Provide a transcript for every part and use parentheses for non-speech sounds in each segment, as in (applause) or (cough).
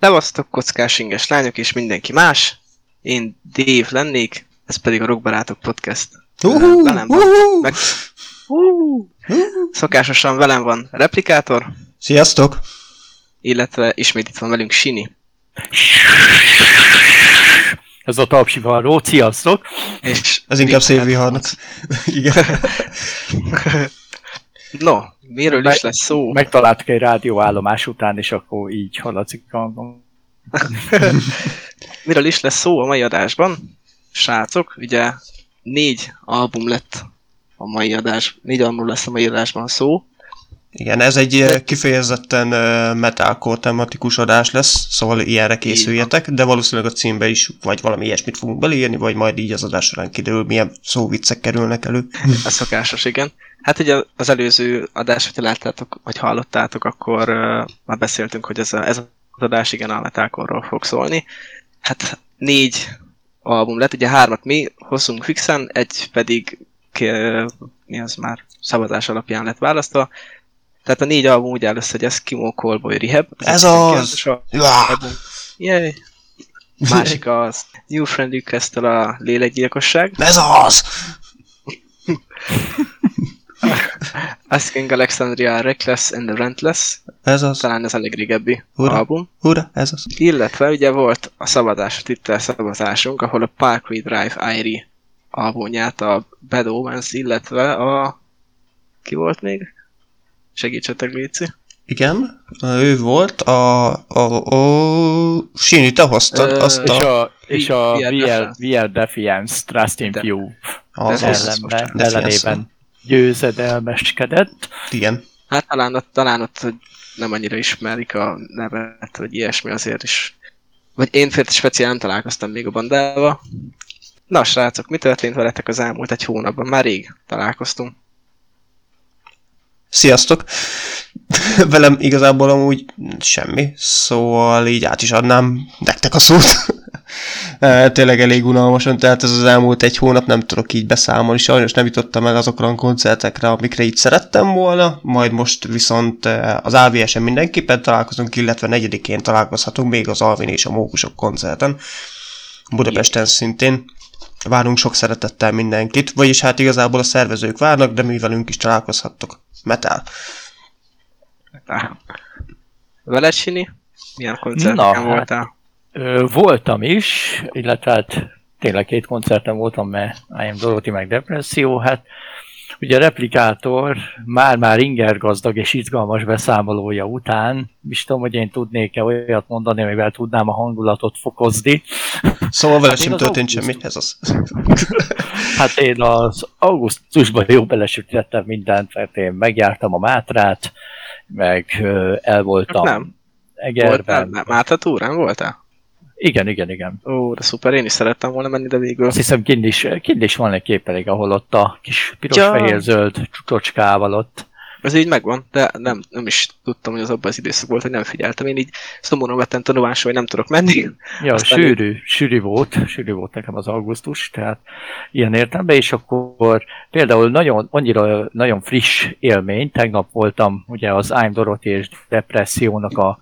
Levasztok kockás inges lányok és mindenki más. Én Dave lennék, ez pedig a Rockbarátok Podcast. Uhú, velem van. uhú. Meg... Szokásosan velem van Replikátor, Sziasztok! illetve ismét itt van velünk Sini. Ez a tapsivarró, sziasztok! És Ez inkább szélviharnak. (laughs) Igen. (laughs) No, miről is lesz szó? Megtaláltuk egy rádióállomás után, és akkor így hallatszik a hangom. (laughs) Miről is lesz szó a mai adásban? Srácok, ugye négy album lett a mai adás, négy album lesz a mai adásban szó. Igen, ez egy eh, kifejezetten eh, metalcore tematikus adás lesz, szóval ilyenre készüljetek, de valószínűleg a címbe is vagy valami ilyesmit fogunk beleírni, vagy majd így az adás során kiderül, milyen szóviccek kerülnek elő. (laughs) Ez szokásos, igen. Hát ugye az előző adás, hogyha láttátok, vagy hallottátok, akkor uh, már beszéltünk, hogy ez, a, ez az adás igen a metalcore fog szólni. Hát négy album lett, ugye hármat mi hozunk fixen, egy pedig mi az már szavazás alapján lett választva. Tehát a négy album úgy áll össze, hogy Eskimo Callboy Rehab. Ez a az! 19-es Uá! album. Yay! Másik (laughs) az New Friend Request-től a lélekgyilkosság. Ez az! (laughs) Asking Alexandria Reckless and the Rentless, Ez az. talán ez elég régebbi Ura. album. Ura, ez az. Illetve ugye volt a szavazás, a titel szavazásunk, ahol a Parkway Drive Irie albumját, a Bad Omens, illetve a... Ki volt még? Segítsetek, Léci. Igen, ő volt, a... a, a Sini, te hoztad Ö, azt És a... és a VR VR, Defiance. Trust in De- Few Az, ez az, most ellenben, ellenében győzedelmeskedett. Igen. Hát talán ott, talán ott hogy nem annyira ismerik a nevet, vagy ilyesmi azért is. Vagy én speciál nem találkoztam még a bandával. Na srácok, mi történt veletek az elmúlt egy hónapban? Már rég találkoztunk. Sziasztok! (laughs) Velem igazából amúgy semmi, szóval így át is adnám nektek a szót. (laughs) Tényleg elég unalmasan, tehát ez az elmúlt egy hónap nem tudok így beszámolni, sajnos nem jutottam el azokra a koncertekre, amikre így szerettem volna, majd most viszont az AVS-en mindenképpen találkozunk, illetve negyedikén találkozhatunk még az Alvin és a Mókusok koncerten. Budapesten szintén. Várunk sok szeretettel mindenkit, vagyis hát igazából a szervezők várnak, de mi velünk is találkozhattok. Metal. Á. Veled, Sini? Milyen Na, koncerteken hát- voltál? Ö, voltam is, illetve hát tényleg két koncerten voltam, mert I am Dorothy meg Depresszió, hát ugye a replikátor már-már inger gazdag és izgalmas beszámolója után, is tudom, hogy én tudnék-e olyat mondani, amivel tudnám a hangulatot fokozni. Szóval vele Hát sem történt augusztus- semmi, ez az. Hát én az augusztusban jó belesütettem mindent, mert én megjártam a Mátrát, meg el voltam Nem. Voltál? Egerben. Nem, Máta túrán voltál? Igen, igen, igen. Ó, de szuper, én is szerettem volna menni, de végül. Azt hiszem kint is, kint is van egy kép elég, ahol ott a kis Ja. piros-fehér-zöld csutocskával ott. Ez így megvan, de nem, nem is tudtam, hogy az abban az időszak volt, hogy nem figyeltem. Én így szomorúan vettem tanulásra, hogy nem tudok menni. Ja, Aztán sűrű, sűrű volt, sűrű volt nekem az augusztus, tehát ilyen értelemben, és akkor például nagyon, annyira nagyon friss élmény, tegnap voltam ugye az I'm Dorothy és Depressziónak a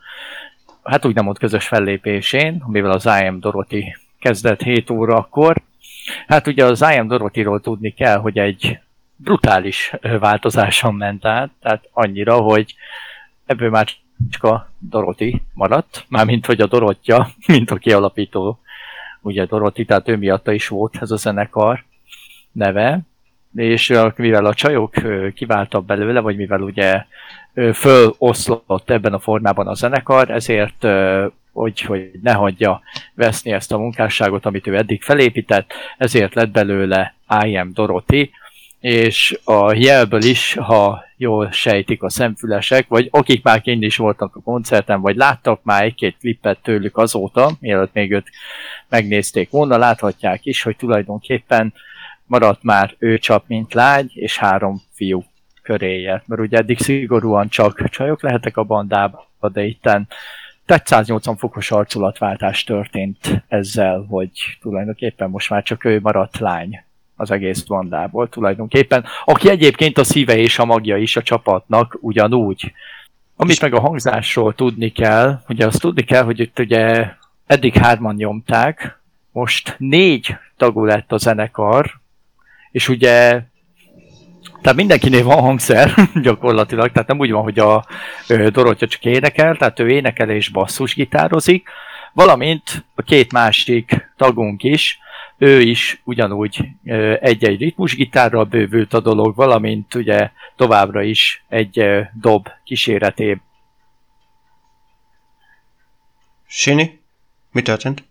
hát úgy nem volt közös fellépésén, mivel az I am Dorothy kezdett 7 órakor. Hát ugye az I am Dorothy-ról tudni kell, hogy egy brutális változáson ment át, tehát annyira, hogy ebből már csak a Dorothy maradt, mármint hogy a Dorottya, (laughs) mint a kialapító, ugye Dorothy, tehát ő miatta is volt ez a zenekar neve, és mivel a csajok kiváltak belőle, vagy mivel ugye föloszlott ebben a formában a zenekar, ezért hogy, hogy ne hagyja veszni ezt a munkásságot, amit ő eddig felépített, ezért lett belőle I am Dorothy, és a jelből is, ha jól sejtik a szemfülesek, vagy akik már kint is voltak a koncerten, vagy láttak már egy-két klippet tőlük azóta, mielőtt még őt megnézték volna, láthatják is, hogy tulajdonképpen maradt már ő csap, mint lány, és három fiú köréje. Mert ugye eddig szigorúan csak csajok lehetek a bandában, de itten tehát 180 fokos arculatváltás történt ezzel, hogy tulajdonképpen most már csak ő maradt lány az egész bandából tulajdonképpen, aki egyébként a szíve és a magja is a csapatnak ugyanúgy. Amit meg a hangzásról tudni kell, ugye azt tudni kell, hogy itt ugye eddig hárman nyomták, most négy tagú lett a zenekar, és ugye tehát mindenkinél van hangszer (laughs) gyakorlatilag, tehát nem úgy van, hogy a Dorottya csak énekel, tehát ő énekel és basszusgitározik, valamint a két másik tagunk is, ő is ugyanúgy egy-egy ritmusgitárral bővült a dolog, valamint ugye továbbra is egy dob kíséretében. Sini, mi történt?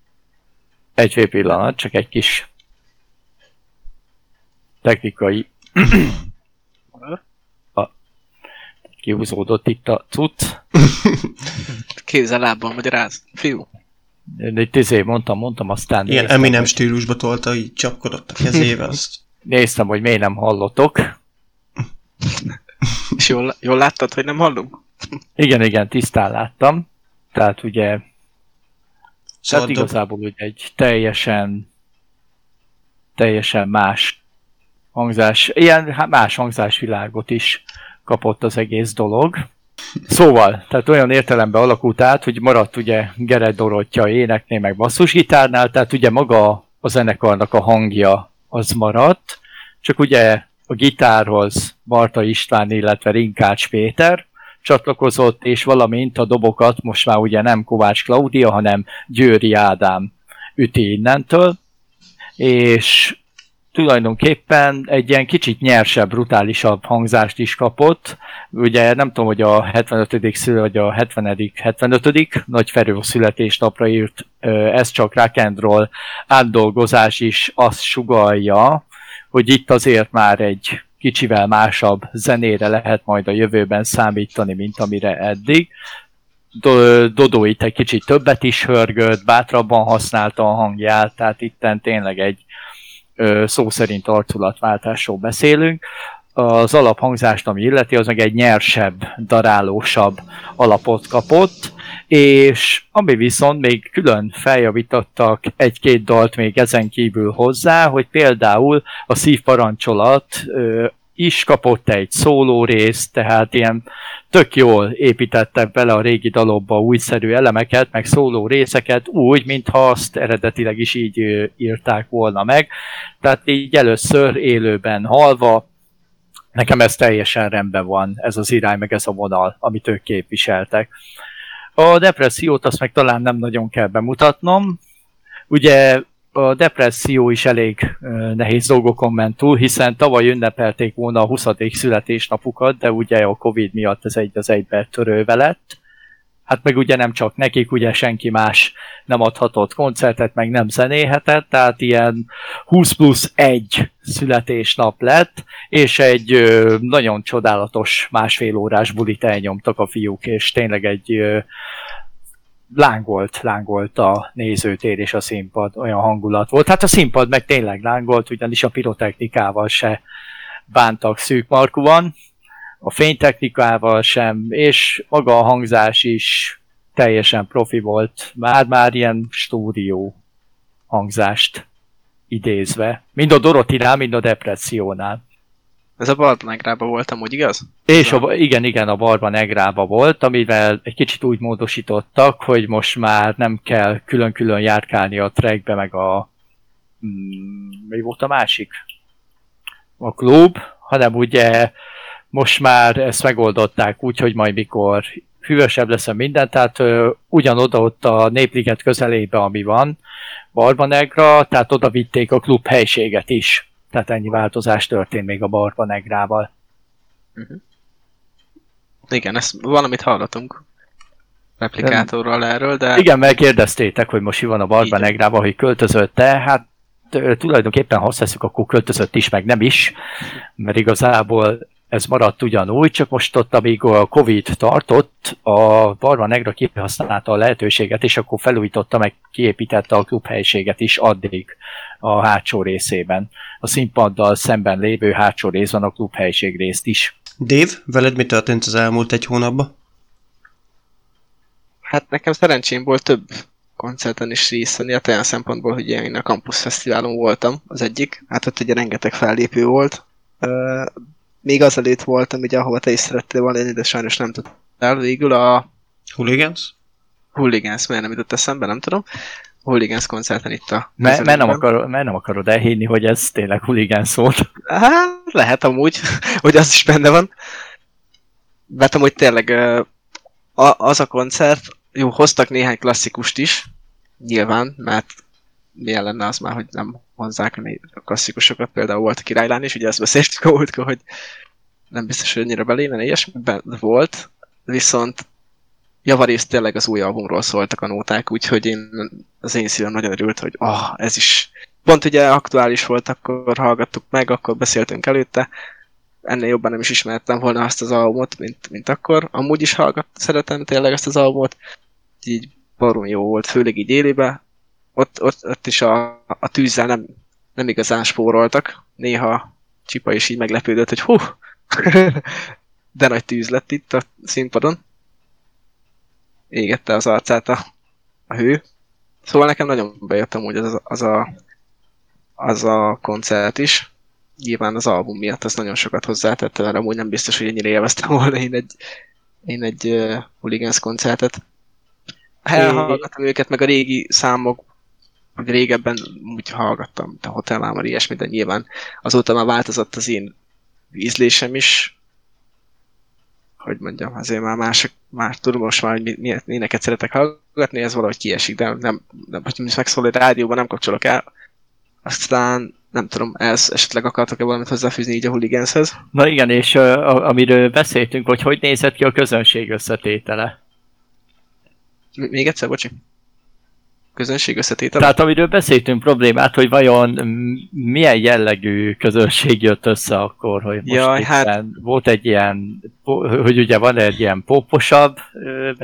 Egy pillanat, csak egy kis technikai kihúzódott itt a cucc. Kézzel lábban magyaráz, fiú. Itt izé mondtam, mondtam, aztán... Ilyen néztem, Eminem hogy... stílusba tolta, így csapkodott a kezével, azt... Néztem, hogy miért nem hallotok. (laughs) És jól, jól láttad, hogy nem hallunk? igen, igen, tisztán láttam. Tehát ugye... Szóval tehát igazából ugye egy teljesen teljesen más hangzás, ilyen hát más hangzásvilágot is kapott az egész dolog. Szóval, tehát olyan értelemben alakult át, hogy maradt ugye Gered Dorottya éneknél, meg basszusgitárnál, tehát ugye maga a zenekarnak a hangja az maradt, csak ugye a gitárhoz Barta István, illetve Rinkács Péter csatlakozott, és valamint a dobokat most már ugye nem Kovács Klaudia, hanem Győri Ádám üti innentől, és tulajdonképpen egy ilyen kicsit nyersebb, brutálisabb hangzást is kapott. Ugye nem tudom, hogy a 75. szül, vagy a 70. 75. Nagy Ferő születésnapra írt, ez csak roll átdolgozás is azt sugalja, hogy itt azért már egy kicsivel másabb zenére lehet majd a jövőben számítani, mint amire eddig. Dodó itt egy kicsit többet is hörgött, bátrabban használta a hangját, tehát itten tényleg egy szó szerint arculatváltásról beszélünk. Az alaphangzást, ami illeti, az meg egy nyersebb, darálósabb alapot kapott, és ami viszont még külön feljavítottak egy-két dalt még ezen kívül hozzá, hogy például a szívparancsolat is kapott egy szóló részt, tehát ilyen tök jól építettek bele a régi dalokba újszerű elemeket, meg szóló részeket, úgy, mintha azt eredetileg is így írták volna meg. Tehát így először élőben halva, nekem ez teljesen rendben van, ez az irány, meg ez a vonal, amit ők képviseltek. A depressziót azt meg talán nem nagyon kell bemutatnom. Ugye a depresszió is elég nehéz dolgokon ment túl, hiszen tavaly ünnepelték volna a 20. születésnapukat, de ugye a Covid miatt ez egy az egybe törőve lett. Hát meg ugye nem csak nekik, ugye senki más nem adhatott koncertet, meg nem zenéhetett, tehát ilyen 20 plusz 1 születésnap lett, és egy nagyon csodálatos másfél órás bulit elnyomtak a fiúk, és tényleg egy lángolt, lángolt a nézőtér és a színpad, olyan hangulat volt. Hát a színpad meg tényleg lángolt, ugyanis a pirotechnikával se bántak szűk markúan, a fénytechnikával sem, és maga a hangzás is teljesen profi volt, már-már ilyen stúdió hangzást idézve. Mind a Dorotinál, mind a Depressziónál. Ez a Barba Negrába volt amúgy, igaz? És a, igen, igen, a Barba Negrába volt, amivel egy kicsit úgy módosítottak, hogy most már nem kell külön-külön járkálni a trackbe, meg a... Mm, mi volt a másik? A klub, hanem ugye most már ezt megoldották úgy, hogy majd mikor hűvösebb lesz a minden, tehát ö, ugyanoda ott a Népliget közelébe, ami van, Barbanegra, tehát oda vitték a klub helységet is. Tehát ennyi változás történt még a Barba Negrával. Uh-huh. Igen, ezt valamit hallottunk replikátorral erről, de... Igen, megkérdeztétek, hogy most mi van a Barba Negrával, hogy költözött-e, hát tulajdonképpen ha azt veszük, akkor költözött is, meg nem is, mert igazából ez maradt ugyanúgy, csak most ott, amíg a Covid tartott, a Barba Negra kihasználta a lehetőséget, és akkor felújította, meg kiépítette a klubhelyiséget is addig a hátsó részében. A színpaddal szemben lévő hátsó részben a klubhelység részt is. Dave, veled mi történt az elmúlt egy hónapban? Hát nekem szerencsém volt több koncerten is részt venni, hát olyan szempontból, hogy én a Campus Fesztiválon voltam, az egyik. Hát ott ugye rengeteg fellépő volt, még azelőtt voltam, ugye, ahova te is szerettél volna lenni, de sajnos nem tudtam el végül a Hooligans? Hooligans, miért nem jutott eszembe, nem tudom. Hooligans koncerten itt a... Mert, nem akarod, mert nem akarod elhinni, hogy ez tényleg huligán szólt. Hát, lehet amúgy, (laughs) hogy az is benne van. Mert amúgy tényleg az a koncert, jó, hoztak néhány klasszikust is, nyilván, mert milyen lenne az már, hogy nem hozzák a klasszikusokat, például volt a királylán is, ugye ezt beszéltük a múltkor, hogy nem biztos, hogy annyira belévene, ilyesmiben volt, viszont javarészt tényleg az új albumról szóltak a nóták, úgyhogy én, az én szívem nagyon örült, hogy ah, ez is pont ugye aktuális volt, akkor hallgattuk meg, akkor beszéltünk előtte, ennél jobban nem is ismertem volna azt az albumot, mint, mint akkor. Amúgy is hallgat, szeretem tényleg ezt az albumot, így barom jó volt, főleg így élébe. Ott, ott, ott is a, a tűzzel nem, nem igazán spóroltak. Néha Csipa is így meglepődött, hogy hú, (laughs) de nagy tűz lett itt a színpadon. Égette az arcát a, a hő. Szóval nekem nagyon bejött amúgy az, az, a, az a koncert is. Nyilván az album miatt az nagyon sokat hozzátette, mert amúgy nem biztos, hogy ennyire élveztem volna én egy, én egy uh, Hooligans koncertet. Elhallgattam őket, meg a régi számok, régebben úgy hallgattam, mint a Hotel Mama, ilyesmi, de nyilván azóta már változott az én ízlésem is, hogy mondjam, azért már mások, már tudom most már, hogy mi, mi, éneket szeretek hallgatni, ez valahogy kiesik, de nem, nem hogy megszól egy rádióban, nem kapcsolok el. Aztán nem tudom, ez esetleg akartok-e valamit hozzáfűzni így a Hooliganshez? Na igen, és uh, amiről beszéltünk, hogy hogy nézett ki a közönség összetétele. M- még egyszer, bocsi? Közönség összetétel? Tehát amiről beszéltünk problémát, hogy vajon mm, milyen jellegű közönség jött össze akkor, hogy most Jaj, hát- hát... volt egy ilyen, hogy ugye van egy ilyen poposabb,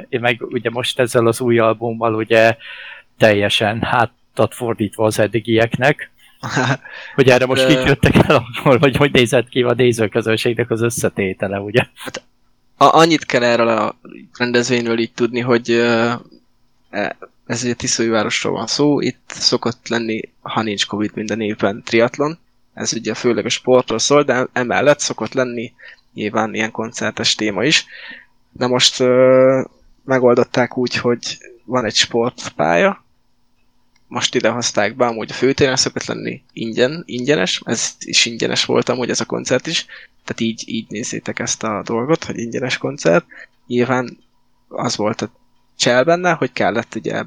meg ugye most ezzel az új albummal ugye teljesen hátat fordítva az eddigieknek, (laughs) hogy erre most Ö- kik jöttek el akkor, hogy hogy nézett ki a nézőközönségnek az összetétele, ugye? A, annyit kell erről a rendezvényről így tudni, hogy uh, ez ugye Tiszóvárosról van szó, itt szokott lenni, ha nincs Covid minden évben triatlon, ez ugye főleg a sportról szól, de emellett szokott lenni nyilván ilyen koncertes téma is. Na most uh, megoldották úgy, hogy van egy sportpálya, most ide hozták be, amúgy a főtéren szokott lenni ingyen, ingyenes, ez is ingyenes volt amúgy ez a koncert is, tehát így, így nézzétek ezt a dolgot, hogy ingyenes koncert. Nyilván az volt a csel benne, hogy kellett ugye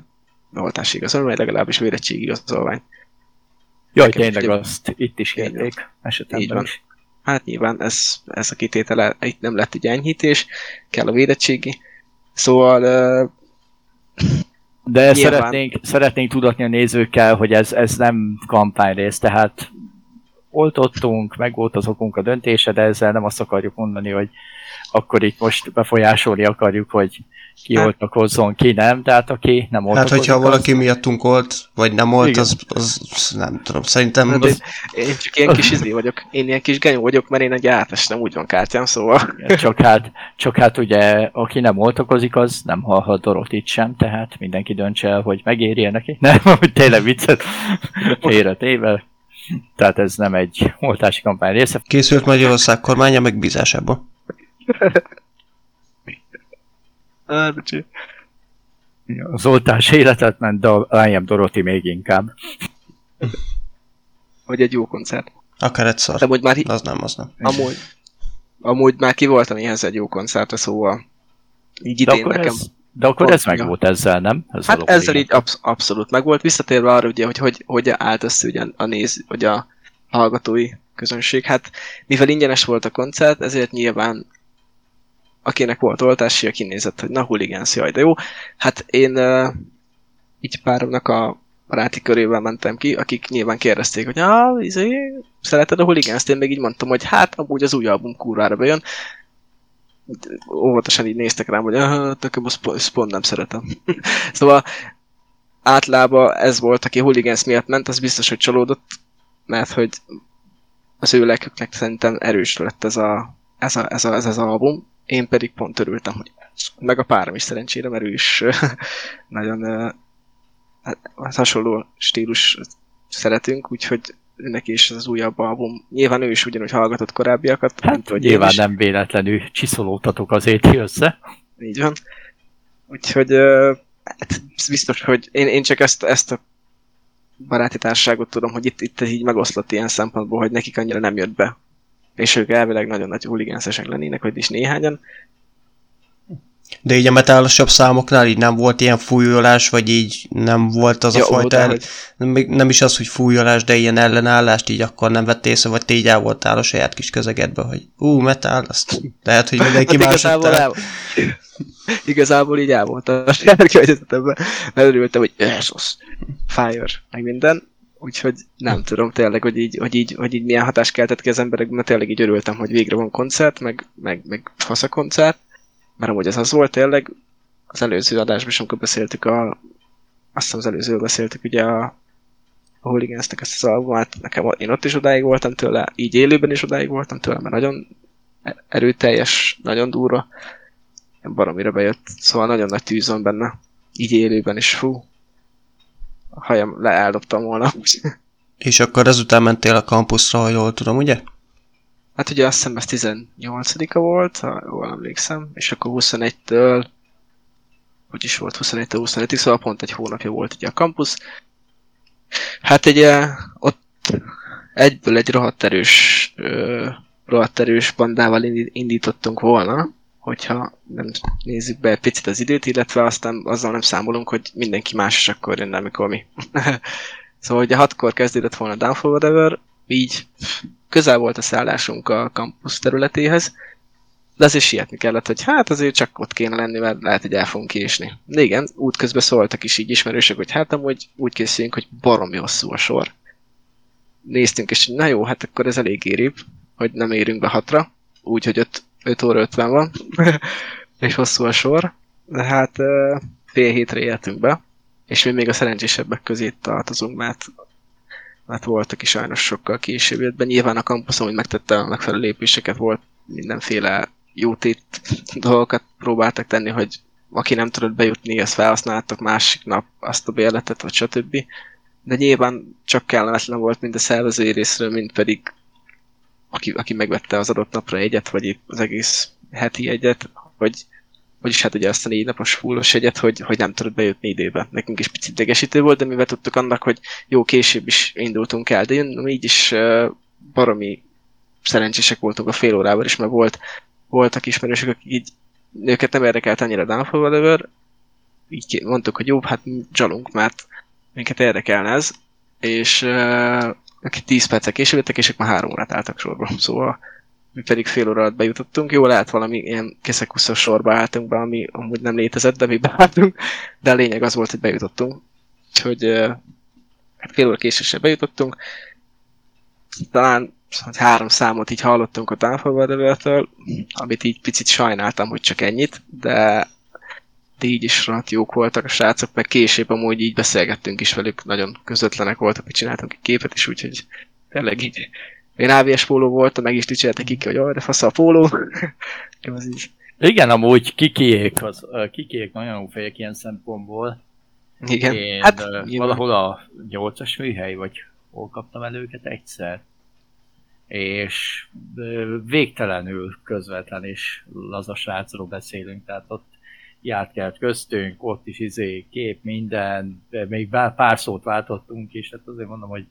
beoltási igazolvány, legalábbis vérettségi igazolvány. Jaj, Nekem tényleg ugye- azt itt is kérték esetemben is. Hát nyilván ez, ez a kitétele, itt nem lett ugye enyhítés, kell a védettségi. Szóval uh, De Nyilván. szeretnénk, szeretnénk tudatni a nézőkkel, hogy ez, ez nem kampányrész, tehát oltottunk, meg volt az okunk a döntése, de ezzel nem azt akarjuk mondani, hogy akkor itt most befolyásolni akarjuk, hogy ki Hát- oltakozzon, ki nem, tehát aki nem Hát, oltakozik, hogyha az- valaki miattunk volt, vagy nem volt, Igen. az, az, az, nem tudom, szerintem Hát az, én csak ilyen kis izé vagyok, én ilyen kis genyó vagyok, mert én egy átes, nem úgy van kártyám, szóval Csak hát, csak hát ugye, aki nem oltakozik, az nem hallhat Dorotit sem, tehát mindenki döntse el, hogy megéri neki. (laughs) Nem, hogy tényleg viccet félre téve. Tehát ez nem egy oltási kampány része. készült Magyarország kormánya megbízásából. Az oltás életet ment, de a am Doroti még inkább. hogy egy jó koncert. Akár egy szar. De amúgy már, Az nem, az nem. amúgy, amúgy már ki voltam ehhez egy jó koncertre, szóval így De idén akkor, nekem. ez, de akkor ez meg volt ezzel, nem? Ez Hát ezzel így absz- abszolút meg volt. Visszatérve arra, ugye, hogy, hogy hogy állt össze ugye a néz, vagy a hallgatói közönség. Hát mivel ingyenes volt a koncert, ezért nyilván akinek volt oltási, aki nézett, hogy na huligánsz, jaj, de jó. Hát én uh, így páromnak a baráti körével mentem ki, akik nyilván kérdezték, hogy ah, izé, szereted a huligánzt? Én még így mondtam, hogy hát amúgy az új album kurvára bejön. Óvatosan így néztek rám, hogy ah, nekem azt pont- nem szeretem. (laughs) szóval általában ez volt, aki huligánsz miatt ment, az biztos, hogy csalódott, mert hogy az ő lelküknek szerintem erős lett ez a, ez a, ez a, ez az album. Én pedig pont örültem, hogy meg a párom is szerencsére, mert ő is (laughs) nagyon uh, hát hasonló stílus szeretünk, úgyhogy neki is az újabb album. Nyilván ő is ugyanúgy hallgatott korábbiakat, Hát mint hogy nyilván is. nem véletlenül csiszolódtatok azért össze. Így van. Úgyhogy hát biztos, hogy én, én csak ezt, ezt a baráti társaságot tudom, hogy itt, itt így megoszlott ilyen szempontból, hogy nekik annyira nem jött be. És ők elvileg nagyon nagy huligánszesek lennének, hogy is néhányan. De így a metálosabb számoknál így nem volt ilyen fújolás, vagy így nem volt az ja, a fajta, el... hogy... nem, nem is az, hogy fújolás, de ilyen ellenállást így akkor nem vett észre, vagy te így el voltál a saját kis közegedbe, hogy ú, metál, azt lehet, hogy (laughs) mindenki hát más igazából, el... (laughs) igazából így el volt a (laughs) saját környezetemben, mert örültem, hogy Jesus, fire, meg minden, úgyhogy nem tudom tényleg, hogy így, hogy így, hogy így milyen hatást keltett ki az emberek, mert tényleg így örültem, hogy végre van koncert, meg, meg, meg fasz a koncert, mert amúgy ez az volt tényleg, az előző adásban is, amikor beszéltük a, azt az előző beszéltük ugye a, a Hooligans-nek ezt az albumát, nekem én ott is odáig voltam tőle, így élőben is odáig voltam tőle, mert nagyon erőteljes, nagyon durva, baromira bejött, szóval nagyon nagy tűz van benne, így élőben is, fú, a hajam leáldobtam volna. És akkor ezután mentél a kampuszra, ha jól tudom, ugye? Hát ugye azt hiszem ez 18-a volt, ha jól emlékszem, és akkor 21-től, hogy is volt 21-től 25-ig, szóval pont egy hónapja volt ugye a kampusz. Hát ugye ott egyből egy rohadt erős, rohadt erős bandával indítottunk volna, hogyha nem nézzük be picit az időt, illetve aztán azzal nem számolunk, hogy mindenki más is akkor jön, amikor mi. (laughs) szóval ugye hatkor kezdődött volna Downfall Whatever, így közel volt a szállásunk a campus területéhez, de azért sietni kellett, hogy hát azért csak ott kéne lenni, mert lehet, hogy el fogunk késni. De igen, útközben szóltak is így ismerősök, hogy hát amúgy úgy készüljünk, hogy baromi hosszú a sor. Néztünk, és na jó, hát akkor ez elég érébb, hogy nem érünk be hatra, úgyhogy 5, 5 óra 50 van, (laughs) és hosszú a sor. De hát fél hétre éltünk be, és mi még a szerencsésebbek közé tartozunk, mert mert volt, aki sajnos sokkal később jött be. Nyilván a kampuszon, hogy megtette a megfelelő lépéseket, volt mindenféle jótét dolgokat próbáltak tenni, hogy aki nem tudott bejutni, azt felhasználtak másik nap azt a bérletet, vagy stb. De nyilván csak kellemetlen volt mind a szervezői részről, mind pedig aki, aki megvette az adott napra egyet, vagy az egész heti egyet, hogy vagyis hát ugye azt a négy napos fullos egyet, hogy, hogy nem tudott bejutni időbe. Nekünk is picit idegesítő volt, de mivel tudtuk annak, hogy jó, később is indultunk el, de jön, így is baromi szerencsések voltunk a fél órában is, mert volt, voltak ismerősök, akik így őket nem érdekelt annyira Downfall Whatever, így mondtuk, hogy jó, hát csalunk, mert minket érdekelne ez, és uh, akik 10 percek később jöttek, és ők már három órát álltak sorba, szóval mi pedig fél óra alatt bejutottunk. Jó, lehet valami ilyen keszekuszos sorba álltunk be, ami amúgy nem létezett, de mi beálltunk, de a lényeg az volt, hogy bejutottunk. Úgyhogy hát fél óra késéssel bejutottunk. Talán három számot így hallottunk a Downfall amit így picit sajnáltam, hogy csak ennyit, de így is rohadt jók voltak a srácok, meg később amúgy így beszélgettünk is velük, nagyon közvetlenek voltak, hogy csináltunk egy képet is, úgyhogy tényleg így én AVS póló voltam, meg is dicsérte Kiki, hogy de fasz a póló. (laughs) az is. Igen, amúgy kikiék, az, kikiék nagyon fejek ilyen szempontból. Igen. Én hát, uh, valahol a nyolcas műhely, vagy hol kaptam el őket egyszer. És végtelenül közvetlen és laza srácról beszélünk, tehát ott járt kelt köztünk, ott is izé, kép, minden, még pár szót váltottunk, és hát azért mondom, hogy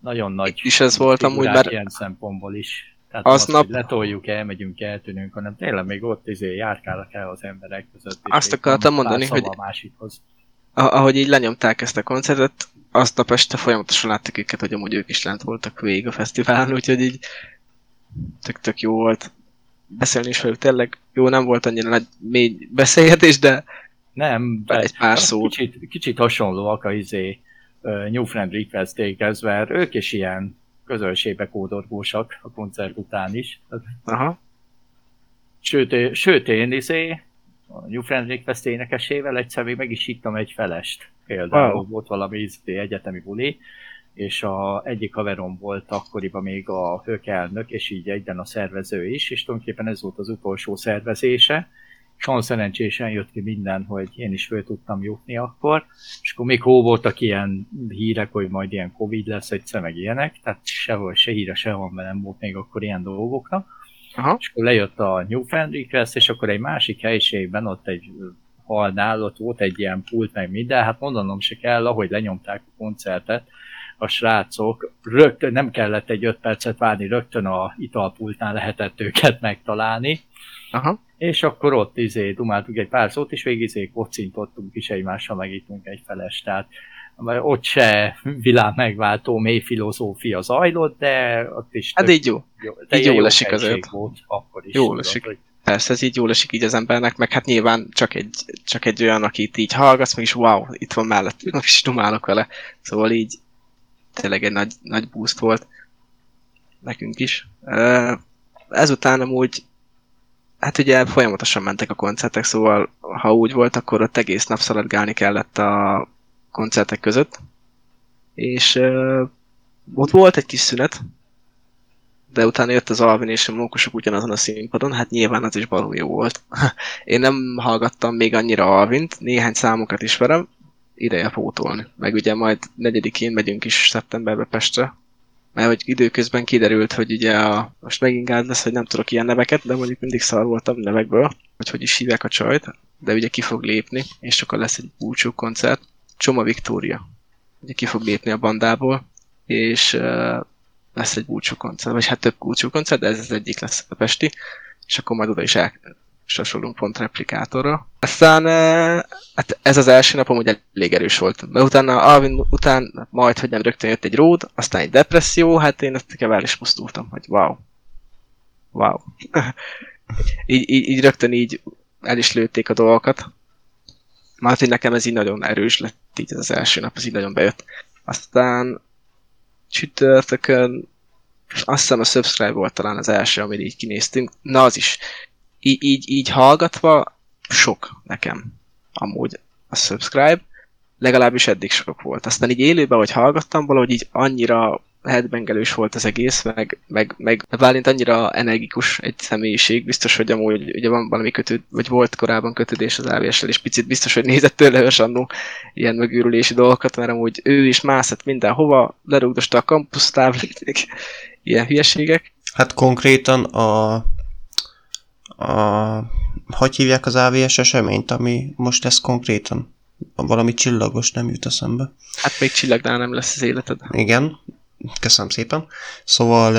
nagyon nagy Itt is ez volt amúgy, mert ilyen szempontból is. Tehát az, nap... letoljuk, elmegyünk, eltűnünk, hanem tényleg még ott izé járkálnak el az emberek között. Azt akartam mondani, hogy a másikhoz. ahogy így lenyomták ezt a koncertet, azt a este folyamatosan láttak őket, hogy amúgy ők is lent voltak végig a fesztiválon, úgyhogy így tök-tök jó volt beszélni is velük. Tényleg jó, nem volt annyira nagy mély beszélgetés, de nem, egy pár szó. Kicsit, kicsit hasonlóak a izé New Friend request mert ők is ilyen közönségbe kódorgósak a koncert után is. Aha. Sőt, sőt én izé, a New Friend Request énekesével egyszer még meg is hittem egy felest. Például wow. volt valami izé, egyetemi buli, és a egyik haverom volt akkoriban még a hökelnök, és így egyben a szervező is, és tulajdonképpen ez volt az utolsó szervezése, és olyan szerencsésen jött ki minden, hogy én is föl tudtam jutni akkor, és akkor még hó voltak ilyen hírek, hogy majd ilyen Covid lesz egyszer, meg ilyenek, tehát sehol se híre, sehol, mert nem volt még akkor ilyen dolgokra. Aha. és akkor lejött a New Fan Request, és akkor egy másik helyiségben, ott egy halnál, ott volt egy ilyen pult, meg minden, hát mondanom se kell, ahogy lenyomták a koncertet, a srácok, rögtön nem kellett egy öt percet várni, rögtön a italpultnál lehetett őket megtalálni, Aha. és akkor ott izé dumáltuk egy pár szót, és végig izé kocintottunk is egymással, meg ittunk egy feles, tehát ott se világ megváltó mély filozófia zajlott, de ott is Hát így jó. jó, így teljesen jól jó esik azért. Volt, akkor is. Jól tudod, esik. Hogy Persze, ez így jól esik így az embernek, meg hát nyilván csak egy, csak egy olyan, akit így hallgatsz, meg is wow, itt van mellettem, és dumálok vele. Szóval így tényleg egy nagy, nagy boost volt nekünk is. Ezután amúgy, hát ugye folyamatosan mentek a koncertek, szóval ha úgy volt, akkor ott egész nap szaladgálni kellett a koncertek között. És ott volt egy kis szünet, de utána jött az Alvin és a mókusok ugyanazon a színpadon, hát nyilván az is baromi jó volt. (laughs) Én nem hallgattam még annyira Alvint, néhány számokat ismerem, ideje pótolni. Meg ugye majd negyedikén megyünk is szeptemberbe Pestre, mert hogy időközben kiderült, hogy ugye a, most megint gáz lesz, hogy nem tudok ilyen neveket, de mondjuk mindig szar voltam nevekből, hogy hogy is hívják a csajt, de ugye ki fog lépni, és akkor lesz egy búcsú koncert. Csoma Viktória. Ugye ki fog lépni a bandából, és uh, lesz egy búcsú koncert, vagy hát több búcsú koncert, de ez az egyik lesz a Pesti, és akkor majd oda is elsorsolunk pont replikátorra. Aztán eh, hát ez az első napom ugye elég erős volt. Mert utána Alvin után majd, hogy nem rögtön jött egy ród, aztán egy depresszió, hát én ezt el is pusztultam, hogy wow. Wow. (laughs) így, így, így, rögtön így el is lőtték a dolgokat. Már hogy nekem ez így nagyon erős lett, így az első nap, ez így nagyon bejött. Aztán csütörtökön azt hiszem a Subscribe volt talán az első, amit így kinéztünk. Na az is. Így, így, így hallgatva sok nekem amúgy a Subscribe. Legalábbis eddig sok volt. Aztán így élőben, hogy hallgattam, valahogy így annyira headbangelős volt az egész, meg, meg, meg Bálint annyira energikus egy személyiség, biztos, hogy amúgy ugye van valami kötőd, vagy volt korábban kötődés az avs és picit biztos, hogy nézett tőle ősannó ilyen megőrülési dolgokat, mert amúgy ő is mászott mindenhova, lerugdosta a tábletek, (laughs) ilyen hülyeségek. Hát konkrétan a, a hogy hívják az AVS eseményt, ami most ez konkrétan? Valami csillagos nem jut eszembe. Hát még csillagnál nem lesz az életed. Igen, köszönöm szépen. Szóval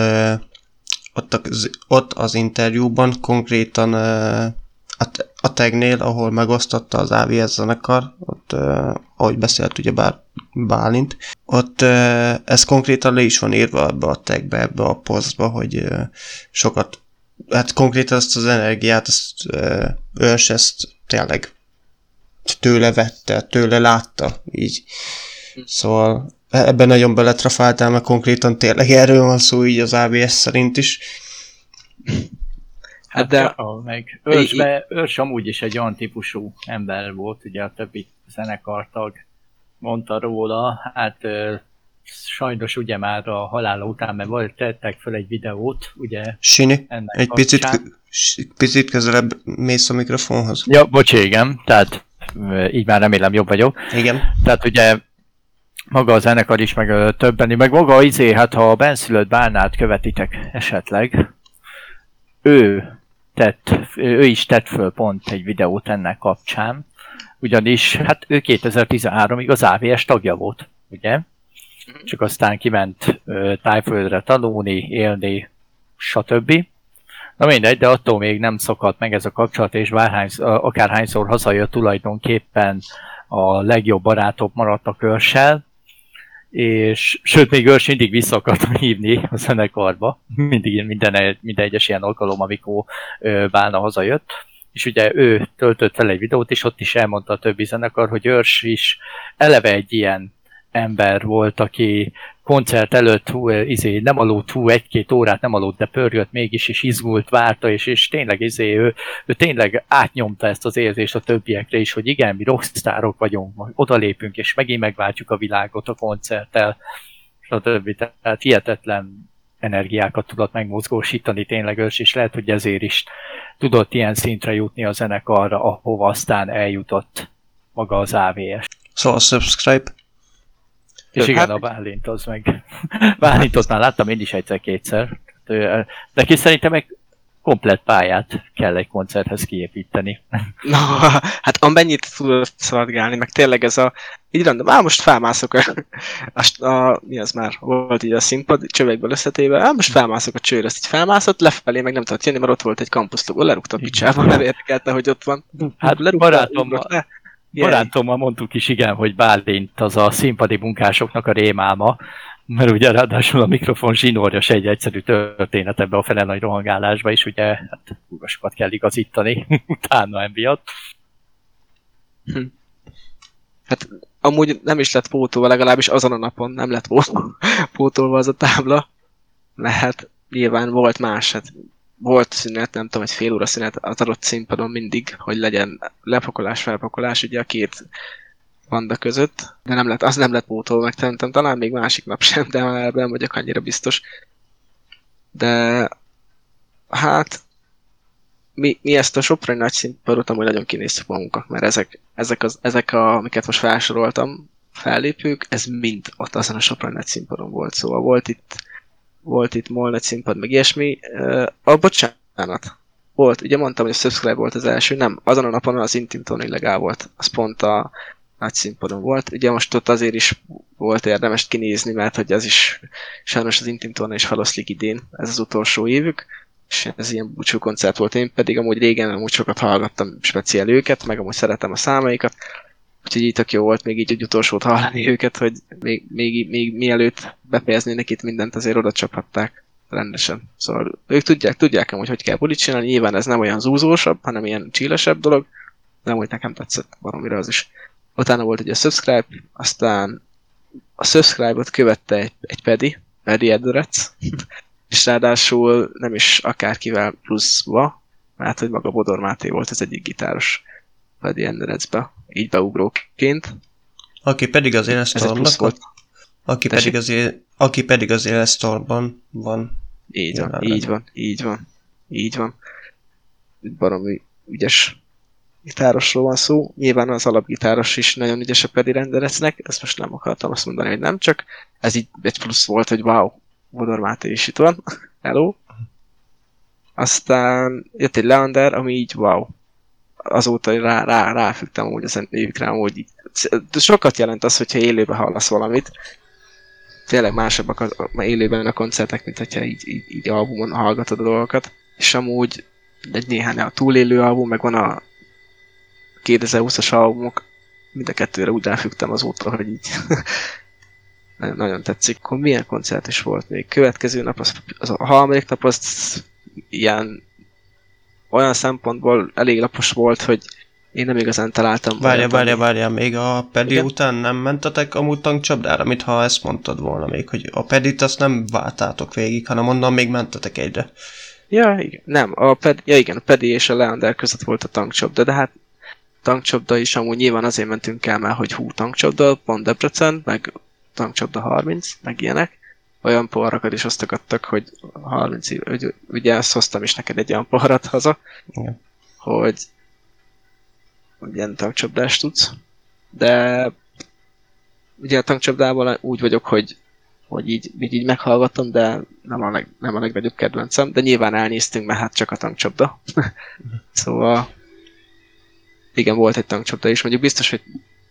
ott, az, ott az interjúban konkrétan a, a tegnél, ahol megosztotta az AVS zenekar, ott, ahogy beszélt ugye bár Bálint, ott ez konkrétan le is van írva ebbe a tagbe, ebbe a posztba, hogy sokat, hát konkrétan ezt az energiát, ezt uh, ős ezt tényleg tőle vette, tőle látta, így. Szóval ebben nagyon beletrafáltál, mert konkrétan tényleg erről van szó így az ABS szerint is. Hát de... Ja, meg őrsbe, őrs amúgy is egy olyan típusú ember volt, ugye a többi zenekartag mondta róla, hát sajnos ugye már a halála után, mert volt, tettek fel egy videót, ugye. Sini, egy picit, picit közelebb mész a mikrofonhoz. Ja, bocs, igen, tehát így már remélem jobb vagyok. Igen. Tehát ugye maga a zenekar is, meg többen, meg maga az izé, hát ha a benszülött bálnát követitek esetleg, ő tett, ő is tett föl pont egy videót ennek kapcsán, ugyanis hát ő 2013-ig az AVS tagja volt, ugye? Csak aztán kiment ö, tájföldre tanulni, élni, stb. Na mindegy, de attól még nem szakadt meg ez a kapcsolat, és bárhány, akárhányszor hazajött tulajdonképpen a legjobb barátok maradtak őrssel, és sőt, még őrs mindig vissza akartam hívni a zenekarba, mindig minden, minden egyes ilyen alkalom, amikor Bálna hazajött, és ugye ő töltött fel egy videót, és ott is elmondta a többi zenekar, hogy őrs is eleve egy ilyen ember volt, aki koncert előtt hú, izé, nem aludt hú, egy-két órát nem aludt, de pörgött mégis, és izgult, várta, és, és tényleg izé, ő, ő tényleg átnyomta ezt az érzést a többiekre is, hogy igen, mi rockstárok vagyunk, odalépünk, és megint megváltjuk a világot a koncerttel, stb. Tehát hihetetlen energiákat tudott megmozgósítani tényleg ős, és lehet, hogy ezért is tudott ilyen szintre jutni a zenekarra, ahova aztán eljutott maga az AVS. Szóval subscribe. És igen, hát... a Bálint az meg... (laughs) Bálintot már láttam én is egyszer-kétszer. De ki szerintem meg komplett pályát kell egy koncerthez kiépíteni. (laughs) Na, hát amennyit tudod szaladgálni, meg tényleg ez a... Így random, á, most felmászok a, (laughs) a, a, mi az már, volt így a színpad, csövekből összetéve, á, most felmászok a csőre, ezt így felmászott, lefelé meg nem tudott jönni, mert ott volt egy kampuszlogó, lerúgta a picsába, nem érdekelte, hogy ott van. Hát Lerúgta, ugrott barátommal mondtuk is, igen, hogy Bálint az a színpadi munkásoknak a rémálma, mert ugye ráadásul a mikrofon zsinórja se egy egyszerű történet ebbe a fele nagy rohangálásba is, ugye hát sokat kell igazítani (laughs) utána emiatt. Hát amúgy nem is lett pótolva, legalábbis azon a napon nem lett pótolva, (laughs) pótolva az a tábla, mert hát nyilván volt más, hát volt szünet, nem tudom, egy fél óra szünet az adott színpadon mindig, hogy legyen lepakolás, felpakolás, ugye a két banda között, de nem lett, az nem lett pótolva, meg szerintem talán még másik nap sem, de már nem vagyok annyira biztos. De hát mi, mi ezt a Soprani nagy színpadot amúgy nagyon kinéztük magunknak, mert ezek, ezek, az, ezek a, amiket most felsoroltam, fellépők, ez mind ott azon a Soprani nagy színpadon volt, szóval volt itt volt itt MOL nagy színpad, meg ilyesmi. A bocsánat, volt, ugye mondtam, hogy a Subscribe volt az első, nem, azon a napon az Intim illegál volt, az pont a nagy színpadon volt. Ugye most ott azért is volt érdemes kinézni, mert hogy az is sajnos az Intim is feloszlik idén, ez az utolsó évük, és ez ilyen búcsú koncert volt, én pedig amúgy régen amúgy sokat hallgattam speciál őket, meg amúgy szeretem a számaikat, úgyhogy így tök jó volt még így egy utolsót hallani őket, hogy még, még, még mielőtt befejeznének itt mindent, azért oda csaphatták rendesen. Szóval ők tudják, tudják hogy hogy kell bulit csinálni, nyilván ez nem olyan zúzósabb, hanem ilyen csílesebb dolog, de hogy nekem tetszett valamire az is. Utána volt ugye a subscribe, aztán a subscribe-ot követte egy, egy pedi, Pedi Edrec, és ráadásul nem is akárkivel pluszba, mert hogy maga Bodor Máté volt az egyik gitáros Pedi Edrecbe, így beugróként. Aki pedig az Élesztormnak, volt. aki Tessék? pedig, az él, aki pedig az Élesztormban van. Így van, így van, így van, így van. Baromi ügyes gitárosról van szó. Nyilván az alapgitáros is nagyon ügyes a Pedi renderecnek, ezt most nem akartam azt mondani, hogy nem, csak ez így egy plusz volt, hogy wow, Bodor Máté is itt van. (laughs) Hello. Aztán jött egy Leander, ami így wow. Azóta rá, rá, ráfügtem amúgy a amúgy így. Sokat jelent az, hogyha élőben hallasz valamit. Tényleg másabbak az, az élőben a koncertek, mint hogyha így, így, így albumon hallgatod a dolgokat. És amúgy egy néhány a túlélő album, meg van a 2020-as albumok, mind a kettőre úgy ráfügtem azóta, hogy így (laughs) nagyon tetszik. Akkor milyen koncert is volt még? Következő nap, az, az a harmadik nap, az ilyen olyan szempontból elég lapos volt, hogy én nem igazán találtam. Várja, várja, várja, még a Pedi Igen? után nem mentetek amúgy tankcsapdára, mint ha ezt mondtad volna még, hogy a Pedit azt nem váltátok végig, hanem onnan még mentetek egyre. Ja, igen. Nem, a Ped, ja igen, a Pedi és a Leander között volt a tankcsapda, de hát tankcsapda is amúgy nyilván azért mentünk el, mert hogy hú, tankcsapda, pont Debrecen, meg tankcsapda 30, meg ilyenek. Olyan poharakat is osztogattak, hogy 30 év, hogy ugye ezt hoztam is neked egy olyan poharat haza, Igen. hogy ilyen tankcsapdást tudsz. De ugye a tankcsapdával úgy vagyok, hogy hogy így, így, így meghallgatom, de nem a, leg, nem a legnagyobb kedvencem, de nyilván elnéztünk, mert hát csak a tankcsapda. (laughs) szóval igen, volt egy tankcsapda is, mondjuk biztos, hogy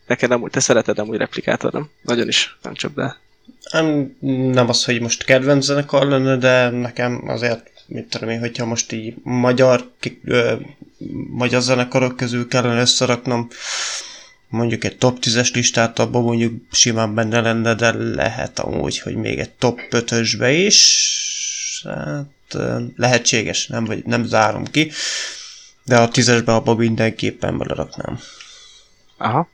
neked amúgy, te szereted amúgy replikátor, nem? Nagyon is tankcsapda. Nem, az, hogy most kedvenc zenekar lenne, de nekem azért, mit tudom én, hogyha most így magyar, ö, magyar zenekarok közül kellene összeraknom, mondjuk egy top 10-es listát, abban mondjuk simán benne lenne, de lehet amúgy, hogy még egy top 5-ösbe is, hát lehetséges, nem, vagy, nem zárom ki, de a 10-esbe abban mindenképpen beleraknám. Aha.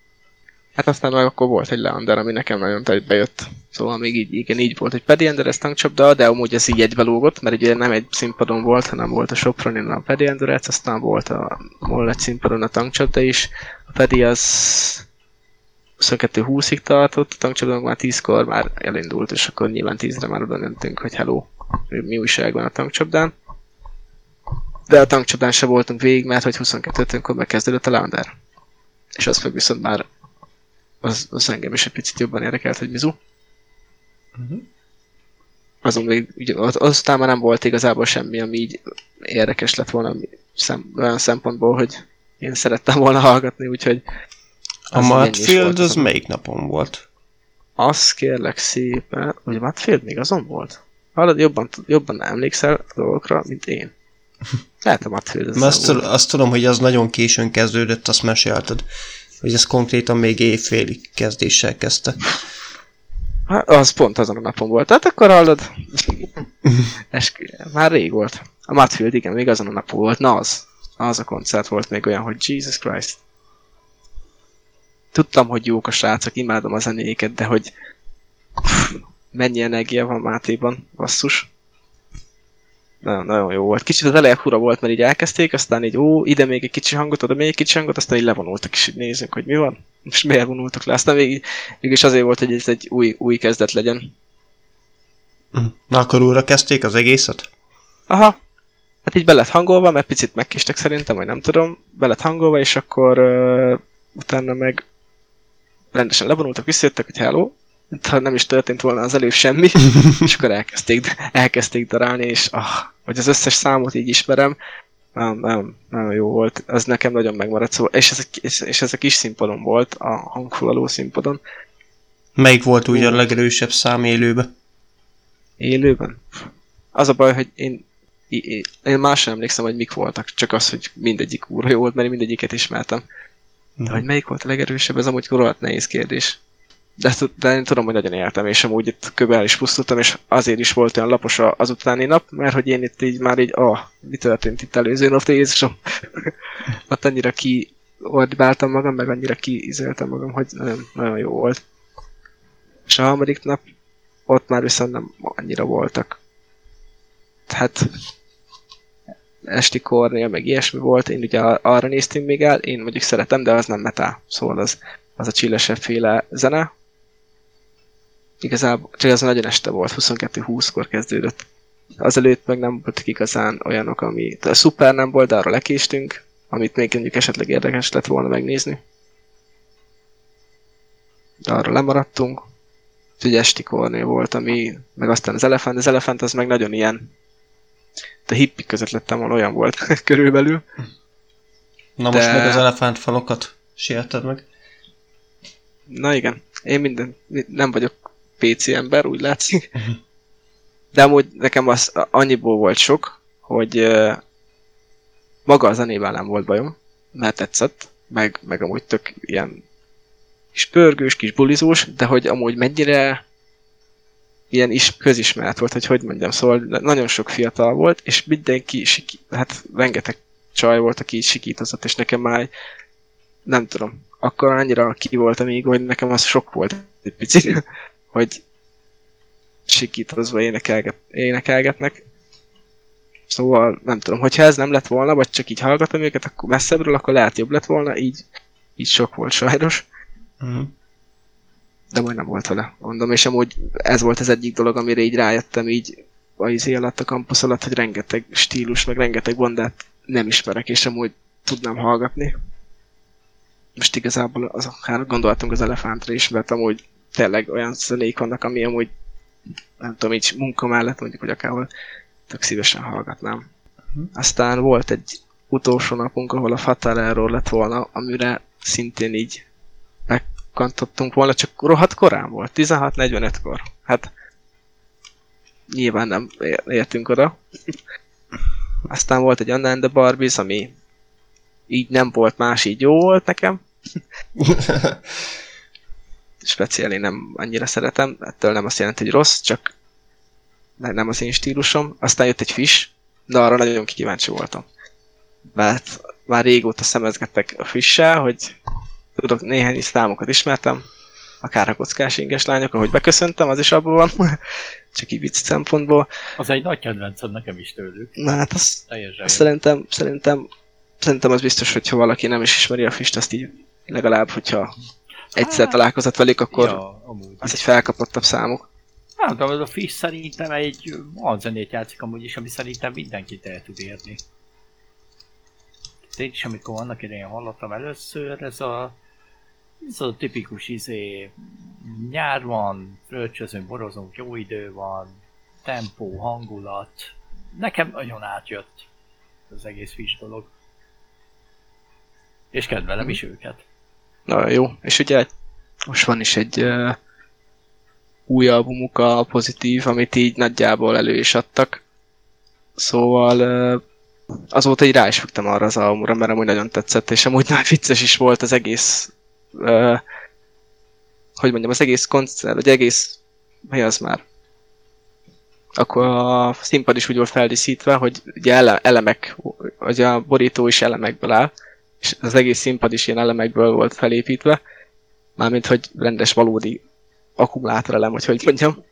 Hát aztán meg akkor volt egy Leander, ami nekem nagyon bejött. Szóval még így, igen, így volt, hogy Paddy Ender ez tankcsapda, de amúgy ez így egybelógott, mert ugye nem egy színpadon volt, hanem volt a Sopronin a Paddy Enderec, aztán volt a MOL egy színpadon a tankcsapda is. A Paddy az 22-20-ig tartott, a tankcsapda meg már 10-kor már elindult, és akkor nyilván 10-re már oda mentünk, hogy hello, mi újság van a tankcsapdán. De a tankcsapdán se voltunk végig, mert hogy 22-kor megkezdődött a Leander. És az meg viszont már az, az engem is egy picit jobban érdekelt, hogy Mizu. azon még, ugye, az, aztán már nem volt igazából semmi, ami így érdekes lett volna szem, olyan szempontból, hogy én szerettem volna hallgatni, úgyhogy A Mudfield volt az azon. melyik napon volt? Az kérlek szépen, hogy Mudfield még azon volt? Hallod, jobban, jobban emlékszel a dolgokra, mint én. (laughs) Lehet a Mudfield az azt, azt tudom, hogy az nagyon későn kezdődött, azt mesélted. Hogy ez konkrétan még évfélig kezdéssel kezdte. Hát, az pont azon a napon volt. Tehát akkor hallod, Eskü, már rég volt. A Mudfield, igen, még azon a napon volt. Na az. Az a koncert volt még olyan, hogy Jesus Christ. Tudtam, hogy jók a srácok, imádom a zenéket, de hogy pff, mennyi energia van Mátéban, basszus. Nagyon, nagyon jó volt. Kicsit az eleje fura volt, mert így elkezdték, aztán így, ó, ide még egy kicsi hangot, oda még egy kicsi hangot, aztán így levonultak, és így nézzünk, hogy mi van. És miért vonultak le. Aztán még, mégis azért volt, hogy ez egy új, új kezdet legyen. Na akkor újra kezdték az egészet? Aha. Hát így be lett hangolva, mert picit megkistek szerintem, vagy nem tudom. Be lett hangolva, és akkor uh, utána meg rendesen levonultak, visszajöttek, hogy hello. Ha nem is történt volna az előbb semmi, (laughs) és akkor elkezdték, elkezdték darálni, és ah, hogy az összes számot így ismerem, nem, nem, nem jó volt. Ez nekem nagyon megmaradt szó. És ez, a, és, és ez a kis színpadon volt, a hangfulaló színpadon. Melyik volt úgy a legerősebb szám élőbe? Élőben? Az a baj, hogy én, én, én más sem emlékszem, hogy mik voltak, csak az, hogy mindegyik úrva jó volt, mert én mindegyiket ismertem. De hogy melyik volt a legerősebb, ez amúgy rohadt nehéz kérdés. De, tud- de én tudom, hogy nagyon éltem, és amúgy itt kb. is pusztultam, és azért is volt olyan lapos az utáni nap, mert hogy én itt így már így, ah, mi történt itt előző nap, te Jézusom. (laughs) Ott annyira ki ordibáltam magam, meg annyira kiizéltem magam, hogy nagyon, nagyon jó volt. És a harmadik nap ott már viszont nem annyira voltak. Tehát esti kornél, meg ilyesmi volt, én ugye ar- arra néztünk még el, én mondjuk szeretem, de az nem metal, szóval az, az a csillesebb féle zene. Igazából csak az nagyon este volt, 22-20-kor kezdődött. Azelőtt meg nem voltak igazán olyanok, ami... A szuper nem volt, de arra lekéstünk, amit még mondjuk esetleg érdekes lett volna megnézni. De arra lemaradtunk. Úgyhogy esti kornél volt, ami... Meg aztán az elefánt, az elefánt az meg nagyon ilyen... De hippik között lettem volna, olyan volt (laughs) körülbelül. Na most De- meg az elefántfalokat sérted meg. Na igen, én minden, nem vagyok PC ember, úgy látszik. De amúgy nekem az annyiból volt sok, hogy ö, maga a zenével nem volt bajom, mert tetszett, meg, meg amúgy tök ilyen kis pörgős, kis bulizós, de hogy amúgy mennyire ilyen is közismert volt, hogy hogy mondjam, szóval nagyon sok fiatal volt, és mindenki, siki, hát rengeteg csaj volt, aki így sikítozott, és nekem már nem tudom, akkor annyira ki voltam még, hogy nekem az sok volt egy picit, hogy sikítozva énekelget, énekelgetnek. Szóval nem tudom, hogyha ez nem lett volna, vagy csak így hallgatom őket, akkor messzebbről, akkor lehet jobb lett volna, így, így sok volt sajnos, Mhm. de majd nem volt vele, mondom, és amúgy ez volt az egyik dolog, amire így rájöttem így a izé alatt, a kampusz alatt, hogy rengeteg stílus, meg rengeteg bandát nem ismerek, és amúgy tudnám hallgatni. Most igazából az, hát gondoltunk az elefántra is, mert amúgy tényleg olyan zenék vannak, ami amúgy nem tudom, így munka mellett mondjuk, hogy akárhol tök szívesen hallgatnám. Aztán volt egy utolsó napunk, ahol a Fatal Error lett volna, amire szintén így megkantottunk volna, csak rohadt korán volt, 16.45-kor. Hát nyilván nem ér- értünk oda. (laughs) Aztán volt egy Anna and the Barbies, ami így nem volt más, így jó volt nekem. (laughs) Speciális nem annyira szeretem, ettől nem azt jelenti, hogy rossz, csak ne- nem az én stílusom. Aztán jött egy Fish, de arra nagyon kíváncsi voltam. Mert már régóta szemezgettek a Fish-sel, hogy tudok néhány számokat ismertem, akár a kockás inges lányok, ahogy beköszöntem, az is abban van, (laughs) csak így vicc szempontból. Az egy nagy kedvencem nekem is tőlük. Na hát az, Teljesen. szerintem, szerintem, szerintem az biztos, hogyha valaki nem is ismeri a Fist, azt így legalább, hogyha egyszer találkozott velük, akkor Ja, amúgy. az egy felkapottabb számuk. Hát, de az a Fish szerintem egy olyan zenét játszik amúgy is, ami szerintem mindenkit el tud érni. Én is, amikor annak idején hallottam először, ez a ez a tipikus izé, nyár van, frölcsözünk, borozunk, jó idő van, tempó, hangulat. Nekem nagyon átjött az egész Fish dolog. És kedvelem is őket. Na jó, és ugye most van is egy uh, új albumuk, a Pozitív, amit így nagyjából elő is adtak. Szóval uh, azóta így rá is fogtam arra az albumra, mert amúgy nagyon tetszett, és amúgy nagyon vicces is volt az egész uh, hogy mondjam, az egész koncert, vagy egész, mi az már? Akkor a színpad is úgy volt feldíszítve, hogy ugye ele, elemek, vagy a borító is elemekből áll, és az egész színpad is ilyen elemekből volt felépítve, mármint, hogy rendes, valódi akkumulátorelem, vagy hogy mondjam.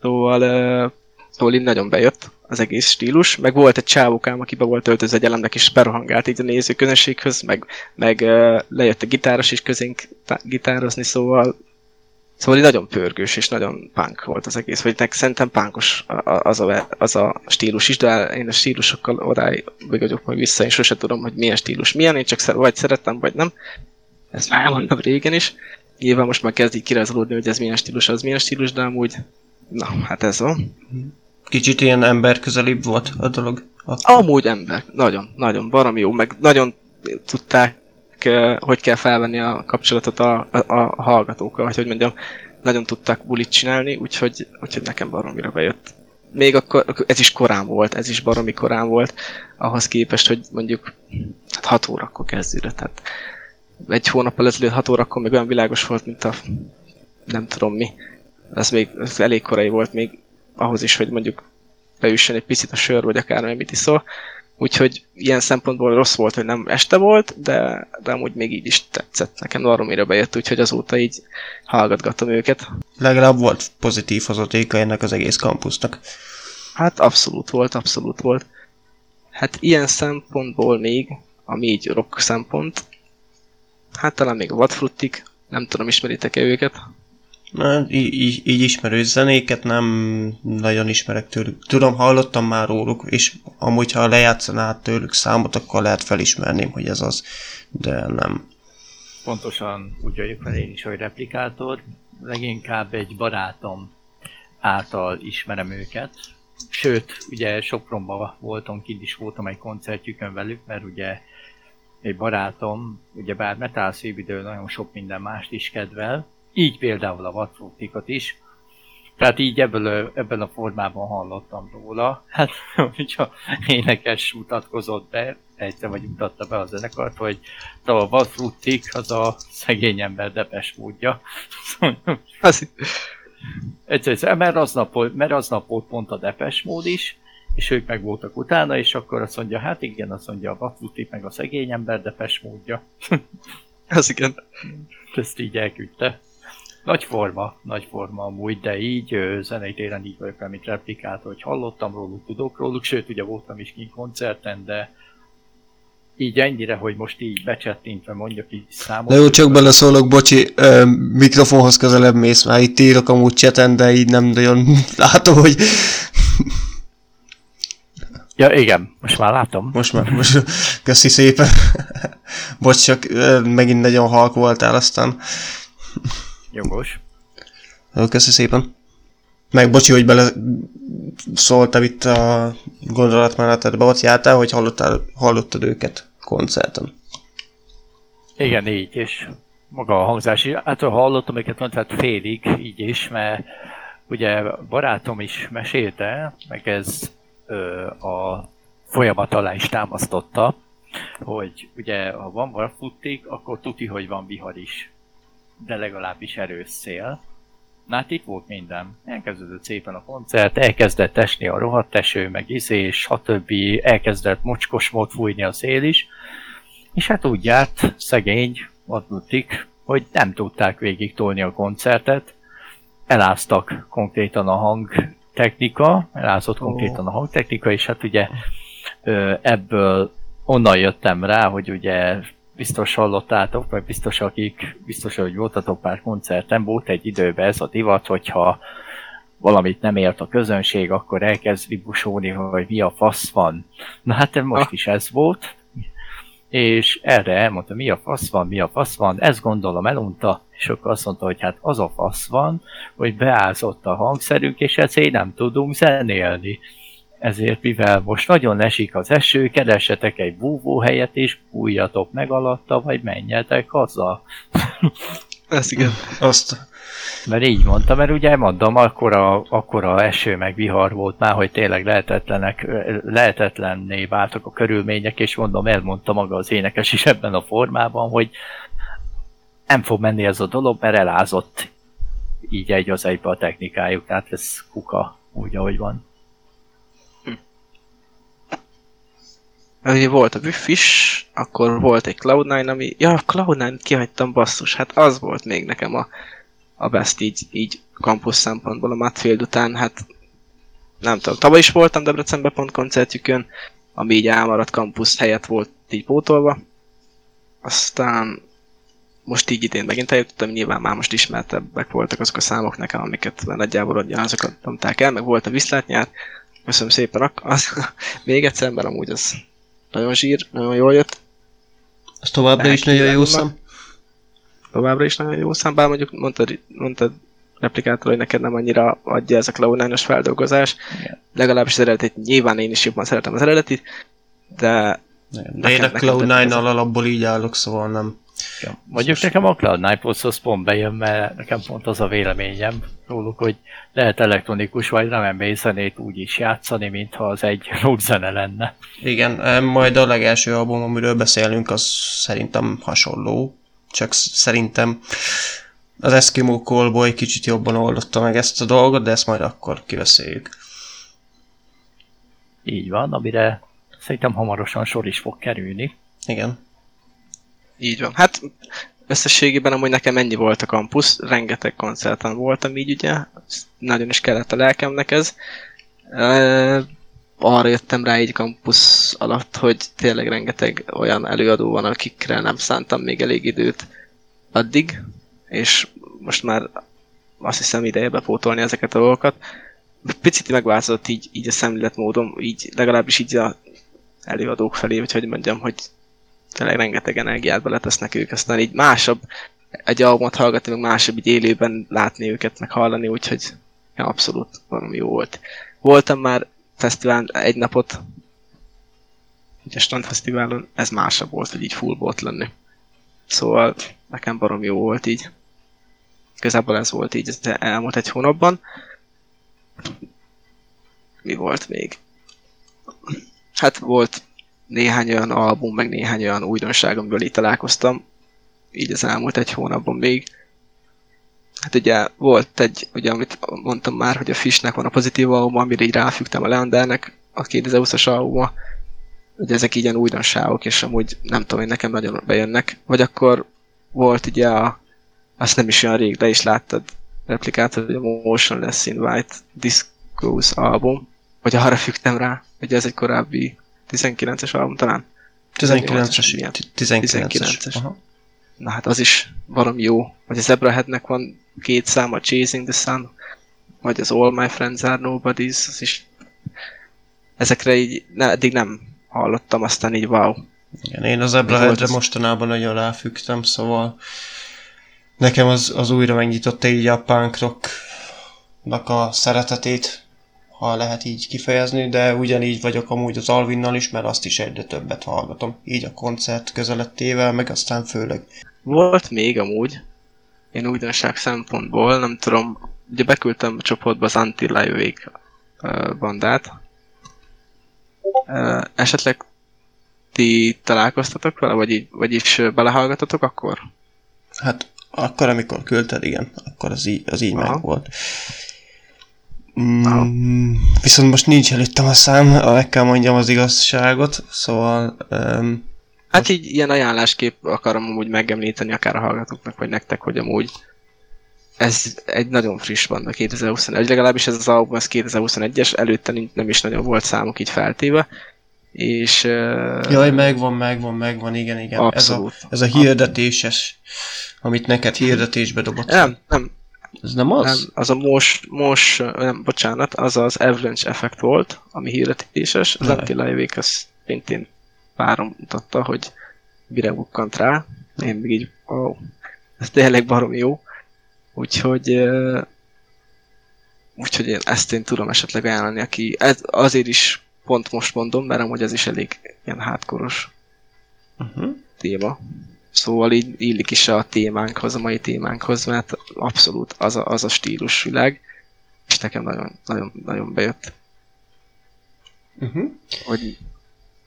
Szóval, uh, szóval így nagyon bejött az egész stílus, meg volt egy csávukám, aki be volt öltözve egy elemnek, és berohangált így a nézőközönséghöz, meg, meg uh, lejött a gitáros is közénk gitározni, szóval Szóval így nagyon pörgős és nagyon punk volt az egész, vagy nek szerintem pánkos az a, az a stílus is, de én a stílusokkal odáig vagyok majd vissza, én sose tudom, hogy milyen stílus milyen, én csak vagy szeretem, vagy nem. Ezt már mondtam régen is. Nyilván most már kezd így kirajzolódni, hogy ez milyen stílus, az milyen stílus, de amúgy, na, hát ez van. Kicsit ilyen ember közelibb volt a dolog. Akkor. Amúgy ember, nagyon, nagyon, baromi jó, meg nagyon tudták, hogy kell felvenni a kapcsolatot a, a, a hallgatókkal, vagy hogy mondjam, nagyon tudták bulit csinálni, úgyhogy, úgyhogy nekem baromira bejött. Még akkor, ez is korán volt, ez is baromi korán volt, ahhoz képest, hogy mondjuk hát 6 órakor kezdődött. Tehát egy hónappal ezelőtt 6 órakor még olyan világos volt, mint a nem tudom mi. Ez még ez elég korai volt még ahhoz is, hogy mondjuk beüssen egy picit a sör, vagy akár mit iszol. Úgyhogy ilyen szempontból rossz volt, hogy nem este volt, de, de amúgy még így is tetszett. Nekem baromira bejött, úgyhogy azóta így hallgatgatom őket. Legalább volt pozitív hozatéka ennek az egész kampusznak. Hát abszolút volt, abszolút volt. Hát ilyen szempontból még, ami így rock szempont, hát talán még a Vadfruttik, nem tudom, ismeritek-e őket? Na, így, így, így ismerő zenéket nem nagyon ismerek tőlük. Tudom, hallottam már róluk, és amúgy, ha lejátszaná tőlük számot, akkor lehet felismerném, hogy ez az, de nem. Pontosan úgy vagyok fel én is, hogy replikátor. Leginkább egy barátom által ismerem őket. Sőt, ugye Sopronban voltam, kint is voltam egy koncertjükön velük, mert ugye egy barátom, ugye bár metal szívidő nagyon sok minden mást is kedvel, így például a vadfruktikat is. Tehát így ebből ebben a formában hallottam róla. Hát, (laughs) hogyha énekes mutatkozott be, egyszer vagy mutatta be a zenekart, hogy a vadfruktik az a szegény ember depes módja. (laughs) Egyszer, mert aznap, mert aznap volt pont a depes mód is, és ők meg voltak utána, és akkor azt mondja, hát igen, azt mondja a vadfruktik meg a szegény ember depes módja. Az igen. Ezt így elküldte. Nagy forma, nagy forma amúgy, de így zenei téren így vagyok, amit replikált, hogy hallottam róluk, tudok róluk, sőt ugye voltam is kint koncerten, de így ennyire, hogy most így becsettintve mondjak így számot. Na jó, csak beleszólok, bocsi, ö, mikrofonhoz közelebb mész, már itt írok amúgy cseten, de így nem nagyon (laughs) látom, hogy... Ja, igen, most már látom. Most már, most köszi szépen. (laughs) Bocs, csak megint nagyon halk voltál aztán. Jogos. Köszi szépen. Meg bocsi, hogy bele szóltam itt a gondolatmenetedbe, ott jártál, hogy hallottál, hallottad őket koncerten. Igen, így, és maga a hangzás. Hát hallottam őket koncert félig, így is, mert ugye barátom is mesélte, meg ez ö, a folyamat alá is támasztotta, hogy ugye ha van valafutték, akkor tuti, hogy van vihar is de legalábbis erős szél. Na hát itt volt minden. Elkezdődött szépen a koncert, elkezdett esni a rohadt eső, meg izé, stb. Elkezdett mocskos mód fújni a szél is. És hát úgy járt, szegény, adnutik, hogy nem tudták végig tolni a koncertet. Eláztak konkrétan a hangtechnika, elázott oh. konkrétan a hangtechnika, és hát ugye ebből onnan jöttem rá, hogy ugye biztos hallottátok, vagy biztos akik, biztos, hogy voltatok pár koncerten, volt egy időben ez a divat, hogyha valamit nem ért a közönség, akkor elkezd vibusolni, hogy mi a fasz van. Na hát most ah. is ez volt, és erre elmondta, mi a fasz van, mi a fasz van, ezt gondolom elunta, és akkor azt mondta, hogy hát az a fasz van, hogy beázott a hangszerünk, és ezért nem tudunk zenélni. Ezért, mivel most nagyon esik az eső, keressetek egy búvóhelyet, és bújjatok meg alatta, vagy menjetek haza. (laughs) Ez igen. Azt, Mert így mondta, mert ugye mondom, akkora, akkora eső meg vihar volt már, hogy tényleg lehetetlenek, lehetetlenné váltak a körülmények, és mondom, elmondta maga az énekes is ebben a formában, hogy nem fog menni ez a dolog, mert elázott így egy az egybe a technikájuk, tehát ez kuka, úgy ahogy van. Ugye volt a Wifi-s, akkor volt egy Cloud9, ami... Ja, a Cloud9 kihagytam basszus, hát az volt még nekem a, a best így, így campus szempontból a Matfield után, hát nem tudom, tavaly is voltam Debrecenben pont koncertjükön, ami így elmaradt campus helyett volt így pótolva. Aztán most így idén megint eljutottam, nyilván már most ismertebbek voltak azok a számok nekem, amiket nagyjából ugyanazokat nyomták el, meg volt a viszlátnyár. Köszönöm szépen, (laughs) az, még egyszer, mert amúgy az nagyon zsír, nagyon jól jött. az továbbra is nagyon jó szem. Továbbra is nagyon jó szám, bár mondjuk mondtad, mondtad replikátor, hogy neked nem annyira adja ez a cloud feldolgozás. Igen. Legalábbis az eredetit, nyilván én is jobban szeretem az eredetit, de De én Nekem- a nekem Cloud9-nal tetszett. alapból így állok, szóval nem. Ja. Mondjuk nekem a Cloud9 Plus pont bejön, mert nekem pont az a véleményem róluk, hogy lehet elektronikus vagy nem zenét úgy is játszani, mintha az egy (laughs) rockzene lenne. Igen, majd a legelső album, amiről beszélünk, az szerintem hasonló, csak sz- szerintem az Eskimo Callboy kicsit jobban oldotta meg ezt a dolgot, de ezt majd akkor kiveszéljük. Így van, amire szerintem hamarosan sor is fog kerülni. Igen. Így van. Hát összességében amúgy nekem ennyi volt a kampusz, rengeteg koncerten voltam így ugye, nagyon is kellett a lelkemnek ez. E, arra jöttem rá így kampusz alatt, hogy tényleg rengeteg olyan előadó van, akikre nem szántam még elég időt addig, és most már azt hiszem ideje bepótolni ezeket a dolgokat. Picit megváltozott így, így a szemléletmódom, így legalábbis így a előadók felé, vagy hogy mondjam, hogy tényleg rengeteg energiát beletesznek ők, aztán így másabb egy albumot hallgatni, meg másabb így élőben látni őket, meg hallani, úgyhogy ja, abszolút valami jó volt. Voltam már fesztiválon egy napot, ugye a Strand Fesztiválon, ez másabb volt, hogy így full volt lenni. Szóval nekem barom jó volt így. Igazából ez volt így az elmúlt egy hónapban. Mi volt még? Hát volt néhány olyan album, meg néhány olyan újdonság, amiből itt találkoztam, így az elmúlt egy hónapban még. Hát ugye volt egy, ugye amit mondtam már, hogy a Fishnek van a pozitív album, amire így ráfügtem a Leandernek, a 2020-as albuma. Ugye ezek így ilyen újdonságok, és amúgy nem tudom, hogy nekem nagyon bejönnek. Vagy akkor volt ugye a, azt nem is olyan rég, de is láttad replikátor, hogy a Motionless in White Discos album, vagy arra fügtem rá, hogy ez egy korábbi 19-es album talán. 19-es. Milyen? 19-es. 19-es. Aha. Na hát az is valami jó. Vagy az Zebraheadnek van két száma, Chasing the Sun, vagy az All My Friends Are Nobodies, az is. Ezekre így ne, eddig nem hallottam, aztán így wow. Igen, én az Ebraheadre mostanában nagyon ráfügtem, szóval nekem az, az újra megnyitotta így a punk rocknak a szeretetét, ha lehet így kifejezni, de ugyanígy vagyok amúgy az Alvinnal is, mert azt is egyre többet hallgatom, így a koncert közelettével, meg aztán főleg. Volt még amúgy, én újdonság szempontból, nem tudom, ugye beküldtem a csoportba az Anti-Live bandát. Esetleg ti találkoztatok vele, vagy, így, vagy is ö, belehallgatatok akkor? Hát akkor, amikor küldted, igen, akkor az így, az így Aha. meg volt. Mm, viszont most nincs előttem a szám, meg kell mondjam az igazságot, szóval um, Hát így ilyen ajánlásképp akarom amúgy megemlíteni akár a hallgatóknak, vagy nektek, hogy amúgy ez egy nagyon friss banda 2021, legalábbis ez az album az 2021-es, előtte nem is nagyon volt számok így feltéve, és uh, Jaj, megvan, megvan, megvan, igen, igen. abszolút. Ez a, ez a hirdetéses, amit neked hirdetésbe dobott. Nem, nem, Ez nem az? nem, az a most, most, nem, bocsánat, az az Avalanche Effect volt, ami hirdetéses, az Jaj. Anti-Live az szintén párom mutatta, hogy mire bukkant rá. Én még így, oh, ez tényleg barom jó. Úgyhogy úgyhogy én ezt én tudom esetleg ajánlani, aki ez azért is pont most mondom, mert amúgy ez is elég ilyen hátkoros Uh-huh. téma. Szóval így illik is a témánkhoz, a mai témánkhoz, mert abszolút az a, az a stílus világ, és nekem nagyon, nagyon, nagyon bejött. Uh-huh. Vagy,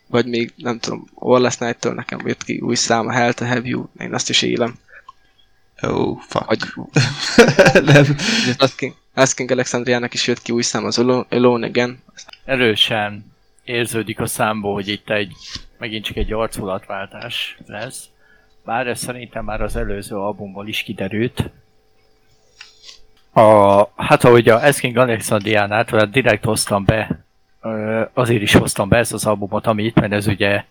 vagy még, nem tudom, Orless Night-től nekem jött ki új szám, a Hell to Have You, én azt is élem. Oh, fuck. Vagy- (laughs) nem. Asking, Asking Alexandriának is jött ki új szám, az Alone, Alone Again. Erősen érződik a számból, hogy itt egy megint csak egy arculatváltás lesz. Bár ez szerintem már az előző albumból is kiderült. A, hát ahogy a Asking Alexandriánát direkt hoztam be, azért is hoztam be ezt az albumot, amit, mert ez ugye,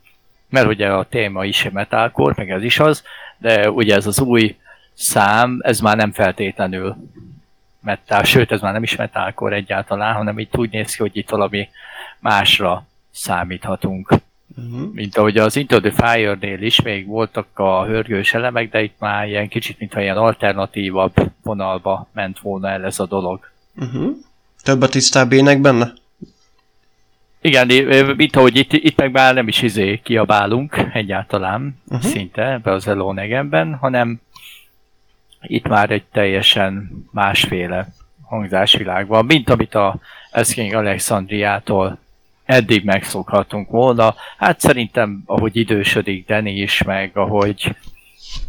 mert ugye a téma is metalcore, meg ez is az, de ugye ez az új szám, ez már nem feltétlenül metal, sőt ez már nem is metalcore egyáltalán, hanem itt úgy néz ki, hogy itt valami másra számíthatunk. Uh-huh. Mint ahogy az Into the Fire-nél is még voltak a hörgős elemek, de itt már ilyen kicsit, mintha ilyen alternatívabb vonalba ment volna el ez a dolog. Uh-huh. Több a tisztább ének benne? Igen, mint ahogy itt, itt meg már nem is izé kiabálunk egyáltalán, Uh-huh. szinte ebbe az Elonegenben, hanem itt már egy teljesen másféle hangzásvilág van, mint amit a Asking Alexandriától eddig megszokhatunk volna. Hát szerintem, ahogy idősödik Danny is, meg ahogy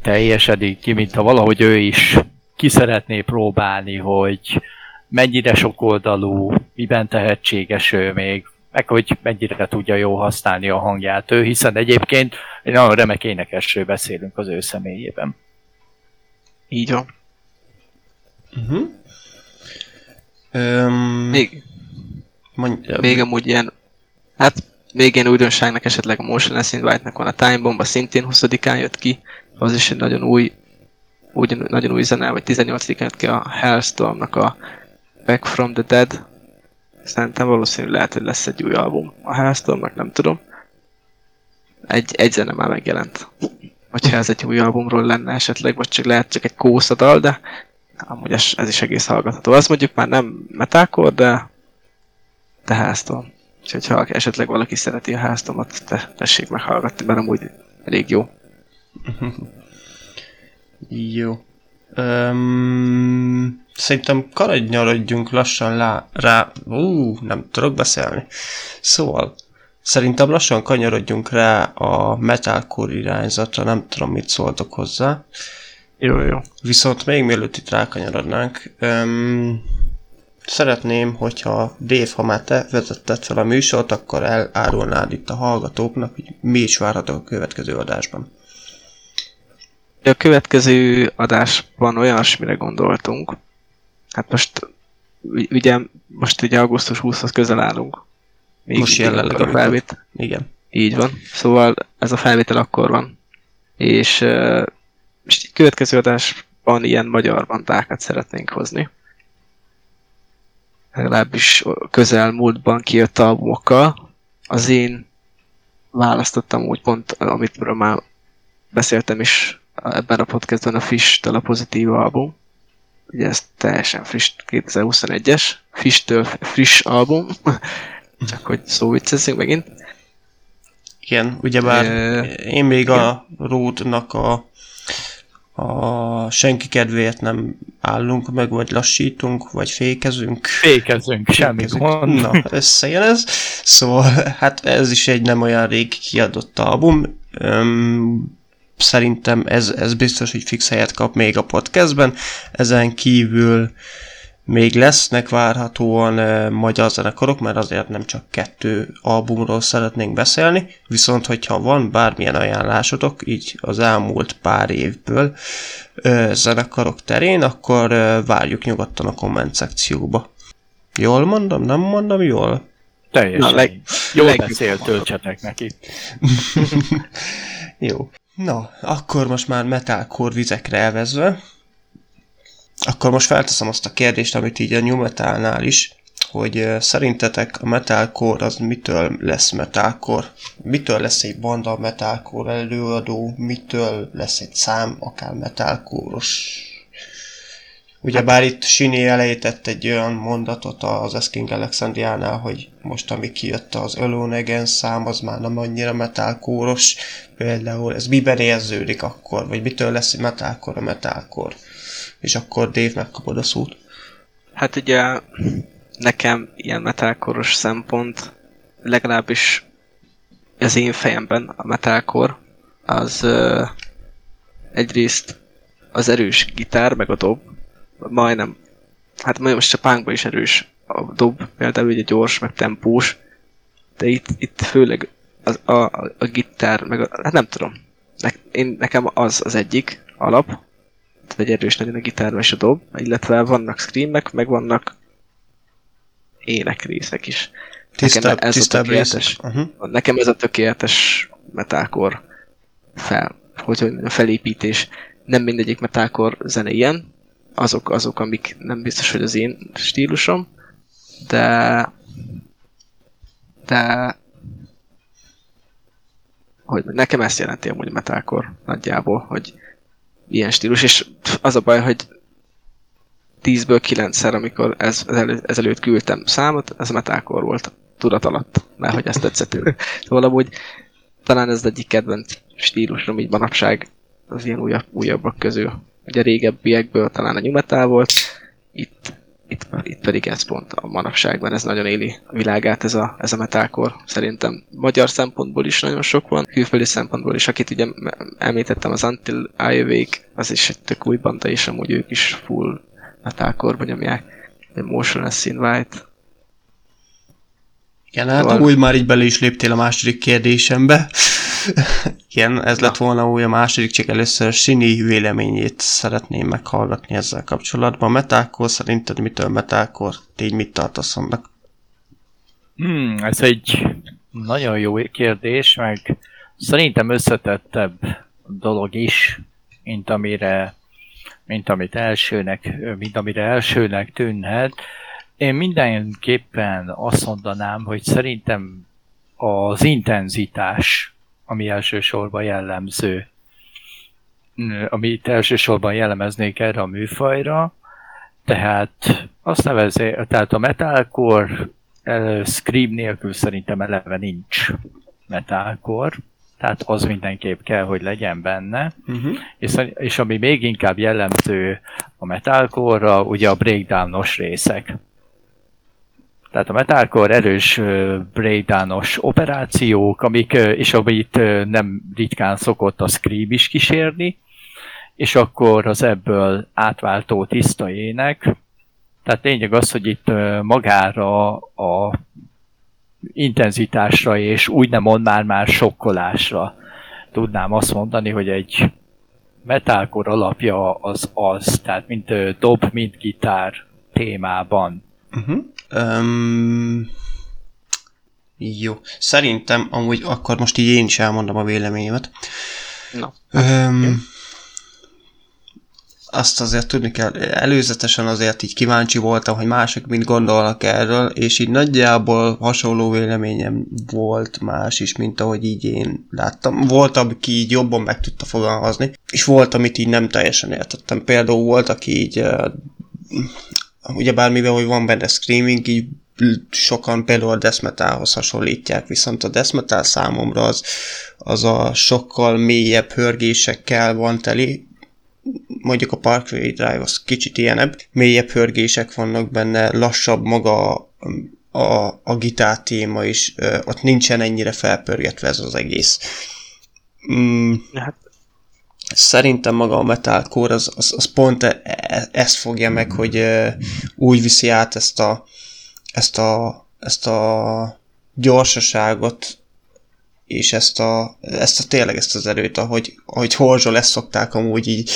teljesedik ki, mint ha valahogy ő is ki szeretné próbálni, hogy mennyire sokoldalú, miben tehetséges ő még, meg hogy mennyire tudja jó használni a hangját ő, hiszen egyébként egy nagyon remek énekesről beszélünk az ő személyében. Így van. Uh-huh. Um, Még, mondj, még amúgy ilyen, hát még ilyen újdonságnak esetleg a Motionless in White-nak van a Time Bomb, a szintén 20-án jött ki, az is egy nagyon új, ugyan, nagyon új zene, vagy 18-án jött ki a Hellstormnak a Back from the Dead. Szerintem valószínű lehet, hogy lesz egy új album a Hellstormnak, nem tudom. Egy, egy zene már megjelent. Hogyha ez egy új albumról lenne esetleg, vagy csak lehet csak egy kószadal, de amúgy ez, ez is egész hallgatható. Az mondjuk már nem metalcore, de de háztom. Úgyhogy ha esetleg valaki szereti a háztomat, te, tessék meghallgatni, mert amúgy elég jó. (laughs) Jó. Um, szerintem karadnyarodjunk lassan lá, rá... Ú, nem tudok beszélni. Szóval, szerintem lassan kanyarodjunk rá a metalcore irányzatra, nem tudom, mit szóltok hozzá. Jó, jó. Viszont még mielőtt itt rákanyarodnánk, um, szeretném, hogyha Dave, ha már te vezetted fel a műsort, akkor elárulnád itt a hallgatóknak, hogy mi is várhatok a következő adásban. A következő adásban olyasmire gondoltunk. Hát most ugye, most ugye augusztus 20-hoz közel állunk. Még Most jelenleg, a felvét. Igen. Így van. Szóval ez a felvétel akkor van. És most egy következő adásban ilyen magyar bandákat szeretnénk hozni. Legalábbis közel múltban kijött albumokkal. Az én választottam úgy pont, amit már beszéltem is ebben a podcastben a Fish-től a pozitív album. Ugye ez teljesen friss, 2021-es. Fish-től friss album. (laughs) Csak hogy szóviccezzünk megint. Igen, ugyebár Ö, én még a Rótnak a, a senki kedvéért nem állunk meg, vagy lassítunk, vagy fékezünk. Fékezünk, semmi Fékezünk. gond. Na, összejön ez. Szóval, hát ez is egy nem olyan rég kiadott album. Öm, szerintem ez, ez biztos, hogy fix helyet kap még a podcastben. Ezen kívül még lesznek várhatóan uh, magyar zenekarok, mert azért nem csak kettő albumról szeretnénk beszélni, viszont hogyha van bármilyen ajánlásotok, így az elmúlt pár évből uh, zenekarok terén, akkor uh, várjuk nyugodtan a komment szekcióba. Jól mondom? Nem mondom jól? Teljesen. Na, leg- Jó legjobb beszél, töltsetek neki. (laughs) Jó. Na, akkor most már metalcore vizekre elvezve, akkor most felteszem azt a kérdést, amit így a New Metalnál is, hogy szerintetek a metalcore az mitől lesz metalcore? Mitől lesz egy banda metalcore előadó? Mitől lesz egy szám akár metalcore-os? Ugyebár itt Sini elejtett egy olyan mondatot az Esking Alexandriánál, hogy most ami kijött az Alone Again szám, az már nem annyira metalcore-os. Például ez miben érződik akkor? Vagy mitől lesz egy metalcore a metalcore? És akkor Dave megkapod a szót. Hát ugye nekem ilyen metalkoros szempont, legalábbis az én fejemben a metalkor, az uh, egyrészt az erős gitár, meg a dob, majdnem, hát most a punkban is erős a dob, például ugye gyors, meg tempós, de itt, itt főleg az, a, a, a gitár, meg a, hát nem tudom, ne, én, nekem az az egyik alap, egy erős nagyon a gitár és a dob, illetve vannak screamek, meg vannak énekrészek is. Tisztább, nekem ez tisztább a tökéletes, uh-huh. nekem ez a tökéletes metalcore fel, hogy, hogy a felépítés. Nem mindegyik metalcore zene ilyen, azok, azok, amik nem biztos, hogy az én stílusom, de de hogy nekem ezt jelenti amúgy metalcore nagyjából, hogy ilyen stílus, és az a baj, hogy 10-ből 9-szer, amikor ez, ezelőtt küldtem számot, ez metalcore volt tudat alatt, mert hogy ezt tetszett ő. (laughs) Szóval amúgy talán ez egyik kedvenc stílusom így manapság az ilyen újabb, újabbak közül. Ugye régebbiekből talán a nyumetál volt, itt, itt, itt pedig ez pont a manapságban, ez nagyon éli világát ez a, ez a metalcore. Szerintem magyar szempontból is nagyon sok van, külföldi szempontból is, akit ugye említettem, az Until I Awake, az is egy tök új banda, és amúgy ők is full metalcore-ba nyomják. Motionless in White. Igen, hát szóval... úgy már így bele is léptél a második kérdésembe. Igen, ez lett volna új a második, csak először Sini véleményét szeretném meghallgatni ezzel kapcsolatban. Metalcore szerinted mitől? Te így mit tartasz annak? Hmm, ez egy nagyon jó kérdés, meg szerintem összetettebb dolog is, mint amire mint amit elsőnek, mint amire elsőnek tűnhet. Én mindenképpen azt mondanám, hogy szerintem az intenzitás ami elsősorban jellemző, amit elsősorban jellemeznék erre a műfajra, tehát azt nevezi, tehát a metalcore scream nélkül szerintem eleve nincs metalcore, tehát az mindenképp kell, hogy legyen benne, uh-huh. és, és ami még inkább jellemző a metalcore ugye a breakdownos részek. Tehát a metalcore erős breakdownos operációk, amik, és amit nem ritkán szokott a Scream is kísérni, és akkor az ebből átváltó tiszta ének. Tehát lényeg az, hogy itt magára a intenzitásra és úgy nem mond már már sokkolásra tudnám azt mondani, hogy egy metalcore alapja az az, tehát mint dob, mint gitár témában. Uh-huh. Um, jó. Szerintem amúgy akkor most így én is elmondom a véleményemet. No. Um, azt azért tudni kell, előzetesen azért így kíváncsi voltam, hogy mások mind gondolnak erről, és így nagyjából hasonló véleményem volt más is, mint ahogy így én láttam. Volt, aki így jobban meg tudta fogalmazni, és volt, amit így nem teljesen értettem. Például volt, aki így ugyebár mivel hogy van benne screaming, így sokan például a death metalhoz hasonlítják, viszont a death metal számomra az, az a sokkal mélyebb hörgésekkel van teli, mondjuk a Parkway Drive az kicsit ilyenebb, mélyebb hörgések vannak benne, lassabb maga a, a gitár téma is, ott nincsen ennyire felpörgetve ez az egész. Mm, hát szerintem maga a metalcore az, az, az pont e, e, ezt fogja meg, hogy e, úgy viszi át ezt a, ezt a, ezt a gyorsaságot, és ezt a, ezt a tényleg ezt az erőt, ahogy, ahogy Horzsol ezt szokták amúgy így,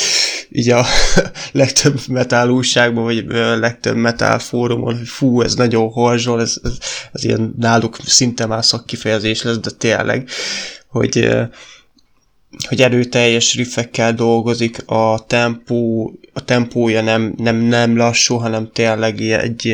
így a (laughs) legtöbb metal újságban, vagy a legtöbb metal fórumon, hogy fú, ez nagyon Horzsol, ez, ez, ez ilyen náluk szinte már szakkifejezés lesz, de tényleg, hogy hogy erőteljes riffekkel dolgozik, a tempó, a tempója nem, nem, nem lassú, hanem tényleg egy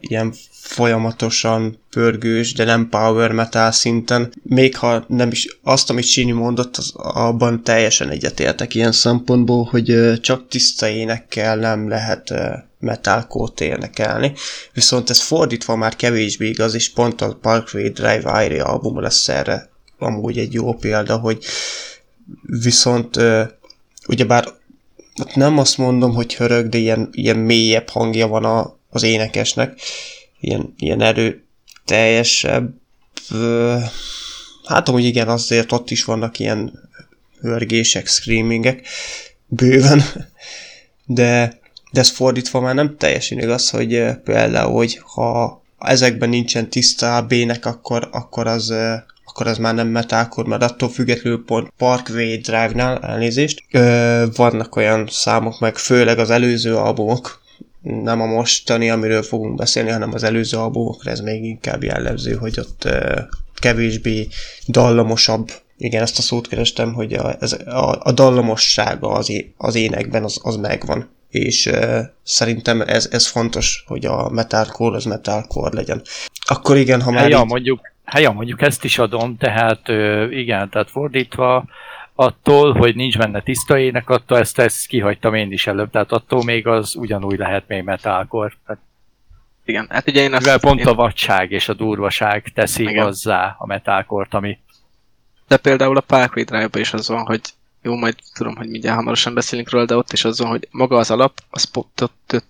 ilyen folyamatosan pörgős, de nem power metal szinten. Még ha nem is azt, amit Sini mondott, az abban teljesen egyetértek ilyen szempontból, hogy csak tiszta énekkel nem lehet metalcore énekelni. Viszont ez fordítva már kevésbé igaz, és pont a Parkway Drive Airy album lesz erre amúgy egy jó példa, hogy viszont ugyebár nem azt mondom, hogy hörög, de ilyen, ilyen mélyebb hangja van a, az énekesnek, ilyen, ilyen erőteljesebb. Hát amúgy igen, azért ott is vannak ilyen hörgések, screamingek, bőven, de, de ez fordítva már nem teljesen igaz, hogy például, hogy ha ezekben nincsen tiszta bének, akkor, akkor az akkor az már nem metalcore, mert attól függetlenül pont Parkway Drive-nál elnézést, ö, vannak olyan számok, meg főleg az előző albumok, nem a mostani, amiről fogunk beszélni, hanem az előző albumokra ez még inkább jellemző, hogy ott ö, kevésbé dallamosabb, igen, ezt a szót kerestem, hogy a, ez, a, a dallamossága az, é, az énekben az, az megvan és uh, szerintem ez, ez fontos, hogy a metalcore az metalcore legyen. Akkor igen, ha már... Ja, így... mondjuk, Hát ja, mondjuk ezt is adom, tehát igen, tehát fordítva, attól, hogy nincs benne tiszta ének, attól ezt, ezt kihagytam én is előbb, tehát attól még az ugyanúgy lehet még metalkor. Tehát igen, hát ugye én azt... Mivel pont én... a vadság és a durvaság teszi igen. hozzá a metalkort, ami... De például a Parkway drive is az van, hogy jó, majd tudom, hogy mindjárt hamarosan beszélünk róla, de ott is az van, hogy maga az alap, az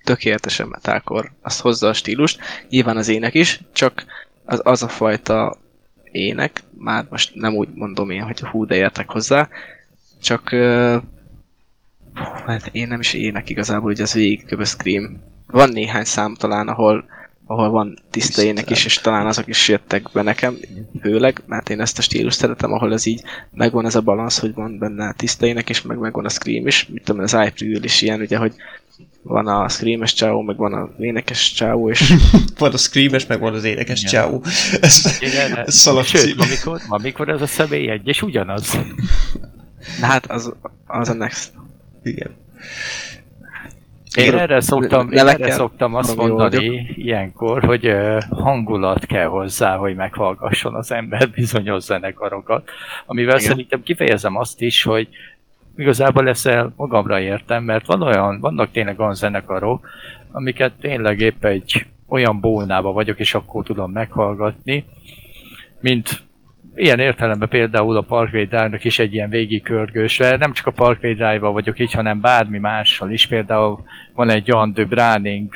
tökéletesen metalkor, azt hozza a stílust, nyilván az ének is, csak az, az a fajta ének, már most nem úgy mondom én, hogy hú, de értek hozzá, csak uh, hát én nem is ének igazából, hogy az végig a Scream. Van néhány szám talán, ahol, ahol van tiszta ének is, és talán azok is jöttek be nekem, főleg, mert én ezt a stílus szeretem, ahol ez így megvan ez a balansz, hogy van benne tiszta ének, és meg megvan a Scream is. Mit tudom, az iPreview is ilyen, ugye, hogy van a screames csáó, meg van a énekes csáó, és... (laughs) van a screames, meg van az énekes Igen. csáó. (laughs) Ez, Igen, ez sőt, amikor, amikor ez a személy egy, és ugyanaz. Na hát az, az a next. Igen. Én erre szoktam, én erre szoktam azt mondani ilyenkor, hogy hangulat kell hozzá, hogy meghallgasson az ember bizonyos zenekarokat, amivel Igen. szerintem kifejezem azt is, hogy igazából ezzel magamra értem, mert van olyan, vannak tényleg olyan zenekarok, amiket tényleg épp egy olyan bólnába vagyok, és akkor tudom meghallgatni, mint ilyen értelemben például a Parkway Drive-nak is egy ilyen végigkörgősre, nem csak a Parkway Drive-val vagyok így, hanem bármi mással is. Például van egy olyan The Browning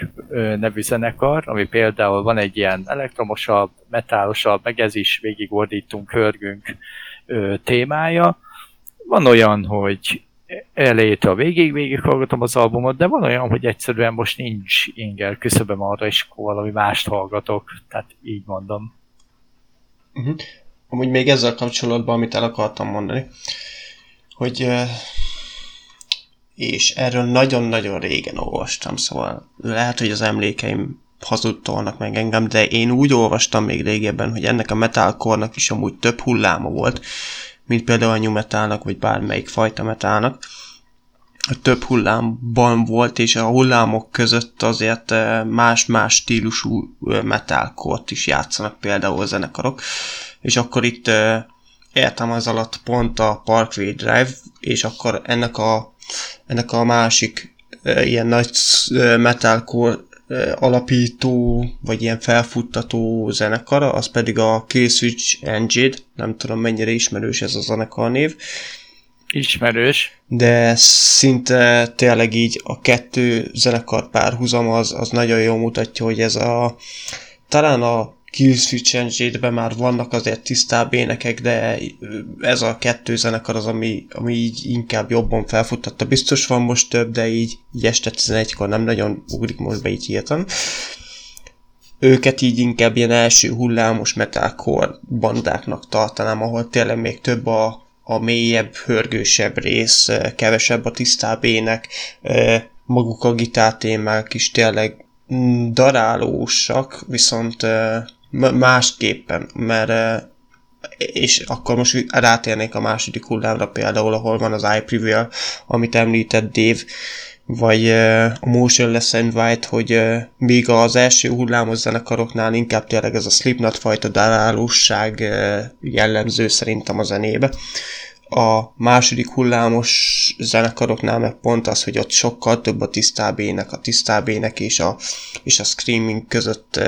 nevű zenekar, ami például van egy ilyen elektromosabb, metálosabb, meg ez is végigordítunk, hörgünk témája, van olyan, hogy elejétől végig végig hallgatom az albumot, de van olyan, hogy egyszerűen most nincs inger küszöböm arra, és akkor valami mást hallgatok, tehát így mondom. Uh-huh. Amúgy még ezzel kapcsolatban, amit el akartam mondani, hogy és erről nagyon-nagyon régen olvastam, szóval lehet, hogy az emlékeim hazudtolnak meg engem, de én úgy olvastam még régebben, hogy ennek a metalcore is amúgy több hulláma volt, mint például a new metalnak, vagy bármelyik fajta metalnak. Több hullámban volt, és a hullámok között azért eh, más-más stílusú eh, metalcore is játszanak például a zenekarok. És akkor itt eh, értem az alatt pont a Parkway Drive, és akkor ennek a, ennek a másik ilyen nagy metalcore alapító, vagy ilyen felfuttató zenekara, az pedig a Killswitch Engine, nem tudom mennyire ismerős ez a zenekar név. Ismerős. De szinte tényleg így a kettő zenekar párhuzam az, az nagyon jól mutatja, hogy ez a talán a Killswitch már vannak azért tisztább énekek, de ez a kettő zenekar az, ami, ami így inkább jobban felfuttatta. Biztos van most több, de így, így este 11-kor nem nagyon ugrik most be így hirtelen. Őket így inkább ilyen első hullámos metalcore bandáknak tartanám, ahol tényleg még több a, a mélyebb, hörgősebb rész, kevesebb a tisztább ének, maguk a gitártémák is tényleg mm, darálósak, viszont másképpen, mert és akkor most rátérnék a második hullámra például, ahol van az iPreview, amit említett Dave, vagy a Motionless and White, hogy míg az első hullámos zenekaroknál inkább tényleg ez a Slipknot fajta darálóság jellemző szerintem a zenébe. A második hullámos zenekaroknál meg pont az, hogy ott sokkal több a tisztábének, a tisztábének és a, és a screaming között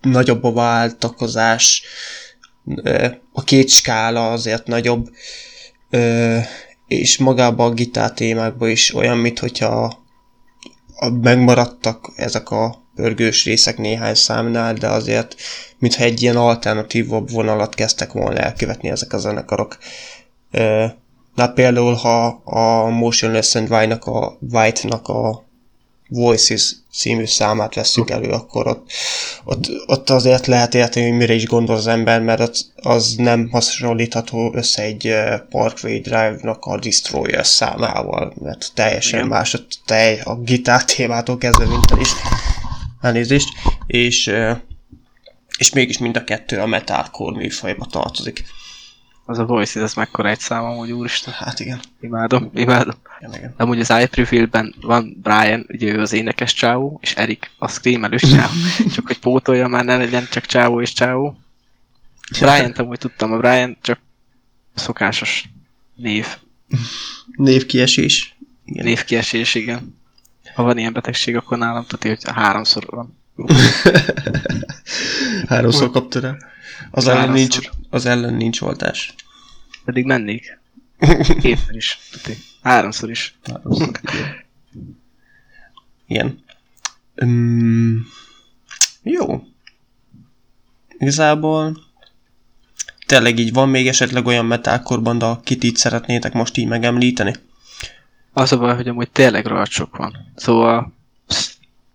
nagyobb a váltakozás, a két skála azért nagyobb, és magában a gitár témákban is olyan, mint hogyha megmaradtak ezek a pörgős részek néhány számnál, de azért, mintha egy ilyen alternatívabb vonalat kezdtek volna elkövetni ezek a zenekarok. Na például, ha a Motionless and White-nak a, White-nak a Voices című számát veszük elő, akkor ott, ott, ott azért lehet érteni, hogy mire is gondol az ember, mert az, az nem hasonlítható össze egy Parkway Drive-nak a Destroyer számával, mert teljesen Igen. más, a, tej, a gitár témától kezdve minden is. Elnézést. És, és mégis mind a kettő a metalcore műfajba tartozik. Az a Voices, ez mekkora egy szám amúgy, úristen. Hát igen. Imádom, imádom. Igen, igen. Amúgy az iPreview-ben van Brian, ugye ő az énekes csáó, és Erik a screamelős csáó. (laughs) csak hogy pótolja már ne legyen csak csáó és csáó. Brian amúgy tudtam, a Brian csak szokásos név. Névkiesés. Igen. Névkiesés, igen. Ha van ilyen betegség, akkor nálam tudja, hogy háromszor van. (laughs) háromszor kapta rá. Az ellen, nincs, az ellen nincs oltás. Pedig mennék. (laughs) Kétszer is. Háromszor is. Háromszor. Igen. Um, jó. Igazából tényleg így van még esetleg olyan metalcore de akit így szeretnétek most így megemlíteni? Az a baj, hogy amúgy tényleg rohadt sok van. Szóval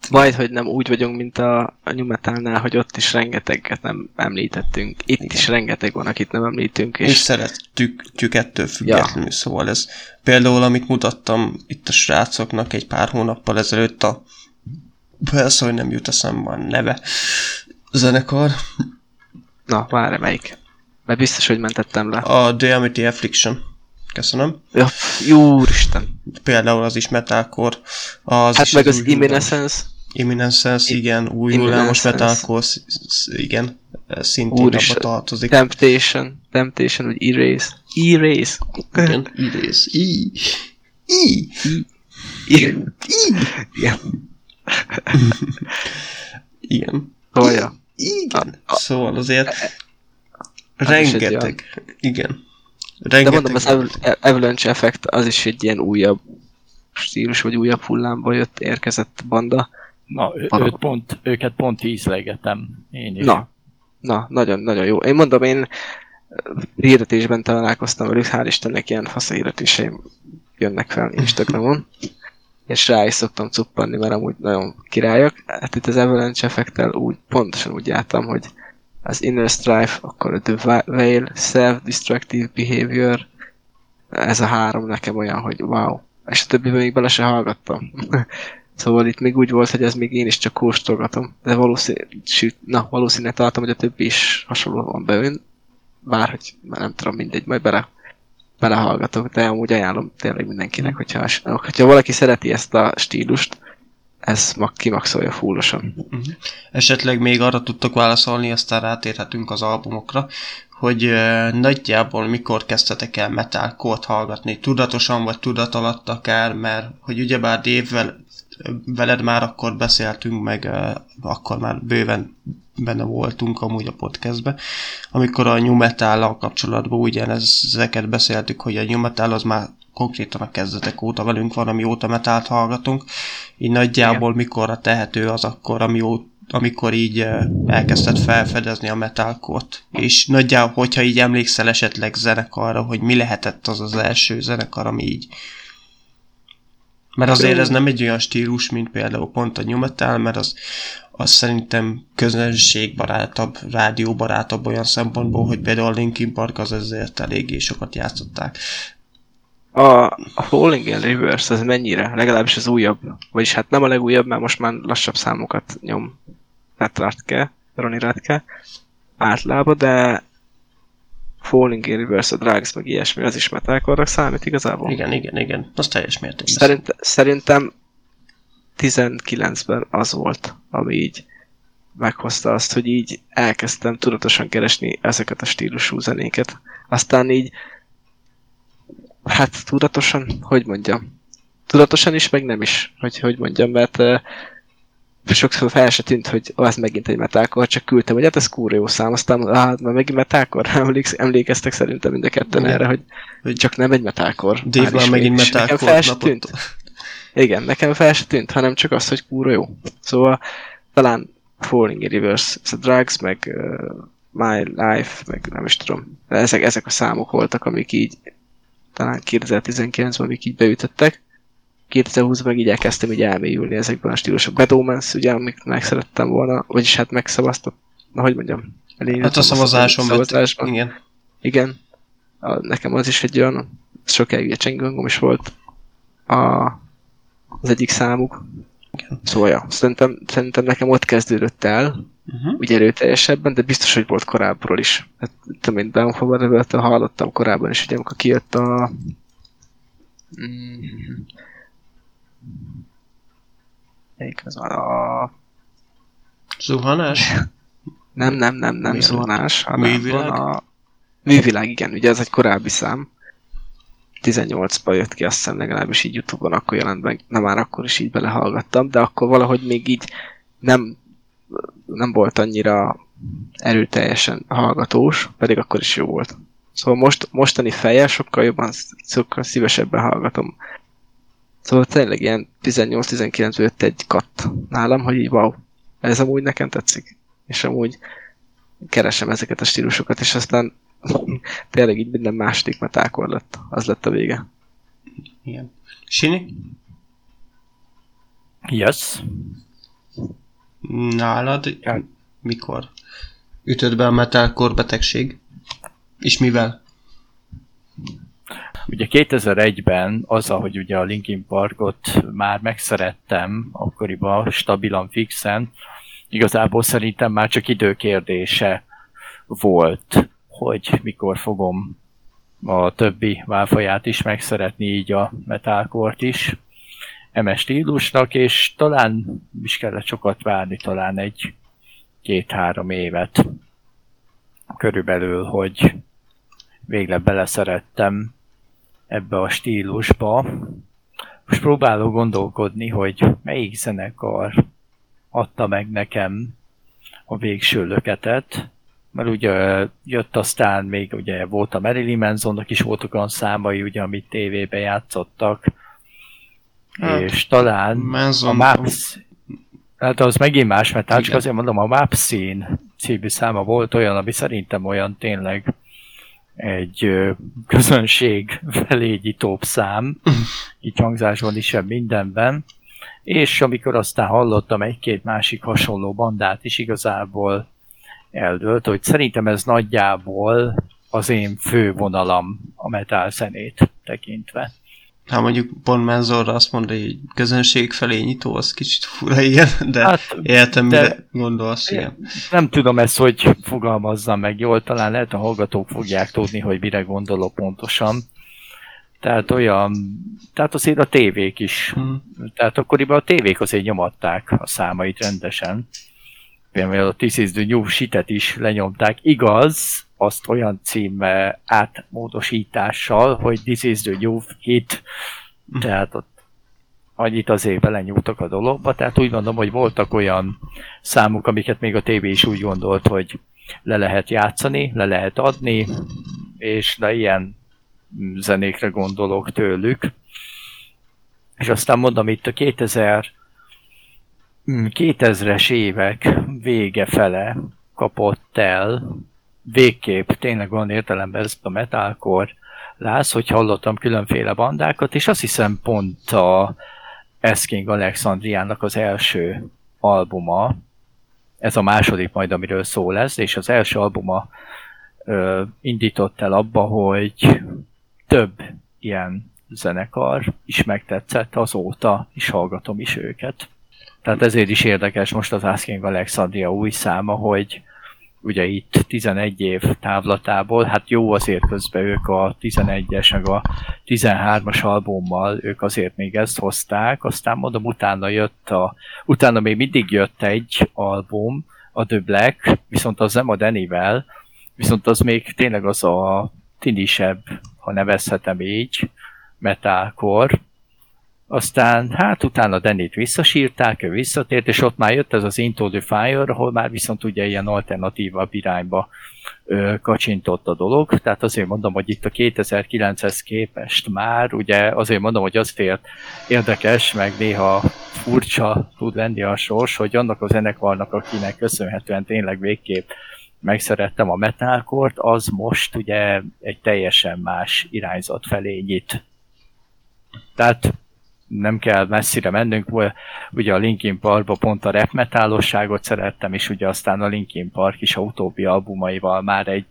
majd, hogy nem úgy vagyunk, mint a, a Nyumetálnál, hogy ott is rengeteget nem említettünk. Itt is rengeteg van, akit nem említünk. És, és szeretjük ettől függetlenül, ja. szóval ez például, amit mutattam itt a srácoknak egy pár hónappal ezelőtt a persze, hogy nem jut eszembe a neve zenekar. Na, várj, melyik? Mert biztos, hogy mentettem le. A The Amity Affliction. Köszönöm. Ja, jó Isten. Például az is metalcore. Az hát is meg az, az Imminescence, igen, új hullámos metalcore, igen, szintén Úr abba tartozik. Temptation, Temptation, vagy Erase. Erase. Igen, (laughs) Erase. I. I. I. Igen. Igen. Szóval, (laughs) Igen. Szóval azért rengeteg. Igen. Rengeteg. De mondom, az Avalanche Effect az is egy ilyen újabb stílus, vagy újabb hullámba jött, érkezett banda. Na, őt pont, őket pont ízlegetem én is. Na, na, nagyon, nagyon jó. Én mondom, én hirdetésben találkoztam velük, hál' Istennek ilyen fasz hirdetéseim jönnek fel Instagramon, és rá is szoktam cuppanni, mert amúgy nagyon királyok. Hát itt az Avalanche effektel úgy, pontosan úgy jártam, hogy az Inner Strife, akkor a The Veil, Self-Destructive Behavior, ez a három nekem olyan, hogy wow. És a többiben még bele se hallgattam. (laughs) szóval itt még úgy volt, hogy ez még én is csak kóstolgatom. De valószínű, na, valószínűleg tartom, hogy a többi is hasonlóan beön. Bár, hogy már nem tudom, mindegy, majd bele, belehallgatok, de amúgy ajánlom tényleg mindenkinek, hogyha, hogyha valaki szereti ezt a stílust, ez mag kimaxolja fullosan. Uh-huh. Esetleg még arra tudtok válaszolni, aztán rátérhetünk az albumokra, hogy nagyjából mikor kezdtetek el metalcore hallgatni, tudatosan vagy tudat alatt akár, mert hogy ugyebár Dave-vel veled már akkor beszéltünk, meg akkor már bőven benne voltunk amúgy a podcastbe, amikor a new metal kapcsolatban ugyanezeket beszéltük, hogy a new metal az már konkrétan a kezdetek óta velünk van, amióta metált hallgatunk. Így nagyjából Igen. mikorra tehető az akkor, amióta amikor így elkezdted felfedezni a metalkot. És nagyjából, hogyha így emlékszel esetleg zenekarra, hogy mi lehetett az az első zenekar, ami így... Mert azért ez nem egy olyan stílus, mint például pont a new metal, mert az, az szerintem közönségbarátabb, rádióbarátabb olyan szempontból, hogy például a Linkin Park az ezért eléggé sokat játszották a, a Falling in Reverse az mennyire? Legalábbis az újabb. Vagyis hát nem a legújabb, mert most már lassabb számokat nyom Pat Ratke, Ronnie Ratke általában, de Falling in Reverse, a Drugs, meg ilyesmi, az is metalcore számít igazából. Igen, igen, igen. Az teljes mértékben. Szerint, szerintem 19-ben az volt, ami így meghozta azt, hogy így elkezdtem tudatosan keresni ezeket a stílusú zenéket. Aztán így, hát tudatosan, hogy mondjam, tudatosan is, meg nem is, hogy, hogy mondjam, mert uh, sokszor fel se tűnt, hogy az megint egy metalcore, csak küldtem, hogy hát ez kúra jó szám, aztán ah, már megint (laughs) Emléksz, emlékeztek szerintem mind a ketten Igen. erre, hogy, hogy csak nem egy metalcore. Dave Már megint metalcore fel se tűnt. Igen, nekem fel se tűnt, hanem csak az, hogy kúra jó. Szóval talán Falling in Reverse, ez a Drugs, meg uh, My Life, meg nem is tudom. Ezek, ezek a számok voltak, amik így talán 2019-ben amik így beütöttek. 2020 meg így elkezdtem így elmélyülni ezekben a stílusokban. Bad Omens, ugye, amik meg szerettem volna, vagyis hát megszavaztam, na hogy mondjam, elindítottam Hát a szavazáson vett. szavazásban. Igen. Igen. A, nekem az is egy olyan, sokáig ugye csengőngom is volt a, az egyik számuk. Igen. Szóval, ja, szerintem, szerintem nekem ott kezdődött el, Uh-huh. úgy erőteljesebben, de biztos, hogy volt korábbról is. Hát, tudom én, Downfall hallottam korábban is, ugye, amikor kijött a... Mm, melyik az van? A... Zuhanás? (laughs) Nem, nem, nem, nem Milyen? zuhanás, hanem Művilág? van a... Művilág, igen, ugye ez egy korábbi szám. 18-ban jött ki, azt hiszem legalábbis így Youtube-on akkor jelent meg, na már akkor is így belehallgattam, de akkor valahogy még így nem, nem volt annyira erőteljesen hallgatós, pedig akkor is jó volt. Szóval most, mostani fejjel sokkal jobban, sokkal szívesebben hallgatom. Szóval tényleg ilyen 18-19 jött egy katt nálam, hogy így wow, ez amúgy nekem tetszik. És amúgy keresem ezeket a stílusokat, és aztán (laughs) tényleg így minden második metákor lett. Az lett a vége. Igen. Sini? Yes. Nálad Ja. mikor ütött be a metalcore betegség? És mivel? Ugye 2001-ben az, hogy ugye a Linkin Parkot már megszerettem, akkoriban stabilan fixen, igazából szerintem már csak időkérdése volt, hogy mikor fogom a többi válfaját is megszeretni, így a metalcore is, eme stílusnak, és talán is kellett sokat várni, talán egy két-három évet körülbelül, hogy végre beleszerettem ebbe a stílusba. Most próbálok gondolkodni, hogy melyik zenekar adta meg nekem a végső löketet, mert ugye jött aztán még ugye volt a Marilyn Mansonnak is voltak olyan számai, ugye, amit tévébe játszottak, Hát, és talán a Manson... Maps, hát az megint más, mert hát csak azért mondom, a Map Scene című száma volt olyan, ami szerintem olyan tényleg egy közönség felé nyitóbb szám, így hangzásban is, sem mindenben. És amikor aztán hallottam egy-két másik hasonló bandát is igazából eldőlt, hogy szerintem ez nagyjából az én fő vonalam a metal zenét tekintve. Hát mondjuk pont Manzorra azt mondta, hogy közönség felé nyitó, az kicsit fura ilyen, de hát, értem, de- mire gondolsz, igen. nem tudom ezt, hogy fogalmazzam meg jól, talán lehet a hallgatók fogják tudni, hogy mire gondolok pontosan. Tehát olyan, tehát azért a tévék is, Hm. tehát akkoriban a tévék azért nyomatták a számait rendesen. Például a This is the New is lenyomták. Igaz, azt olyan címmel átmódosítással, hogy This is the New Hit. Tehát ott annyit azért belenyúltak a dologba, tehát úgy gondolom, hogy voltak olyan számok, amiket még a tévé is úgy gondolt, hogy le lehet játszani, le lehet adni, és de ilyen zenékre gondolok tőlük. És aztán mondom, itt a 2000 mm, 2000-es évek vége fele kapott el végképp tényleg van értelemben ez a metalcore láz, hogy hallottam különféle bandákat, és azt hiszem pont a Asking Alexandriának az első albuma, ez a második majd, amiről szó lesz, és az első albuma ö, indított el abba, hogy több ilyen zenekar is megtetszett, azóta is hallgatom is őket. Tehát ezért is érdekes most az Asking Alexandria új száma, hogy ugye itt 11 év távlatából, hát jó azért közben ők a 11-es, meg a 13-as albummal, ők azért még ezt hozták, aztán mondom, utána jött a, utána még mindig jött egy album, a The Black, viszont az nem a Denivel, viszont az még tényleg az a tinisebb, ha nevezhetem így, metalcore, aztán hát utána Denit visszasírták, ő visszatért, és ott már jött ez az Into the Fire, ahol már viszont ugye ilyen alternatívabb irányba ö, kacsintott a dolog. Tehát azért mondom, hogy itt a 2009-hez képest már, ugye azért mondom, hogy azért érdekes, meg néha furcsa tud lenni a sors, hogy annak a zenekarnak, akinek köszönhetően tényleg végképp megszerettem a metalkort, az most ugye egy teljesen más irányzat felé nyit. Tehát nem kell messzire mennünk, ugye a Linkin Parkba pont a rap metálosságot szerettem, és ugye aztán a Linkin Park is a utóbbi albumaival már egy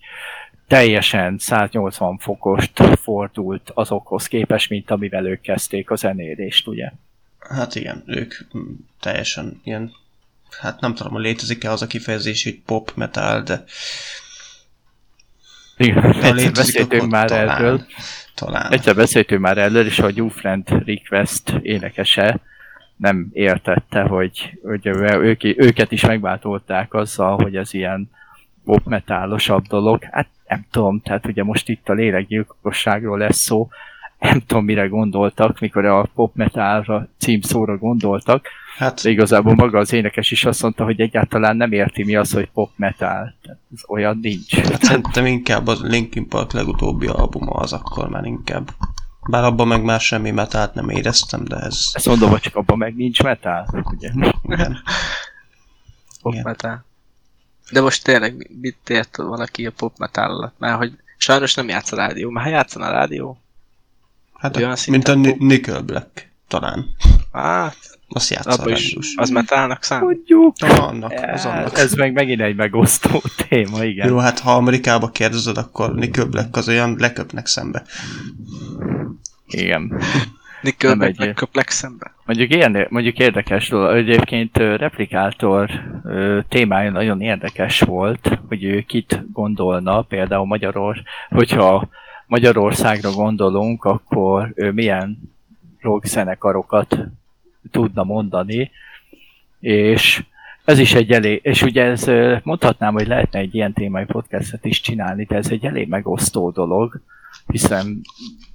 teljesen 180 fokost fordult azokhoz képest, mint amivel ők kezdték a zenélést, ugye? Hát igen, ők teljesen ilyen, hát nem tudom, létezik-e az a kifejezés, hogy pop metal, de igen, egyszer beszéltünk már talán. erről. Talán. Egyszer beszéltünk már erről, és a You Friend Request énekese nem értette, hogy, hogy ők, őket is megváltolták azzal, hogy ez ilyen pop metálosabb dolog. Hát nem tudom, tehát ugye most itt a lélekgyilkosságról lesz szó, nem tudom mire gondoltak, mikor a pop metalra címszóra gondoltak. Hát De igazából maga az énekes is azt mondta, hogy egyáltalán nem érti mi az, hogy pop metal. Tehát ez olyan nincs. Hát szerintem inkább a Linkin Park legutóbbi albuma az akkor már inkább. Bár abban meg már semmi metált nem éreztem, de ez... Ezt mondom, hogy csak abban meg nincs metál, ugye? Igen. Pop Igen. metal. De most tényleg mit ért valaki a pop metal alatt? Mert hogy sajnos nem játsz a rádió. Már ha játszana a rádió, Hát, Olyan mint a Nickelback, talán. Hát, azt játsza is, Az metalnak szám? Tudjuk. Annak, az annak. Ez meg megint egy megosztó (laughs) téma, igen. Jó, hát ha Amerikába kérdezed, akkor Nickelback az olyan leköpnek szembe. Igen. Nickelback leköpnek szembe. Mondjuk, ilyen, mondjuk érdekes dolog, egyébként Replikátor témája nagyon érdekes volt, hogy ő kit gondolna, például Magyaror, hogyha Magyarországra gondolunk, akkor ő milyen rock zenekarokat tudna mondani, és ez is egy elég, és ugye ez mondhatnám, hogy lehetne egy ilyen témai podcastet is csinálni, de ez egy elég megosztó dolog, hiszen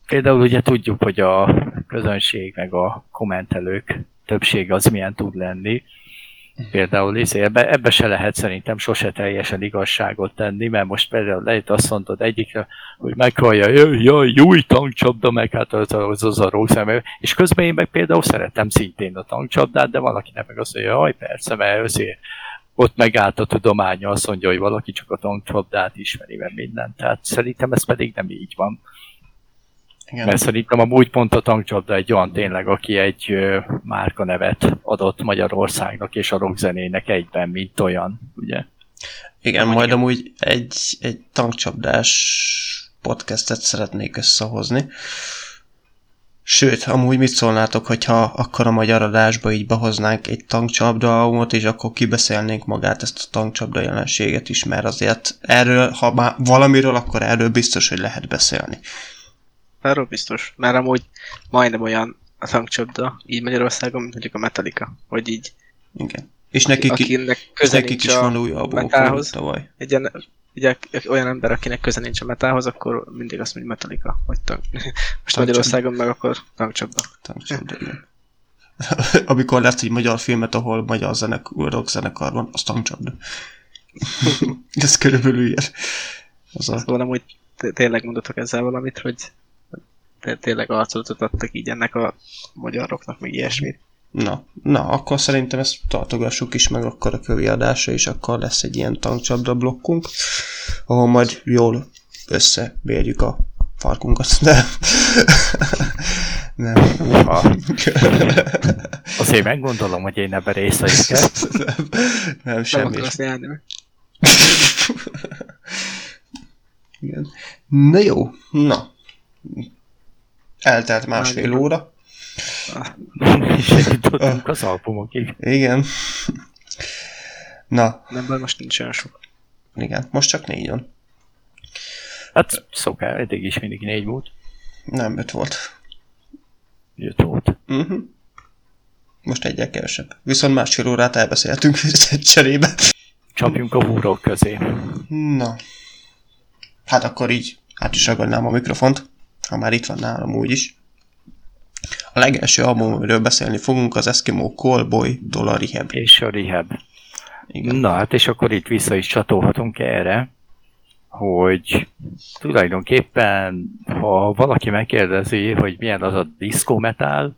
például ugye tudjuk, hogy a közönség meg a kommentelők többsége az milyen tud lenni, Például izé, ebbe, ebbe se lehet szerintem sose teljesen igazságot tenni, mert most például lehet azt mondod egyikre, hogy meghallja, jaj, új tankcsapda, meg hát az az, az a rossz és közben én meg például szeretem szintén a tankcsapdát, de valaki nem meg azt mondja, jaj, persze, mert azért ott megállt a tudománya, azt mondja, hogy valaki csak a tankcsapdát ismeri, mert mindent. Tehát szerintem ez pedig nem így van. Igen. Mert szerintem amúgy pont a tankcsapda egy olyan tényleg, aki egy ö, nevet adott Magyarországnak és a rockzenének egyben, mint olyan, ugye? Igen, majd igen. amúgy egy, egy tankcsapdás podcastet szeretnék összehozni. Sőt, amúgy mit szólnátok, hogyha akkor a magyar adásba így behoznánk egy tankcsapda albumot, és akkor kibeszélnénk magát ezt a tankcsapda jelenséget is, mert azért erről, ha már valamiről, akkor erről biztos, hogy lehet beszélni. Arról biztos, mert amúgy majdnem olyan a tankcsapda, így Magyarországon, mint mondjuk a Metallica, hogy így igen. És nekik, akinek köze nekik is van új albumok tavaly. Egy ilyen, ugye, olyan ember, akinek köze nincs a metához, akkor mindig azt mondja Metallica, vagy tank. Most Magyarországon meg akkor tankcsapda. Tankcsapda, igen. (laughs) Amikor lesz egy magyar filmet, ahol magyar zenek, rock zenekar van, az tankcsapda. (laughs) Ez körülbelül ilyen. Az a... Szóval hogy tényleg mondatok ezzel valamit, hogy tényleg arcot adtak így ennek a magyaroknak, még ilyesmit. Na, na, akkor szerintem ezt tartogassuk is meg akkor a kövi adása, és akkor lesz egy ilyen tankcsapda blokkunk, ahol majd jól összebérjük a farkunkat, (laughs) de... Nem. Uha. Azért meggondolom, hogy én ebben részt nem, nem, semmi. Nem (laughs) Igen. Na jó, na. Eltelt másfél Már óra. Segítettünk az albumokig. Igen. Na. Nem, bár most nincs olyan sok. Igen, most csak négy van. Hát szokás, eddig is mindig négy volt. Nem, öt volt. Öt volt. Uh-huh. Most egyel kevesebb. Viszont másfél órát elbeszéltünk (laughs) cserébe. Csapjunk a húrok közé. Na. Hát akkor így át is ragadnám a mikrofont, ha már itt van nálam úgyis. A legelső album, amiről beszélni fogunk, az Eskimo Callboy-tól a Rehab. És a Rehab. Igen. Na hát, és akkor itt vissza is csatolhatunk erre, hogy tulajdonképpen, ha valaki megkérdezi, hogy milyen az a disco metal,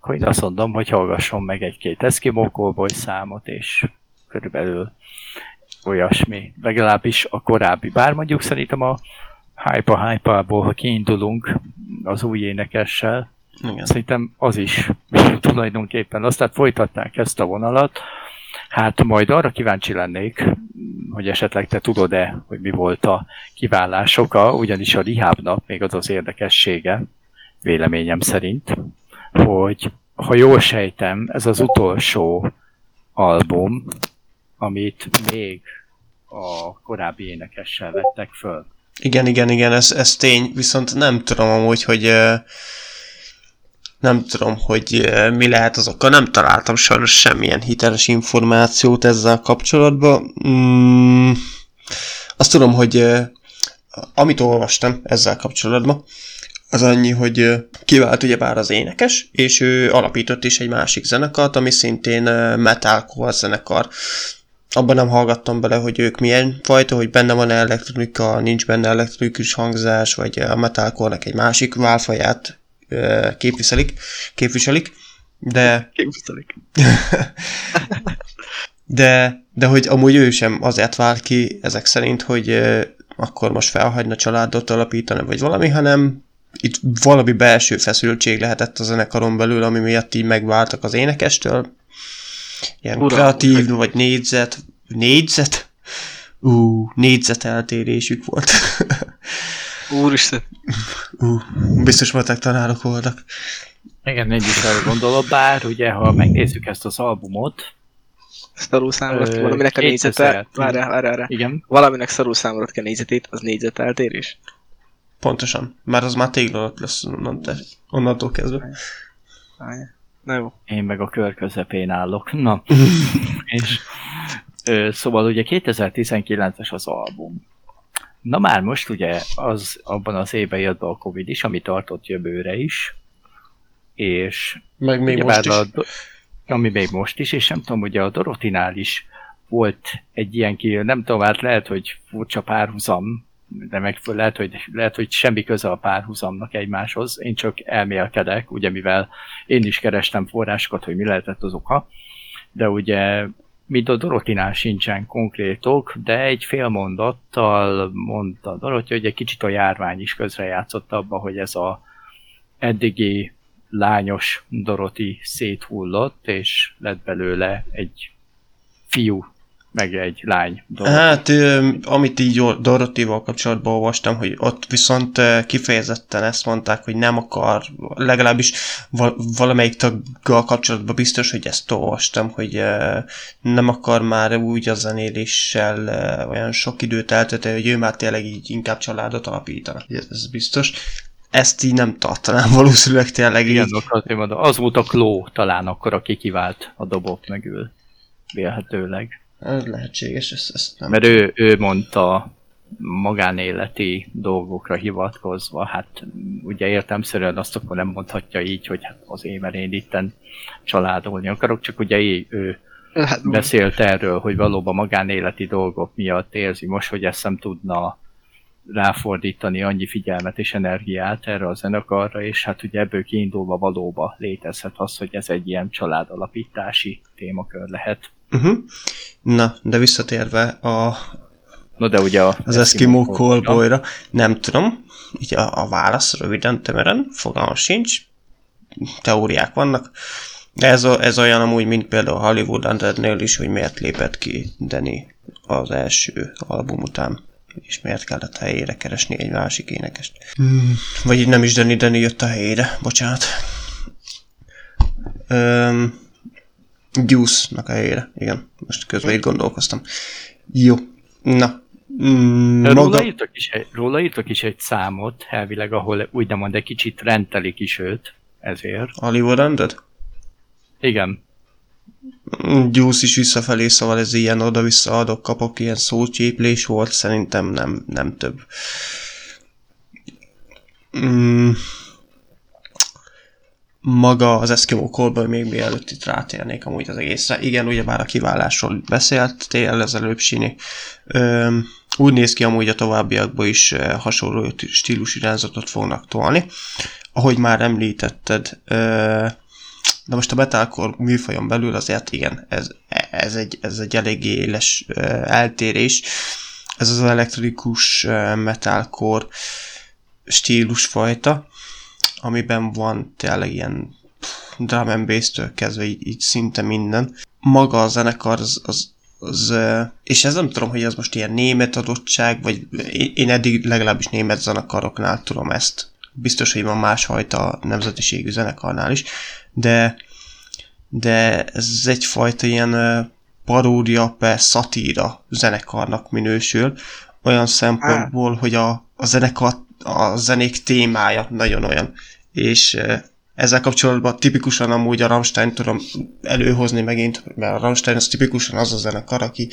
akkor én azt mondom, hogy hallgasson meg egy-két Eskimo Callboy számot, és körülbelül olyasmi. Legalábbis a korábbi. Bár mondjuk szerintem a hype hype ha kiindulunk az új énekessel, Igen. Szerintem az is (laughs) tulajdonképpen. Aztán folytatták ezt a vonalat. Hát majd arra kíváncsi lennék, hogy esetleg te tudod-e, hogy mi volt a kiválás oka, ugyanis a Rihábnak még az az érdekessége, véleményem szerint, hogy ha jól sejtem, ez az utolsó album, amit még a korábbi énekessel vettek föl. Igen, igen, igen, ez, ez tény, viszont nem tudom amúgy, hogy nem tudom, hogy mi lehet az oka, nem találtam sajnos semmilyen hiteles információt ezzel kapcsolatban. Mm, azt tudom, hogy amit olvastam ezzel kapcsolatban, az annyi, hogy kivált ugyebár az énekes, és ő alapított is egy másik zenekart, ami szintén metalcore zenekar abban nem hallgattam bele, hogy ők milyen fajta, hogy benne van elektronika, nincs benne elektronikus hangzás, vagy a metalcore egy másik válfaját képviselik, képviselik, de, Képzelik. (laughs) de, de hogy amúgy ő sem azért vált ki ezek szerint, hogy akkor most felhagyna családot alapítani, vagy valami, hanem itt valami belső feszültség lehetett a zenekaron belül, ami miatt így megváltak az énekestől. Ilyen Uram, kreatív, vagy négyzet, négyzet? Ú, négyzet eltérésük volt. (laughs) Úristen. Ú, biztos matek tanárok voltak. Igen, én is arra gondolok, bár ugye, ha megnézzük ezt az albumot, Szarul számolod ki valaminek a 2000. négyzete. Várjál, várjál, várjál. igen, Valaminek szarul számolod ki a négyzetét, az négyzet eltérés. Pontosan. Már az már téglalap lesz onnantól kezdve. Várjál. Na jó. én meg a kör közepén állok. (laughs) Na, (laughs) és ö, szóval ugye 2019-es az album. Na már most ugye az abban az évben jött be a Covid is, ami tartott jövőre is, és Meg még most is. A, Do- ami még most is, és nem tudom, ugye a Dorotinál is volt egy ilyen ki, nem tudom, hát lehet, hogy furcsa párhuzam, de meg lehet, hogy, lehet, hogy semmi köze a párhuzamnak egymáshoz. Én csak elmélkedek, ugye mivel én is kerestem forrásokat, hogy mi lehetett az oka, de ugye mint a Dorotinál sincsen konkrétok, de egy fél mondattal mondta Doroti, hogy egy kicsit a járvány is közrejátszott abba, hogy ez a eddigi lányos Doroti széthullott, és lett belőle egy fiú, meg egy lány Doroti. Hát, amit így Dor- Dorothyval kapcsolatban olvastam, hogy ott viszont kifejezetten ezt mondták, hogy nem akar, legalábbis val- valamelyik taggal kapcsolatban biztos, hogy ezt olvastam, hogy nem akar már úgy a zenéléssel olyan sok időt eltölteni, hogy ő már tényleg így inkább családot alapítana. Ez, biztos. Ezt így nem tartanám (laughs) valószínűleg tényleg Igen, így. azért mondom, az volt a Kló talán akkor, aki kivált a dobok mögül. Vélhetőleg. Ez lehetséges, ezt, ezt nem. Mert ő, ő mondta magánéleti dolgokra hivatkozva, hát ugye értemszerűen azt akkor nem mondhatja így, hogy hát az én, mert én itten családolni akarok, csak ugye ő, ő Hát, beszélt erről, hogy valóban magánéleti dolgok miatt érzi most, hogy ezt nem tudna ráfordítani annyi figyelmet és energiát erre a zenekarra, és hát ugye ebből kiindulva valóban létezhet az, hogy ez egy ilyen családalapítási témakör lehet. Uh-huh. Na, de visszatérve a, No de ugye a az Eskimo Callboyra, nem tudom, így a, a válasz röviden, tömören, fogalmam sincs, teóriák vannak, de ez, o- ez olyan amúgy, mint például a Hollywood Undead-nél is, hogy miért lépett ki Danny az első album után, és miért kellett helyére keresni egy másik énekest. Hmm. Vagy így nem is Danny, Danny jött a helyére, bocsánat. Um, Juice-nak a helyére, igen, most közben itt gondolkoztam. Jó, Na, mm, Róla, maga... írtak is róla írtak is egy számot, elvileg, ahol úgymond egy kicsit rentelik is őt, ezért. Hollywood Undead? Igen. Juice is visszafelé, szóval ez ilyen oda-vissza adok, kapok, ilyen szócséplés volt, szerintem nem, nem több. Mm. Maga az Eskimo Callboy még mielőtt itt rátérnék amúgy az egészre. Igen, ugyebár a kiválásról beszéltél az előbb, Sini. Öm, úgy néz ki amúgy a továbbiakban is hasonló stílus irányzatot fognak tolni. Ahogy már említetted, eh, de most a metalcore műfajon belül azért igen, ez, ez, egy, ez egy eléggé éles eltérés. Ez az elektronikus metalcore stílusfajta, amiben van tényleg ilyen drum and bass-től kezdve így, így szinte minden. Maga a zenekar az, az, az, és ez nem tudom, hogy ez most ilyen német adottság, vagy én eddig legalábbis német zenekaroknál tudom ezt. Biztos, hogy van másfajta nemzetiségű zenekarnál is, de, de ez egyfajta ilyen paródia per szatíra zenekarnak minősül, olyan szempontból, hogy a, a zenekar, a zenék témája nagyon olyan. És ezzel kapcsolatban tipikusan amúgy a Rammstein tudom előhozni megint, mert a Rammstein az tipikusan az a zenekar, aki,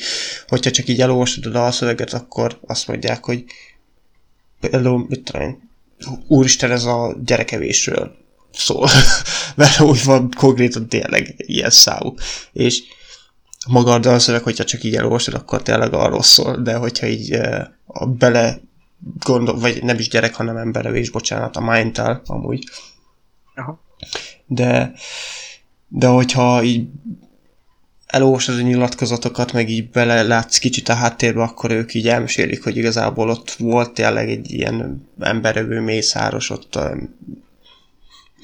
hogyha csak így elolvasod a dalszöveget, akkor azt mondják, hogy például, mit tudom úristen, ez a gyerekevésről szól, (laughs) mert úgy van konkrétan tényleg ilyen számú. És maga a dalszöveg, hogyha csak így elolvasod, akkor tényleg arról szól, de hogyha így a bele gondol, vagy nem is gyerek, hanem emberevés, bocsánat, a mindtal amúgy. Aha. De, de hogyha így elolvasod a nyilatkozatokat, meg így bele látsz kicsit a háttérbe, akkor ők így elmesélik, hogy igazából ott volt tényleg egy ilyen emberevő mészáros, ott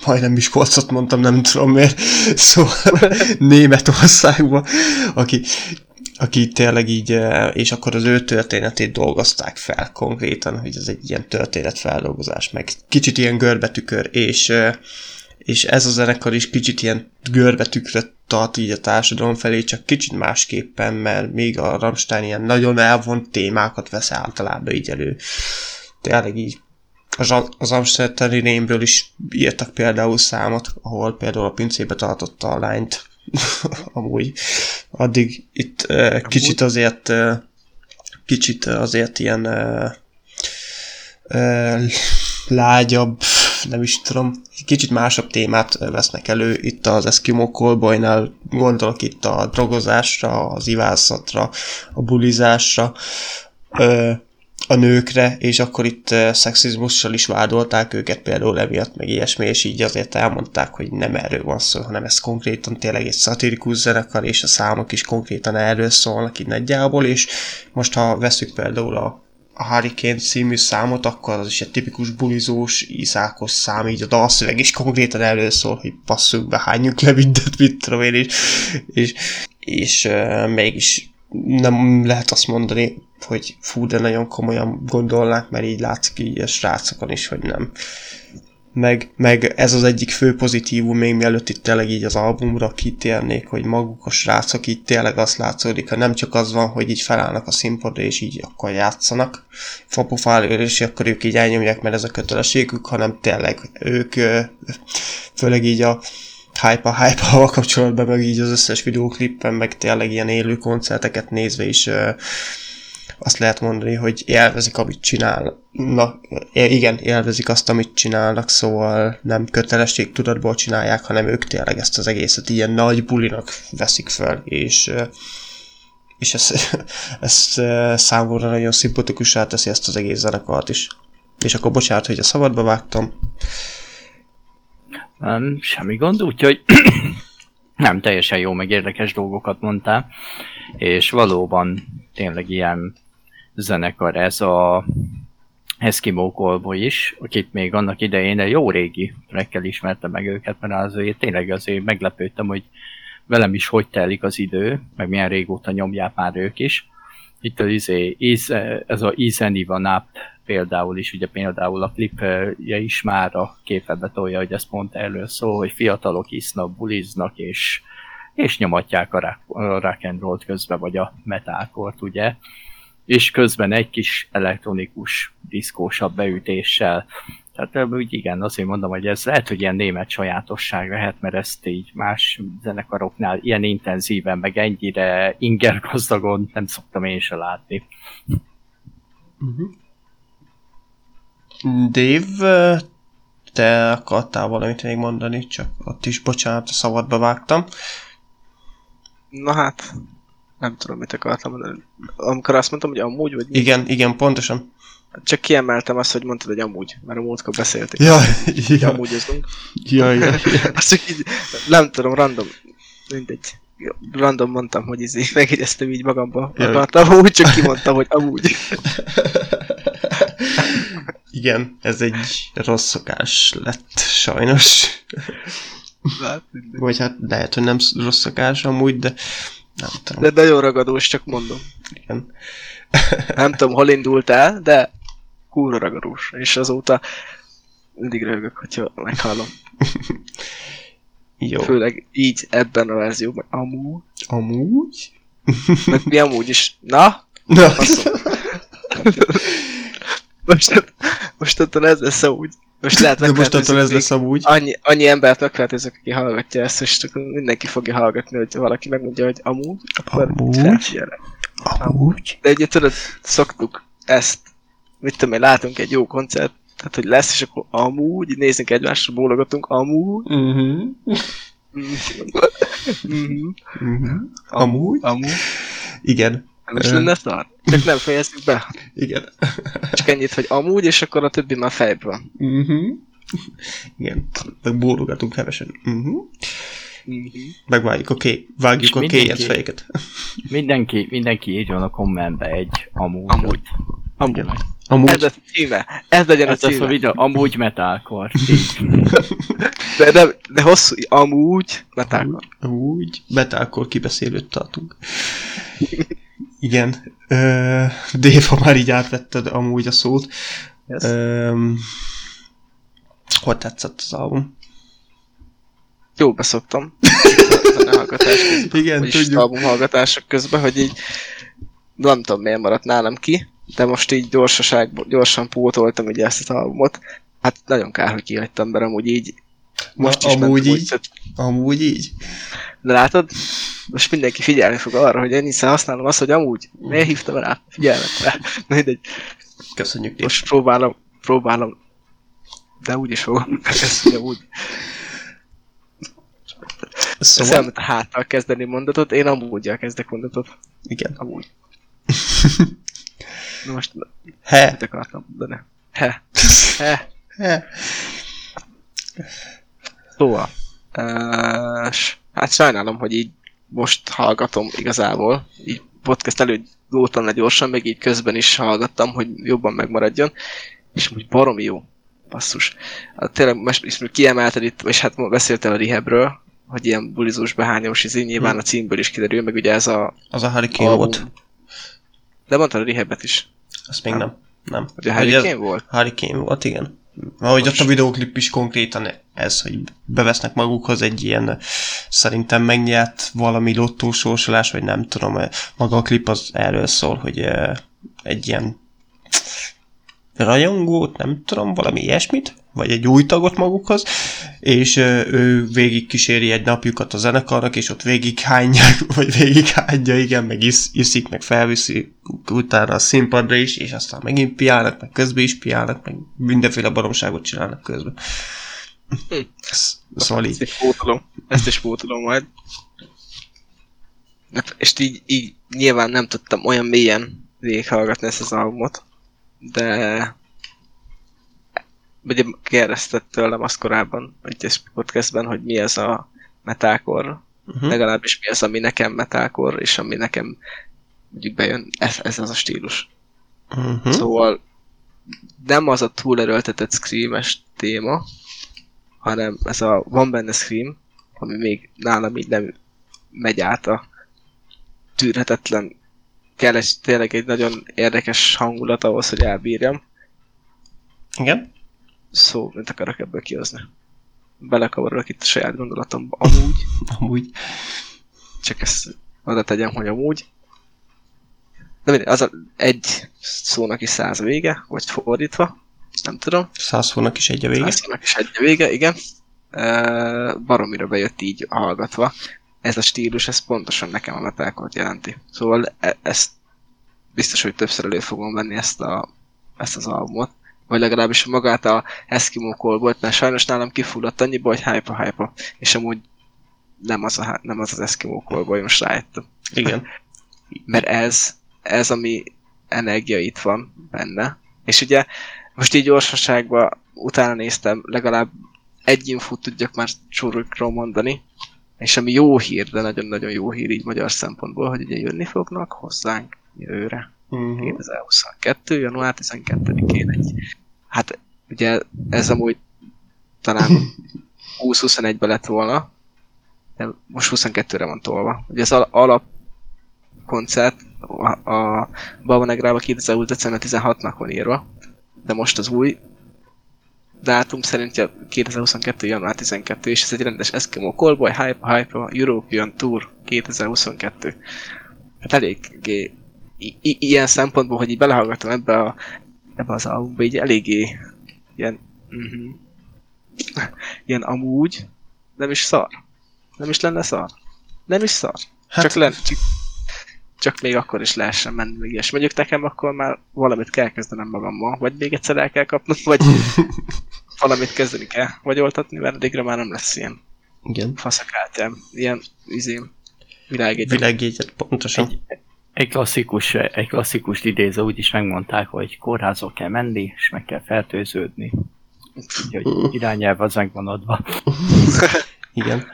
majdnem Miskolcot mondtam, nem tudom miért, (laughs) szóval (laughs) Németországban, aki, aki tényleg így, és akkor az ő történetét dolgozták fel konkrétan, hogy ez egy ilyen történetfeldolgozás, meg kicsit ilyen görbetükör, és, és ez a zenekar is kicsit ilyen görbetükröt tart így a társadalom felé, csak kicsit másképpen, mert még a Rammstein ilyen nagyon elvont témákat vesz általában így elő. Tényleg így az, az Amsterdami rémből is írtak például számot, ahol például a pincébe tartotta a lányt. (laughs) Amúgy. Addig itt uh, kicsit azért uh, kicsit azért ilyen uh, uh, lágyabb, nem is tudom, kicsit másabb témát vesznek elő itt az Eskimo Callboynál, gondolok itt a drogozásra, az ivászatra, a bulizásra, uh, a nőkre, és akkor itt uh, szexizmussal is vádolták őket például emiatt, meg ilyesmi, és így azért elmondták, hogy nem erről van szó, hanem ez konkrétan tényleg egy szatirikus zenekar, és a számok is konkrétan erről szólnak így nagyjából, és most ha veszük például a a Hurricane című számot, akkor az is egy tipikus bulizós, iszákos szám, így a dalszöveg is konkrétan erről szól, hogy passzuk be, hányjuk le mindent, mit tudom én, és, és, és uh, mégis nem lehet azt mondani, hogy fú, de nagyon komolyan gondolnák, mert így látszik így a srácokon is, hogy nem. Meg, meg ez az egyik fő pozitívum, még mielőtt itt tényleg így az albumra kitérnék, hogy maguk a srácok így tényleg azt látszódik, hogy nem csak az van, hogy így felállnak a színpadra, és így akkor játszanak fapofálőr, és akkor ők így elnyomják, mert ez a kötelességük, hanem tényleg ők, főleg így a hype a hype kapcsolatban, meg így az összes videóklippen, meg tényleg ilyen élő koncerteket nézve is azt lehet mondani, hogy élvezik, amit csinálnak. Igen, élvezik azt, amit csinálnak, szóval nem kötelesség tudatból csinálják, hanem ők tényleg ezt az egészet ilyen nagy bulinak veszik fel, és és ez, (laughs) ez számomra nagyon szimpatikusá teszi ezt az egész zenekart is. És akkor bocsánat, hogy a szabadba vágtam. Nem, semmi gond, úgyhogy (clears throat) nem, teljesen jó, meg érdekes dolgokat mondtál, és valóban tényleg ilyen zenekar ez a Eskimo Callboy is, akit még annak idején egy jó régi trekkel ismerte meg őket, mert azért tényleg azért meglepődtem, hogy velem is hogy telik az idő, meg milyen régóta nyomják már ők is. Itt az izé, ez a Easy Van Up például is, ugye például a klipje is már a képebe tolja, hogy ez pont erről szól, hogy fiatalok isznak, buliznak, és, és nyomatják a rock, a rock and roll közben, vagy a metalkort, ugye és közben egy kis elektronikus, diszkósabb beütéssel. Tehát úgy igen, azért mondom, hogy ez lehet, hogy ilyen német sajátosság lehet, mert ezt így más zenekaroknál ilyen intenzíven, meg ennyire inger gazdagon nem szoktam én se látni. Uh-huh. Dave, te akartál valamit még mondani, csak ott is bocsánat, a szabadba vágtam. Na hát, nem tudom, mit akartam mondani. Amikor azt mondtam, hogy amúgy, vagy mi? Igen, igen, pontosan. Csak kiemeltem azt, hogy mondtad, hogy amúgy, mert a múltkor beszélték. Ja, ja, amúgyozunk. ja, ja. (laughs) Azt csak így, nem tudom, random, mindegy. Random mondtam, hogy izé, megjegyeztem így magamba. Ja. Akartam, úgy csak kimondtam, hogy amúgy. (laughs) Igen, ez egy rossz szokás lett, sajnos. Vagy hát lehet, hogy nem sz- rossz szokás amúgy, de nem tudom. De nagyon ragadós, csak mondom. Igen. Nem tudom, hol indult el, de kurva ragadós. És azóta mindig röhögök, hogyha meghallom. Jó. Főleg így ebben a verzióban. Amúgy. Amúgy? Meg mi amúgy is. Na, Na. faszom. most, mostantól ez lesz amúgy. Most lehet De mostantól ez lesz amúgy. annyi, annyi embert megfertőzök, aki hallgatja ezt, és csak mindenki fogja hallgatni, hogy valaki megmondja, hogy amúgy, akkor Amúgy? Amúgy? De ugye tudod, szoktuk ezt, mit tudom én, látunk egy jó koncert, tehát hogy lesz, és akkor amúgy, így nézünk egymásra, bólogatunk, amúgy, Mhm. mhm, Mhm. Amúgy? amúgy, Igen. Most lenne szar. Csak nem fejezzük be. Igen. Csak ennyit, hogy amúgy, és akkor a többi már fejben van. Mhm. Igen. Meg bólogatunk hevesen. Mhm. Mhm. Megvágjuk a ké... Vágjuk És a kéjec fejeket. Mindenki, mindenki írjon a kommentbe egy amúgy. Amúgy. Amúgy. Igen. Ez Amúgy... a címe. Ez legyen a Ez a címe. videó, amúgy metalkor. Így. (laughs) De, de, de hosszú, amúgy, metákon. Amúgy betálkor kibeszélőt tartunk. Igen. Ö, Dave, ha már így átvetted amúgy a szót. Yes. Ö, hogy tetszett az album? Jó beszoktam. (laughs) közben. Igen, tudjuk. album hallgatások közben, hogy így nem tudom miért maradt nálam ki, de most így gyorsaságban, gyorsan pótoltam ugye ezt az albumot. Hát nagyon kár, hogy kihagytam, mert amúgy így most Na, is amúgy így? Úgy, Amúgy így? de látod, most mindenki figyelni fog arra, hogy én hiszen használom azt, hogy amúgy. Miért hívtam rá? Figyelmet rá. (laughs) Mindegy. Köszönjük. Most próbálom, próbálom, de úgy is fogom (laughs) elkezdeni úgy. Szóval, a háttal kezdeni mondatot, én amúgy kezdek mondatot. igen. Amúgy. (laughs) Na most He. mit akartam mondani? He. He. He. Szóval. Uh, hát sajnálom, hogy így most hallgatom igazából. Így podcast előtt voltam le gyorsan, meg így közben is hallgattam, hogy jobban megmaradjon. És úgy baromi jó. Basszus. Hát tényleg most is kiemelted itt, és hát ma beszéltél a Rehabről, hogy ilyen bulizós, behányós izé, nyilván a címből is kiderül, meg ugye ez a Az a Hurricane album. volt. De mondtad a Rehabet is. Azt még nem. Nem. Hogy a Hogy ez- Hurricane volt? Hurricane volt, igen. Ahogy ott a videóklip is konkrétan ez, hogy bevesznek magukhoz egy ilyen szerintem megnyert valami lottósorsolás, vagy nem tudom, maga a klip az erről szól, hogy egy ilyen rajongót, nem tudom, valami ilyesmit, vagy egy új tagot magukhoz, és ő végig kíséri egy napjukat a zenekarnak, és ott végig hányják, (laughs) vagy végig hányja, igen, meg isz, iszik, meg felviszi utána a színpadra is, és aztán megint piálnak, meg közben is piálnak, meg mindenféle baromságot csinálnak közben. Ez- Szóval Ezt így. is pótolom. Ezt is pótolom majd. De- És így, így nyilván nem tudtam olyan mélyen végighallgatni ezt az albumot, de ugye kérdezted tőlem azt korábban, hogy ez podcastben, hogy mi ez a metalcore, Uh-huh. legalábbis mi az, ami nekem metalcore, és ami nekem mondjuk bejön, ez, ez az a stílus. Uh-huh. Szóval nem az a túlerőltetett screames téma, hanem ez a van benne scream, ami még nálam így nem megy át a tűrhetetlen, kell egy, tényleg egy nagyon érdekes hangulat ahhoz, hogy elbírjam. Igen? Szó, mint akarok ebből kihozni. Belekavarolok itt a saját gondolatomba. Amúgy, (laughs) Amúgy. csak ezt oda tegyem, hogy amúgy. de mindegy, az a egy szónak is száz vége, vagy fordítva, nem tudom. Száz szónak is egy a vége. Száz is egy a vége, igen. Uh, baromira bejött így hallgatva. Ez a stílus, ez pontosan nekem a metalcore jelenti. Szóval e- ezt biztos, hogy többször elő fogom venni ezt, a, ezt az albumot. Vagy legalábbis magát a Eskimo Callboy-t, mert sajnos nálam kifulladt annyiba, hogy hype hype És amúgy nem az, a, nem az az Eskimo Callboy, most rájöttem. Igen. (laughs) Mert ez, ez ami energia itt van benne. És ugye most így gyorsaságban utána néztem, legalább egy infót tudjak már csúrukról mondani, és ami jó hír, de nagyon-nagyon jó hír így magyar szempontból, hogy ugye jönni fognak hozzánk jövőre. Uh-huh. 2022. január 12-én egy. Hát ugye ez amúgy talán (laughs) 20-21-ben lett volna, de most 22-re van tolva. Ugye az alap koncert a, a Baba Negrába 2020. december 16-nak van írva, de most az új dátum szerint 2022. január 12, és ez egy rendes Eskimo Callboy Hype Hype European Tour 2022. Hát eléggé i- i- ilyen szempontból, hogy így belehallgatom ebbe, a, ebbe az albumba, így eléggé ilyen, uh-huh, (laughs) ilyen amúgy nem is szar. Nem is lenne szar. Nem is szar. Hát, csak, len, csak, csak még akkor is lehessen menni még és mondjuk nekem akkor már valamit kell kezdenem magammal, vagy még egyszer el kell kapnom, vagy (laughs) valamit kezdeni kell, vagy oltatni, mert addigra már nem lesz ilyen Igen. faszakáltjám, ilyen izém, világégyet. Világégyet, pontosan. Egy, egy klasszikus, egy klasszikus idéző úgy is megmondták, hogy kórházba kell menni, és meg kell fertőződni. Úgyhogy (laughs) irányelv az meg van adva. (laughs) Igen.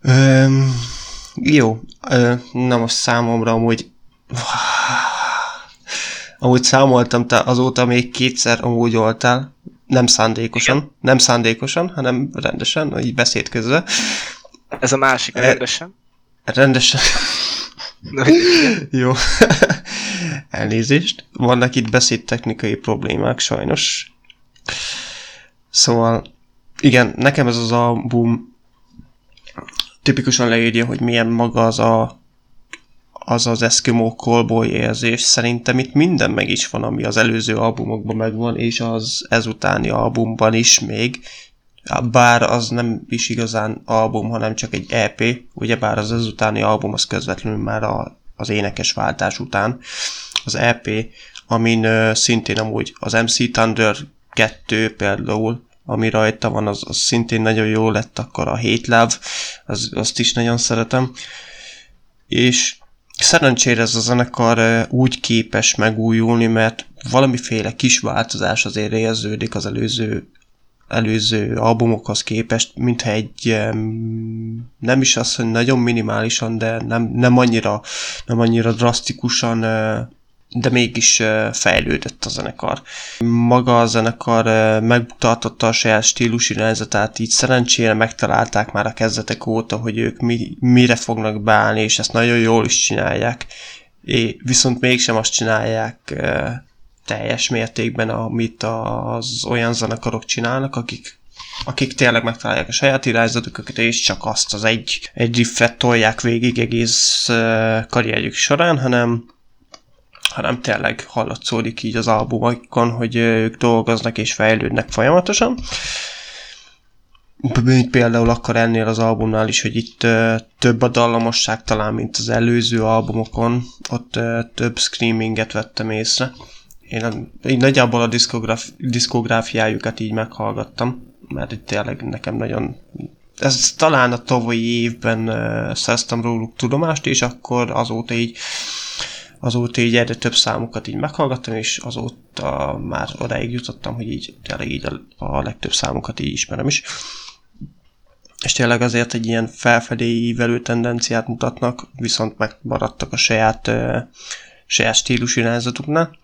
Öm, jó, na most számomra amúgy amúgy számoltam, te azóta még kétszer amúgy voltál, nem szándékosan, Igen. nem szándékosan, hanem rendesen, így beszéd közben. Ez a másik, rendesen? Rendesen. Jó. (laughs) Elnézést. Vannak itt beszédtechnikai problémák, sajnos. Szóval, igen, nekem ez az album tipikusan leírja, hogy milyen maga az a az az Eskimo Callboy érzés. Szerintem itt minden meg is van, ami az előző albumokban megvan, és az ezutáni albumban is még. Bár az nem is igazán album, hanem csak egy EP, ugyebár az ezutáni album az közvetlenül már a, az énekes váltás után. Az EP, amin uh, szintén amúgy az MC Thunder 2 például, ami rajta van, az, az szintén nagyon jó lett, akkor a Hate Love, az, azt is nagyon szeretem. És szerencsére ez a zenekar úgy képes megújulni, mert valamiféle kis változás azért érződik az előző előző albumokhoz képest, mintha egy nem is az, hogy nagyon minimálisan, de nem, nem, annyira, nem annyira drasztikusan de mégis fejlődött a zenekar. Maga a zenekar megtartotta a saját stílus irányzatát, így szerencsére megtalálták már a kezdetek óta, hogy ők mi, mire fognak beállni, és ezt nagyon jól is csinálják. É, viszont mégsem azt csinálják teljes mértékben, amit az olyan zenekarok csinálnak, akik akik tényleg megtalálják a saját irányzatukat, és csak azt az egy, egy riffet tolják végig egész karrierjük során, hanem hanem tényleg hallatszódik így az albumokon, hogy ők dolgoznak és fejlődnek folyamatosan. Mint például akkor ennél az albumnál is, hogy itt több a dallamosság talán, mint az előző albumokon, ott több screaminget vettem észre. Én így nagyjából a diszkográf, diszkográfiájukat így meghallgattam, mert itt tényleg nekem nagyon ez talán a tavalyi évben uh, szereztem róluk tudomást, és akkor azóta így azóta így egyre több számokat így meghallgattam, és azóta már odáig jutottam, hogy így tényleg így a, a legtöbb számokat így ismerem is. És tényleg azért egy ilyen felfelé ívelő tendenciát mutatnak, viszont megmaradtak a saját, uh, saját stílus irányzatuknál.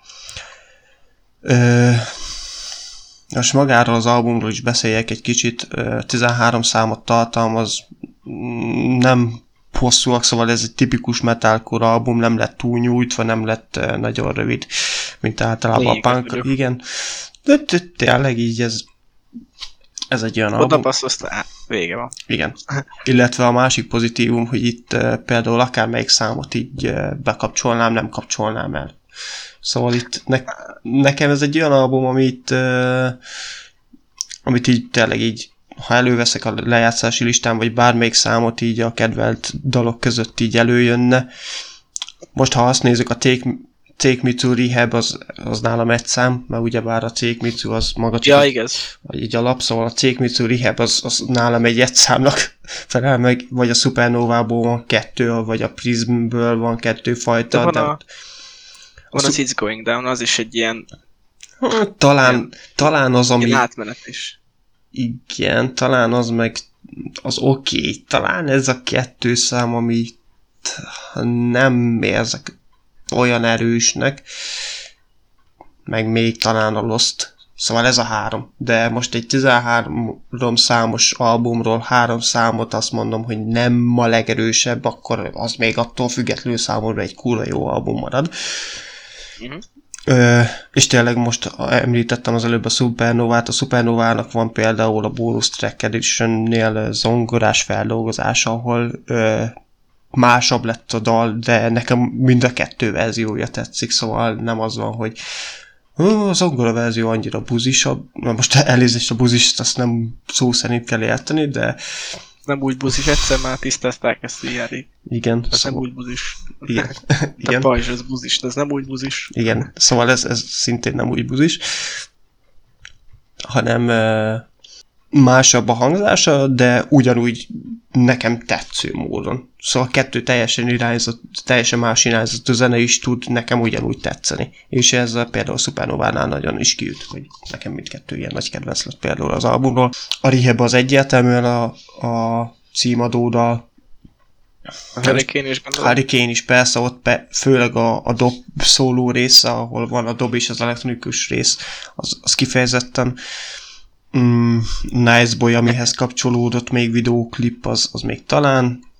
Uh, most magáról az albumról is beszéljek egy kicsit, 13 számot tartalmaz, nem hosszúak, szóval ez egy tipikus metalcore album, nem lett túl nyújtva, nem lett uh, nagyon rövid, mint általában Lényeg, a punk. Igen, de tényleg így ez Ez egy olyan Oda album. á, vége van. Igen. (laughs) Illetve a másik pozitívum, hogy itt uh, például akármelyik számot így uh, bekapcsolnám, nem kapcsolnám el. Szóval itt ne, nekem ez egy olyan album, amit, uh, amit így tényleg így, ha előveszek a lejátszási listán, vagy bármelyik számot így a kedvelt dalok között így előjönne. Most ha azt nézzük, a Take, Take Me to Rehab az, az nálam egy szám, mert ugyebár a Take Me to az maga csak Ja, igaz. vagy így alap, szóval a Take Me to Rehab az, az nálam egy egy számnak (laughs) felel meg, vagy a Supernovából van kettő, vagy a Prismből van kettő fajta, De van de, a- Van A az It's Going Down, az is egy ilyen, talán, talán az, ami ilyen átmenet is. Igen, talán az meg az oké, okay. talán ez a kettő szám, amit nem érzek olyan erősnek, meg még talán a Lost. Szóval ez a három. De most egy 13 számos albumról három számot azt mondom, hogy nem a legerősebb, akkor az még attól függetlenül számomra egy kurva jó album marad. Mhm. Ö, és tényleg most említettem az előbb a Supernovát, a Supernovának van például a Bonus Track Edition-nél zongorás feldolgozás, ahol ö, másabb lett a dal, de nekem mind a kettő verziója tetszik, szóval nem az van, hogy "Ó, a zongora verzió annyira buzisabb, na most elnézést a buzist, azt nem szó szerint kell érteni, de Nem úgy buzis, egyszer már tisztázták ezt elég. igen, Ez nem szóval, úgy buzis. igen, (laughs) Te igen. pajzs, ez buzis, de ez nem úgy buzis. Igen, szóval ez, ez szintén nem úgy buzis, hanem másabb a hangzása, de ugyanúgy nekem tetsző módon. Szóval a kettő teljesen irányzott, teljesen más irányzott a zene is tud nekem ugyanúgy tetszeni. És ez a, például Supernovánál nagyon is kiüt, hogy nekem mindkettő ilyen nagy kedvenc lett például az albumról. A Rehab az egyértelműen a, a címadódal, A Hurricane is gondolom. Hurricane is persze, ott pe, főleg a, a dob szóló része, ahol van a dob és az elektronikus rész, az, az kifejezetten mm, Nice Boy, amihez kapcsolódott még videóklip, az, az még talán,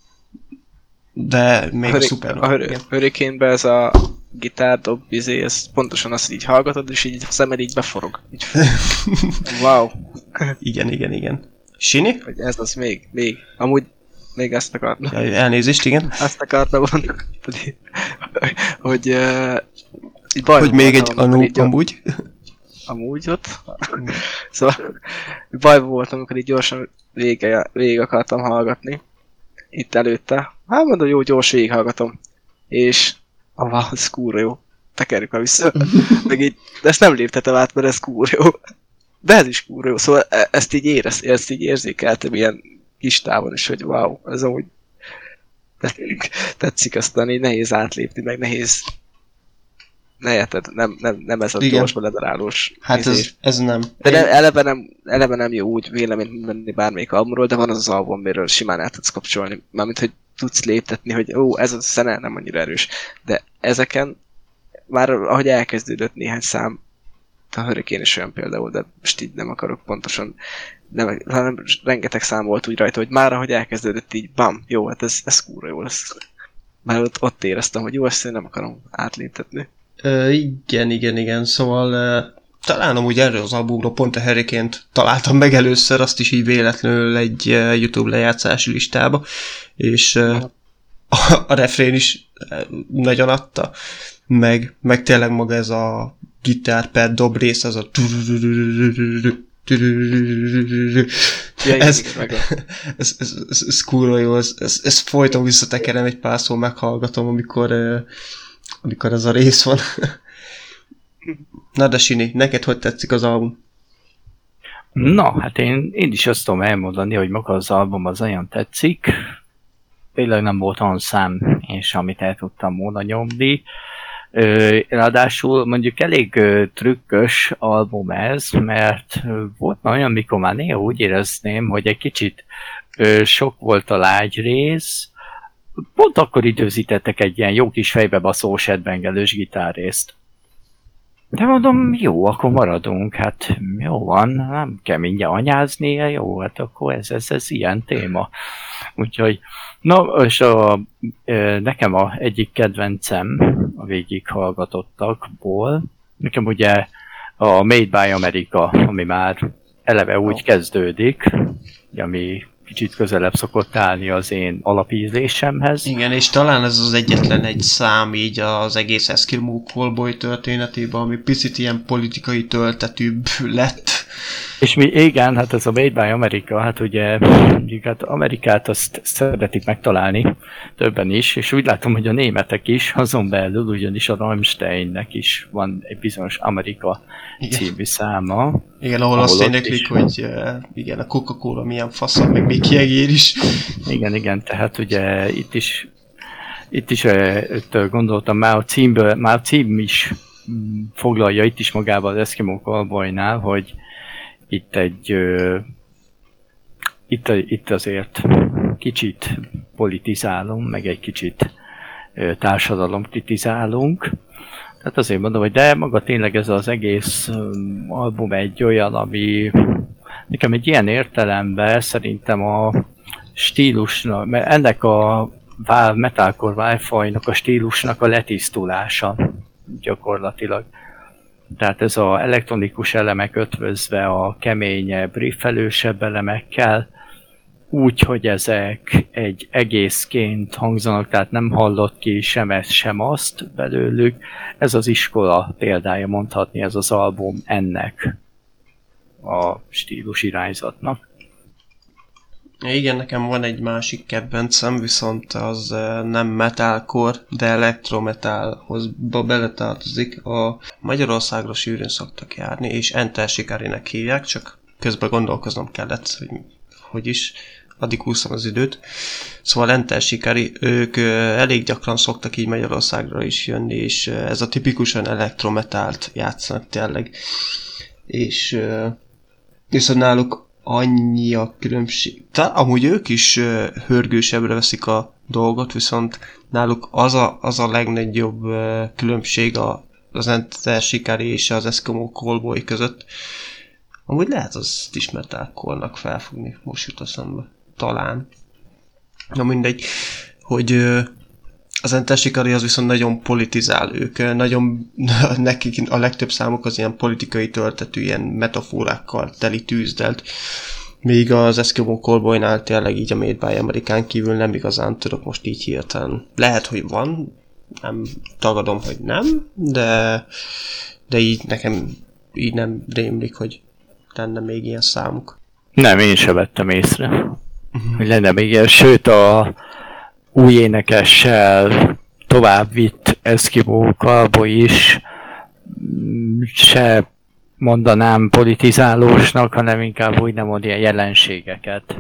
de még a, Hurri- szuper. a Hurri- Hurricane-be ez a gitár, dob, izé, ez pontosan azt, így hallgatod, és így a szemed így beforog. Így, (laughs) wow, Igen, igen, igen. Sini? hogy ez az még, még. Amúgy még ezt akartam. Ja, elnézést, igen. Azt akartam mondani, hogy, hogy uh, így baj Hogy még egy anú, gyor- amúgy. amúgy ott. szóval bajban voltam, amikor így gyorsan végig, végig akartam hallgatni. Itt előtte. Hát mondom, jó, gyors végighallgatom. És a ez kurva jó. Tekerjük már vissza. (laughs) Meg így, de ezt nem léptetem át, mert ez kurva jó. De ez is kurva jó. Szóval e- ezt így érez, ezt így érzékeltem ilyen kis távon is, hogy wow, ez amúgy tetszik aztán így nehéz átlépni, meg nehéz ne érted, nem, nem, nem ez a Igen. gyors beledarálós Hát izé. ez, ez nem. De nem, eleve, nem, eleve nem jó úgy véleményt venni bármelyik albumról, de van az az album, amiről simán el tudsz kapcsolni. Mármint, hogy tudsz léptetni, hogy ó, ez a zene nem annyira erős. De ezeken már ahogy elkezdődött néhány szám, a Hurricane is olyan például, de most így nem akarok pontosan, nem, hanem rengeteg szám volt úgy rajta, hogy már ahogy elkezdődött így, bam, jó, hát ez, ez kúra jó lesz. Már ott, ott éreztem, hogy jó, ezt én nem akarom átléptetni. Ö, igen, igen, igen, szóval ö, talán amúgy erről az albumról pont a hurricane találtam meg először, azt is így véletlenül egy ö, YouTube lejátszási listába, és ö, a, a refrén is nagyon adta, meg, meg tényleg maga ez a gitár per dob rész, az a Ja, ez, ez, ez, ez, ez kurva jó, ez, ez, ez folyton visszatekerem egy párszor, meghallgatom, amikor, amikor ez a rész van. Na de Sini, neked hogy tetszik az album? Na, hát én, én is azt tudom elmondani, hogy maga az album az olyan tetszik. Tényleg nem volt olyan szám, és amit el tudtam volna nyomni. Ö, ráadásul mondjuk elég trükkös album ez, mert ö, volt olyan, mikor már néha úgy érezném, hogy egy kicsit sok volt a lágy rész, pont akkor időzítettek egy ilyen jó kis fejbe baszó setbengelős gitárrészt. De mondom, jó, akkor maradunk, hát jó van, nem kell mindjárt anyáznia, jó, hát akkor ez, ez, ez ilyen téma. Úgyhogy, na, és a, nekem a egyik kedvencem a végighallgatottakból, nekem ugye a Made by America, ami már eleve úgy kezdődik, ami kicsit közelebb szokott állni az én alapízlésemhez. Igen, és talán ez az egyetlen egy szám így az egész Eskimo Callboy történetében, ami picit ilyen politikai töltetűbb lett. És mi, igen, hát ez a Made by America, hát ugye hát Amerikát azt szeretik megtalálni többen is, és úgy látom, hogy a németek is, azon belül ugyanis a Rammsteinnek is van egy bizonyos Amerika igen. című száma. Igen, ahol, ahol azt éneklik, hogy uh, igen, a Coca-Cola milyen faszom, meg még kiegér is. Igen, igen, tehát ugye itt is itt is itt gondoltam, már a címből, már a cím is mm, foglalja itt is magába az Eskimo Cowboynál, hogy itt egy itt, itt azért kicsit politizálunk, meg egy kicsit társadalom kritizálunk. Tehát azért mondom, hogy de maga tényleg ez az egész album egy olyan, ami nekem egy ilyen értelemben szerintem a stílusnak, mert ennek a metalcore wi a stílusnak a letisztulása gyakorlatilag. Tehát ez a elektronikus elemek ötvözve a keményebb, riffelősebb elemekkel, úgy, hogy ezek egy egészként hangzanak, tehát nem hallott ki sem ezt, sem azt belőlük. Ez az iskola példája mondhatni, ez az album ennek a stílus irányzatnak. Igen, nekem van egy másik kedvencem, viszont az nem metalcore, de elektrometalhoz beletartozik. A Magyarországra sűrűn szoktak járni, és Enter Sikarinek hívják, csak közben gondolkoznom kellett, hogy hogy is, addig húzom az időt. Szóval Enter Sikari, ők elég gyakran szoktak így Magyarországra is jönni, és ez a tipikusan elektrometált játszanak tényleg. És viszont náluk annyi a különbség. Tehát amúgy ők is uh, hörgősebbre veszik a dolgot, viszont náluk az a, az a legnagyobb uh, különbség a, az Enter Shikari és az Eskimo Callboy között. Amúgy lehet az is metalcore felfogni, most jut eszembe. Talán. Na mindegy, hogy uh, az Shikari az viszont nagyon politizál ők, nagyon, (laughs) nekik a legtöbb számuk az ilyen politikai töltetű, ilyen metaforákkal teli tűzdelt, míg az Eskimo Callboynál tényleg így a Made by Amerikán kívül nem igazán tudok most így hirtelen. Lehet, hogy van, nem tagadom, hogy nem, de, de így nekem így nem rémlik, hogy lenne még ilyen számuk. Nem, én sem vettem észre, uh-huh. hogy lenne még ilyen, sőt a új énekessel tovább vitt Eskimo Cowboy is. Se mondanám politizálósnak, hanem inkább úgy nem mond ilyen jelenségeket.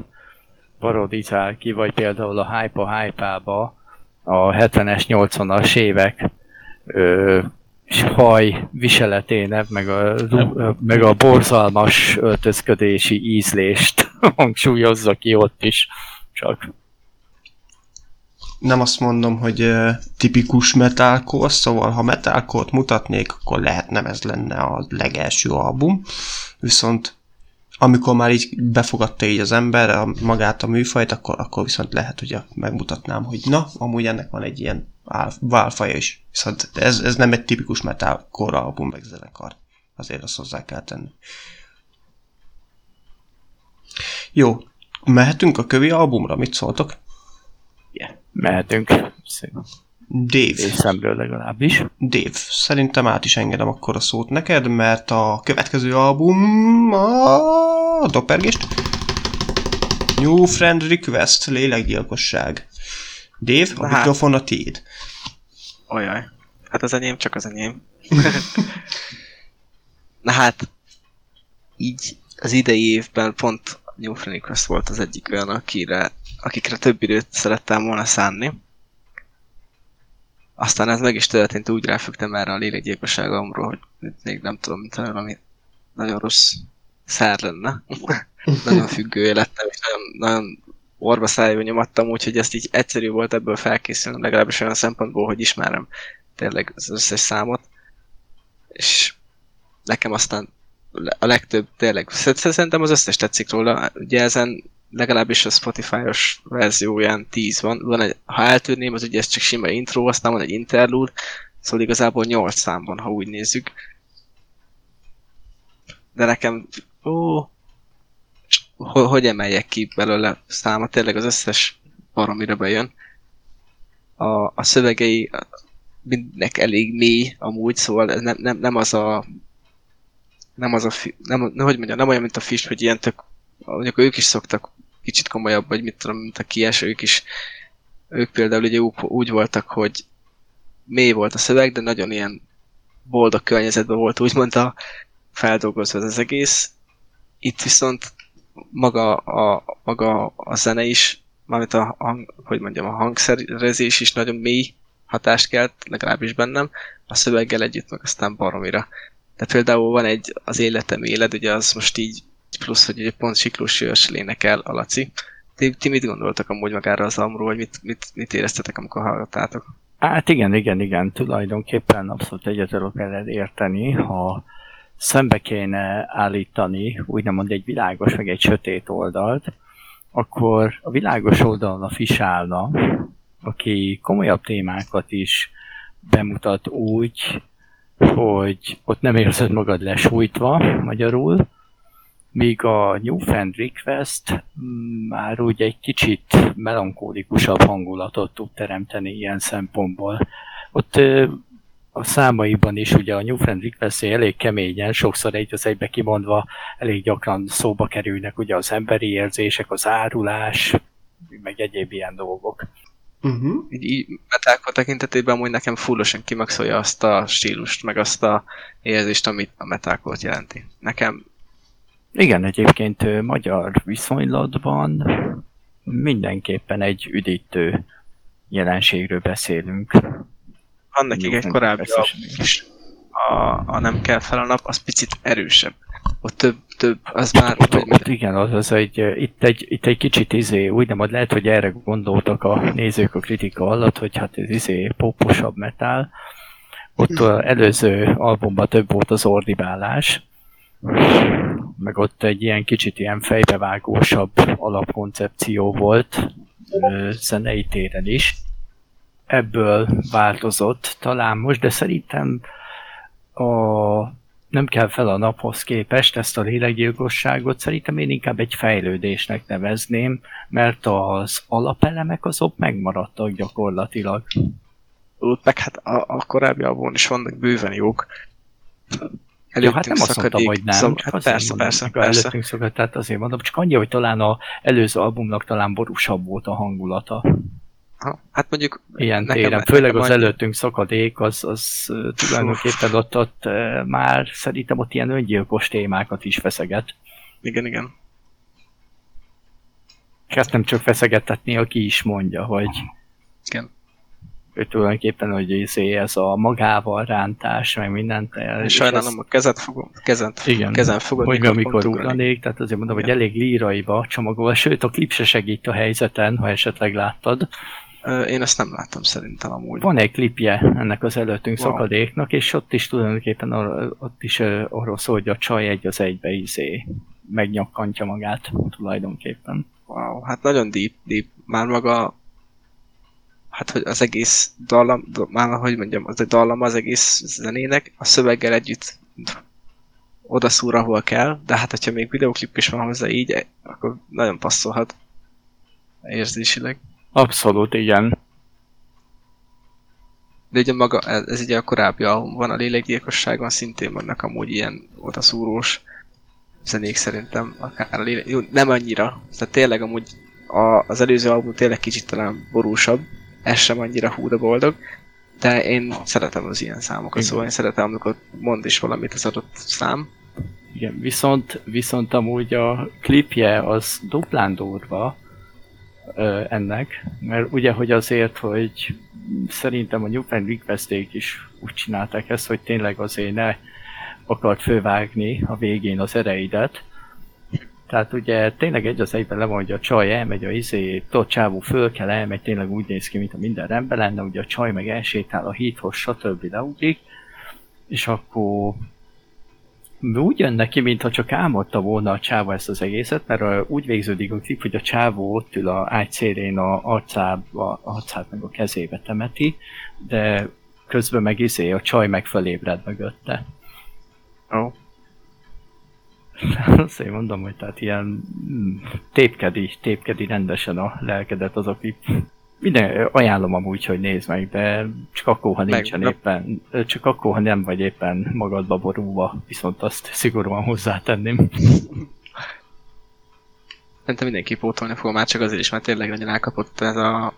Parodizál ki, vagy például a Hype a hype a 70-es, 80-as évek ö, haj viseletének, meg a, meg a borzalmas öltözködési ízlést (laughs) hangsúlyozza ki ott is. Csak nem azt mondom, hogy tipikus metalcore, szóval ha metalcore mutatnék, akkor lehet nem ez lenne a legelső album, viszont amikor már így befogadta így az ember a, magát a műfajt, akkor, akkor viszont lehet, hogy megmutatnám, hogy na, amúgy ennek van egy ilyen válfaja is. Viszont ez, ez nem egy tipikus metalcore album, meg zenekar. Azért azt hozzá kell tenni. Jó, mehetünk a kövi albumra, mit szóltok? Yeah. Mehetünk. Dave. Szemről legalábbis. Dave, szerintem át is engedem akkor a szót neked, mert a következő album a Doppergést. New Friend Request, lélekgyilkosság. Dave, a hát, mikrofon a tiéd. Ajaj. Hát az enyém, csak az enyém. (laughs) Na hát, így az idei évben pont New Friend Request volt az egyik olyan, akire akikre több időt szerettem volna szánni. Aztán ez meg is történt, úgy ráfügtem erre a lélekgyilkosságomról, hogy még nem tudom, mint valami nagyon rossz szár lenne. (laughs) nagyon függő lettem, és nagyon, nagyon orva szájú nyomattam, úgyhogy ezt így egyszerű volt ebből felkészülni, legalábbis olyan szempontból, hogy ismerem tényleg az összes számot. És nekem aztán a legtöbb tényleg, szerintem az összes tetszik róla. Ugye ezen legalábbis a Spotify-os verzióján 10 van. van egy, ha eltűrném, az ugye ez csak sima intro, aztán van egy interlude, szóval igazából 8 szám van, ha úgy nézzük. De nekem, ó, hogy, emeljek ki belőle száma, tényleg az összes baromira bejön. A, a szövegei mindnek elég mély amúgy, szóval nem, nem, nem az a nem az a, nem, nem, hogy mondjam, nem olyan, mint a fish, hogy ilyen tök, mondjuk ők is szoktak kicsit komolyabb, vagy mit tudom, mint a kies, ők is, ők például ugye úgy, voltak, hogy mély volt a szöveg, de nagyon ilyen boldog környezetben volt úgymond a feldolgozva az egész. Itt viszont maga a, maga a zene is, mármint a, hang, hogy mondjam, a hangszerezés is nagyon mély hatást kelt, legalábbis bennem, a szöveggel együtt meg aztán baromira. Tehát például van egy az életem éled, ugye az most így plusz, hogy egy pont Siklós Jörs énekel a Laci. Ti, ti mit gondoltak amúgy magára az amról, vagy mit, mit, mit éreztetek, amikor hallgattátok? Hát igen, igen, igen, tulajdonképpen abszolút egyet tudok érteni, ha szembe kéne állítani úgymond egy világos, meg egy sötét oldalt, akkor a világos oldalon a Fish aki komolyabb témákat is bemutat úgy, hogy ott nem érzed magad lesújtva magyarul, míg a New Fan Request már úgy egy kicsit melankólikusabb hangulatot tud teremteni ilyen szempontból. Ott a számaiban is ugye a New Friend request elég keményen, sokszor egy az egybe kimondva elég gyakran szóba kerülnek ugye az emberi érzések, az árulás, meg egyéb ilyen dolgok. Uh-huh. Így, így metalcore tekintetében hogy nekem fullosan kimaxolja azt a stílust, meg azt a érzést, amit a metalcore jelenti. Nekem... Igen, egyébként magyar viszonylatban mindenképpen egy üdítő jelenségről beszélünk. Van nekik egy korábbi is, a, a Nem kell fel a nap, az picit erősebb. Ott több, több, az már... Ott, ott, ott igen, az, az egy, itt, egy, itt egy kicsit izé, úgy nem, lehet, hogy erre gondoltak a nézők a kritika alatt, hogy hát ez izé poposabb metál. Ott az előző albumban több volt az ordibálás, meg ott egy ilyen kicsit ilyen fejbevágósabb alapkoncepció volt zenei téren is ebből változott talán most, de szerintem a, nem kell fel a naphoz képest ezt a lélekgyilkosságot, szerintem én inkább egy fejlődésnek nevezném, mert az alapelemek azok megmaradtak gyakorlatilag. Úgy meg hát a, a korábbi albumon is vannak bőven jók. Ja, hát nem azt mondtam, hogy nem. Szok, hát persze, mondom, persze, persze. Előttünk szokott, tehát azért mondom, csak annyi, hogy talán a előző albumnak talán borúsabb volt a hangulata. Ha, hát mondjuk... Ilyen nekem, téren, főleg nekem az majd... előttünk szakadék, az, az tulajdonképpen ott, ott már szerintem ott ilyen öngyilkos témákat is feszeget. Igen, igen. És ezt nem csak feszegetetni, aki is mondja, hogy igen. Ő tulajdonképpen, hogy izé, ez a magával rántás, meg mindent. Én sajnálom, a kezet fogom, kezet, igen, kezem fogod, hogy amikor ugranék, tehát azért mondom, igen. hogy elég líraiba csomagol, sőt a klip se segít a helyzeten, ha esetleg láttad. Én ezt nem láttam szerintem amúgy. Van egy klipje ennek az előttünk wow. szakadéknak, és ott is tulajdonképpen ar- ott is arról szól, hogy a csaj egy az egybe izé megnyakkantja magát tulajdonképpen. Wow, hát nagyon deep, deep. Már maga hát hogy az egész dallam, már hogy mondjam, az egy dallam az egész zenének, a szöveggel együtt oda szúr, ahol kell, de hát hogyha még videoklip is van hozzá így, akkor nagyon passzolhat érzésileg. Abszolút, igen. De ugye maga, ez, ez ugye a korábbi album van, a lélekgyilkosságon szintén vannak amúgy ilyen szúrós zenék szerintem, akár a lélek, jó, nem annyira, tehát tényleg amúgy a, az előző album tényleg kicsit talán borúsabb, ez sem annyira hú de boldog, de én szeretem az ilyen számokat, Igen. szóval én szeretem, amikor mond is valamit az adott szám. Igen, viszont, viszont amúgy a klipje az duplán durva, ö, ennek, mert ugye, hogy azért, hogy szerintem a New Fan request is úgy csinálták ezt, hogy tényleg azért ne akart fővágni a végén az ereidet, tehát ugye tényleg egy az egyben lemondja a csaj, elmegy a izé, ott csávó föl kell, elmegy, tényleg úgy néz ki, mint a minden rendben lenne, ugye a csaj meg elsétál a híthoz, stb. leugrik, és akkor úgy jön neki, mintha csak álmodta volna a csávó ezt az egészet, mert úgy végződik a klip, hogy a csávó ott ül a ágy szélén a arcába, arcát meg a kezébe temeti, de közben meg izé a csaj meg fölébred mögötte. Oh. (laughs) Azt én mondom, hogy tehát ilyen mm, tépkedi, tépkedi rendesen a lelkedet az, aki minden, ajánlom amúgy, hogy nézd meg, de csak akkor, ha nincsen Meg- éppen, csak akkor, ha nem vagy éppen magadba borulva, viszont azt szigorúan hozzátenném. (laughs) Szerintem mindenki pótolni fog már csak azért is, mert tényleg nagyon elkapott ez a,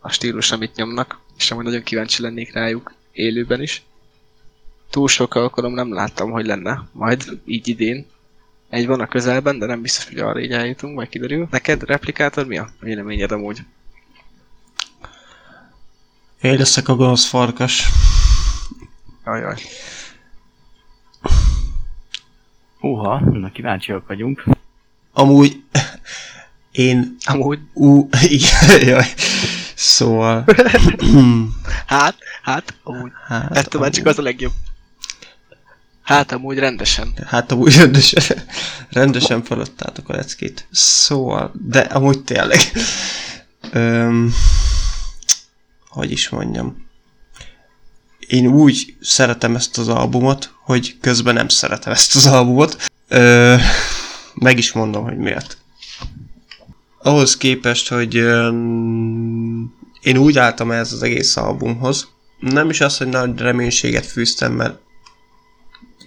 a stílus, amit nyomnak, és amúgy nagyon kíváncsi lennék rájuk élőben is. Túl sok alkalom nem láttam, hogy lenne, majd így idén. Egy van a közelben, de nem biztos, hogy arra így eljutunk, majd kiderül. Neked replikátor mi a véleményed amúgy? Én leszek a gonosz farkas. Ajaj. Húha, na kíváncsiak vagyunk. Amúgy én Amúgy, Ú, (laughs) igen, jaj. Szóval... (laughs) hát, hát, amúgy. hát, Ettől már csak az a legjobb. Hát amúgy rendesen. Hát amúgy rendesen, rendesen feladtátok a leckét. Szóval, de amúgy tényleg. Öm, hogy is mondjam. Én úgy szeretem ezt az albumot, hogy közben nem szeretem ezt az albumot. Ö, meg is mondom, hogy miért. Ahhoz képest, hogy öm, én úgy álltam ez az egész albumhoz, nem is az, hogy nagy reménységet fűztem, mert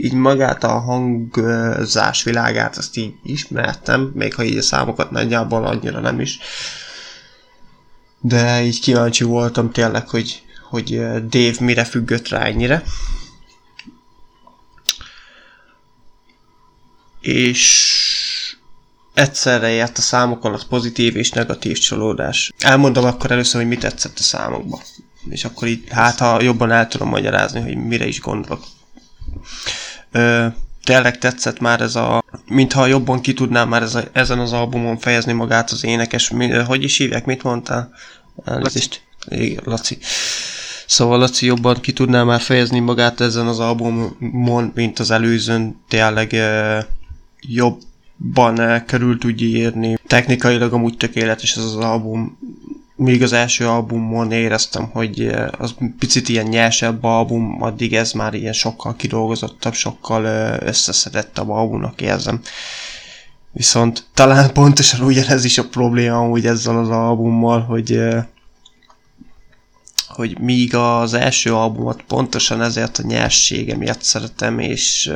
így magát a hangzás világát azt így ismertem, még ha így a számokat nagyjából annyira nem is. De így kíváncsi voltam tényleg, hogy, hogy eh, Dave mire függött rá ennyire. És egyszerre ért a számok alatt pozitív és negatív csalódás. Elmondom akkor először, hogy mi tetszett a számokba. És akkor így, hát ha jobban el tudom magyarázni, hogy mire is gondolok. Ö, tényleg tetszett már ez a... Mintha jobban ki tudnám már ez a, ezen az albumon fejezni magát az énekes. Mi, hogy is hívják? Mit mondtál? Elnézést. Igen, Laci. Szóval Laci jobban ki tudná már fejezni magát ezen az albumon, mint az előzőn. Tényleg ö, jobban ö, körül tudja írni. Technikailag amúgy tökéletes ez az album. Míg az első albumon éreztem, hogy ö, az picit ilyen nyersebb album, addig ez már ilyen sokkal kidolgozottabb, sokkal ö, összeszedettebb albumnak érzem. Viszont talán (laughs) pontosan ugyanez is a probléma amúgy ezzel az albummal, hogy ö, hogy míg az első albumot pontosan ezért a nyersége miatt szeretem, és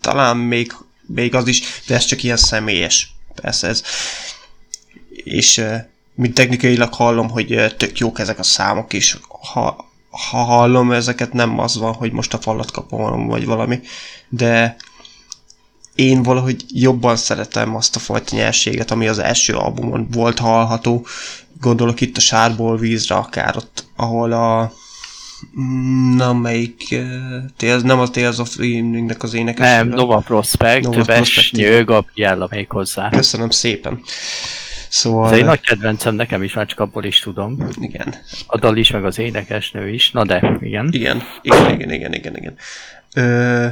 talán még, még az is, de ez csak ilyen személyes. Persze ez. És mint technikailag hallom, hogy uh, tök jók ezek a számok is. Ha, ha hallom ezeket, nem az van, hogy most a falat kapom, vagy valami, de én valahogy jobban szeretem azt a fajta nyerséget, ami az első albumon volt hallható. Gondolok itt a sárból vízre, akár ott, ahol a... Na, melyik... Uh, nem a Tales of Eveningnek az énekes. Nem, Nova Prospect, Nova Prospect. Nyő, Gabriella még hozzá. Köszönöm szépen. Szóval... Ez egy nagy kedvencem nekem is, már csak abból is tudom. Igen. A dal is, meg az énekesnő is. Na de, igen. Igen, igen, igen, igen, igen, igen. Ö,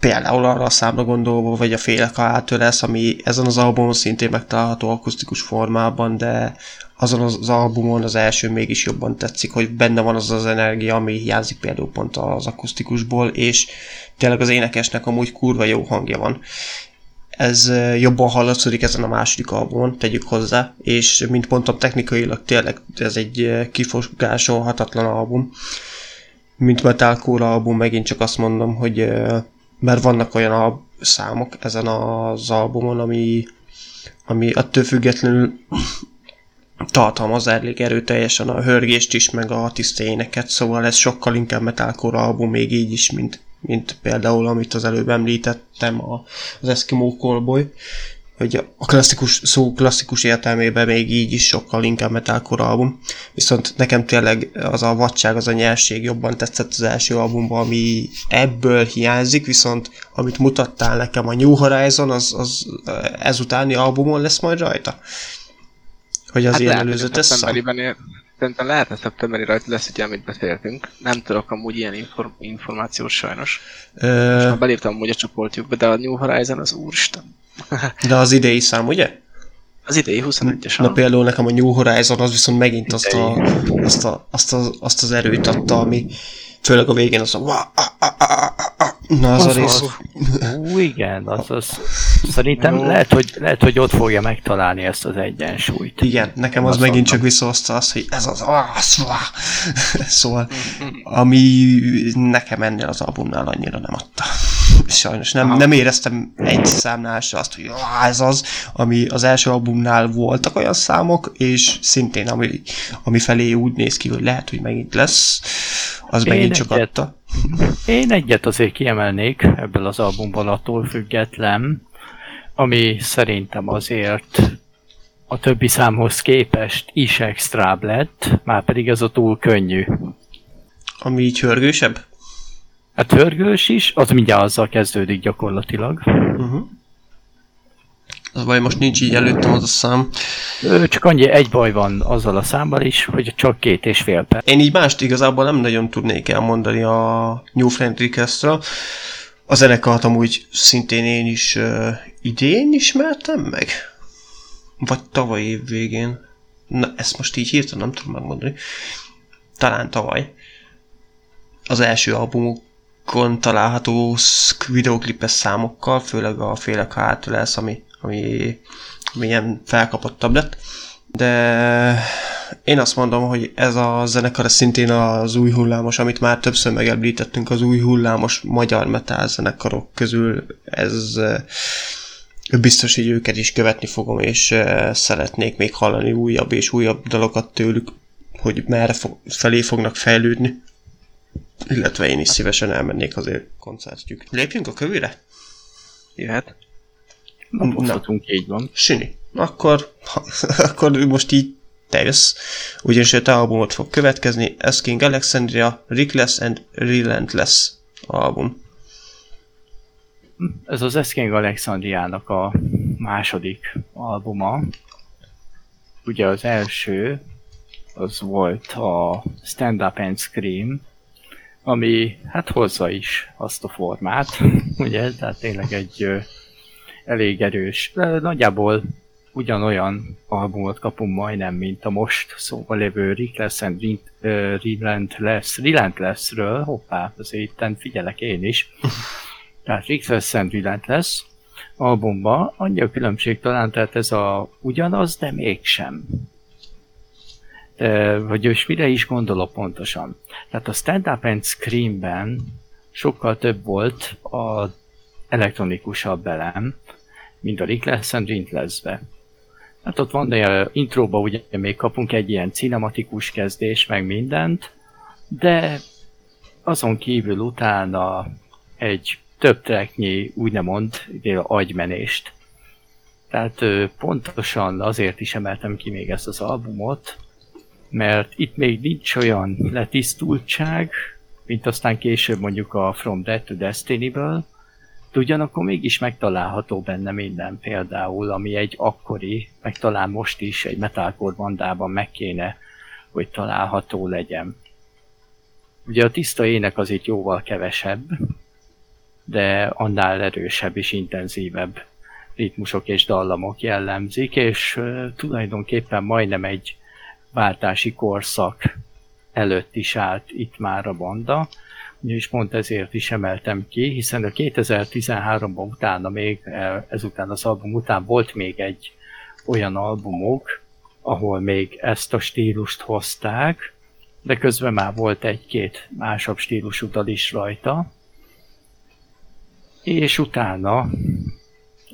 például arra a számra gondolva, vagy a Félek a lesz, ami ezen az albumon szintén megtalálható akusztikus formában, de azon az albumon az első mégis jobban tetszik, hogy benne van az az energia, ami hiányzik például pont az akusztikusból, és tényleg az énekesnek amúgy kurva jó hangja van. Ez jobban hallatszódik ezen a második albumon, tegyük hozzá, és mint mondtam, technikailag tényleg ez egy kifogásolhatatlan album. Mint Metalcore album, megint csak azt mondom, hogy mert vannak olyan al- számok ezen az albumon, ami, ami attól függetlenül tartalmaz elég erőteljesen a hörgést is, meg a tiszta éneket, szóval ez sokkal inkább metalcore album még így is, mint, mint például, amit az előbb említettem, a, az Eskimo Callboy, hogy a klasszikus, szó klasszikus értelmében még így is sokkal inkább metalcore album. Viszont nekem tényleg az a vadság, az a nyerség jobban tetszett az első albumban, ami ebből hiányzik, viszont amit mutattál nekem a New Horizon, az, az ezutáni albumon lesz majd rajta. Hogy az hát ilyen lehet, hogy a Szerintem lehet, hogy szeptemberi rajta lesz, ugye, amit beszéltünk. Nem tudok amúgy ilyen infor- információt sajnos. Ö, Most beléptem amúgy a csoportjukba, de a New Horizon az úristen. (laughs) de az idei szám, ugye? Az idei 21-es. Na a- például nekem a New Horizon az viszont megint azt, a, azt, a, azt, az, azt az erőt adta, ami főleg a végén az a, "Wah, ah, ah, ah, ah, ah", Na, az, Az a rész... az. Ú, igen, az, az szerintem Jó. lehet hogy, lehet, hogy ott fogja megtalálni ezt az egyensúlyt. Igen, nekem az Azt megint csak visszahozta azt, hogy ez az... Szóval, (laughs) szóval, ami nekem ennél az albumnál annyira nem adta. Sajnos nem, nem éreztem egy számnál se azt, hogy ez az, ami az első albumnál voltak olyan számok, és szintén ami, ami felé úgy néz ki, hogy lehet, hogy megint lesz, az Én megint csak egyet. adta. Én egyet azért kiemelnék ebből az albumból attól független, ami szerintem azért a többi számhoz képest is extrább lett, már pedig ez a túl könnyű. Ami így hörgősebb? A törgős is, az mindjárt azzal kezdődik gyakorlatilag. Uh-huh. Az baj, most nincs így előttem az a szám. Ö, Csak annyi egy baj van azzal a számmal is, hogy csak két és fél perc. Én így mást igazából nem nagyon tudnék elmondani a New Friend Request-ről. A zenekart amúgy szintén én is uh, idén ismertem meg? Vagy tavaly év végén? Na, ezt most így hirtelen nem tudom megmondani. Talán tavaly. Az első albumukon található videoklipes számokkal, főleg a Félek hát lesz, ami, ami, ami ilyen felkapottabb lett. De én azt mondom, hogy ez a zenekar szintén az új hullámos, amit már többször megemlítettünk, az új hullámos magyar metal zenekarok közül ez eh, biztos, hogy őket is követni fogom, és eh, szeretnék még hallani újabb és újabb dalokat tőlük, hogy merre felé fognak fejlődni. Illetve én is szívesen elmennék azért koncertjük. Lépjünk a kövére? Jöhet. Napozhatunk, így van. Sini. Akkor, (laughs) akkor most így te jössz. Ugyanis a albumot fog következni, Asking Alexandria, Reckless and Relentless album. Ez az Eszking Alexandriának a második albuma. Ugye az első, az volt a Stand Up and Scream, ami hát hozza is azt a formát, (laughs) ugye, tehát tényleg egy ö, elég erős, de nagyjából ugyanolyan albumot kapunk majdnem, mint a most szóval lévő Reckless and Relentless, Relentlessről, hoppá, azért itten figyelek én is, (laughs) tehát Reckless and Relentless albumban annyi a különbség talán, tehát ez a ugyanaz, de mégsem. Vagy és mire is gondolok pontosan. Tehát a Stand Up and Screamben sokkal több volt a elektronikusabb elem, mint a Reckless and Relentlessbe. Hát ott van, de a intróba ugye még kapunk egy ilyen cinematikus kezdés, meg mindent, de azon kívül utána egy több tracknyi úgymond agymenést. Tehát pontosan azért is emeltem ki még ezt az albumot, mert itt még nincs olyan letisztultság, mint aztán később mondjuk a From Dead to Destiny-ből, de ugyanakkor mégis megtalálható benne minden például, ami egy akkori, meg talán most is egy metalcore bandában meg kéne, hogy található legyen. Ugye a tiszta ének az itt jóval kevesebb, de annál erősebb és intenzívebb ritmusok és dallamok jellemzik, és tulajdonképpen majdnem egy váltási korszak előtt is állt itt már a banda, és pont ezért is emeltem ki, hiszen a 2013-ban utána még, eh, ezután az album után volt még egy olyan albumuk, ahol még ezt a stílust hozták, de közben már volt egy-két másabb stílusú dal is rajta, és utána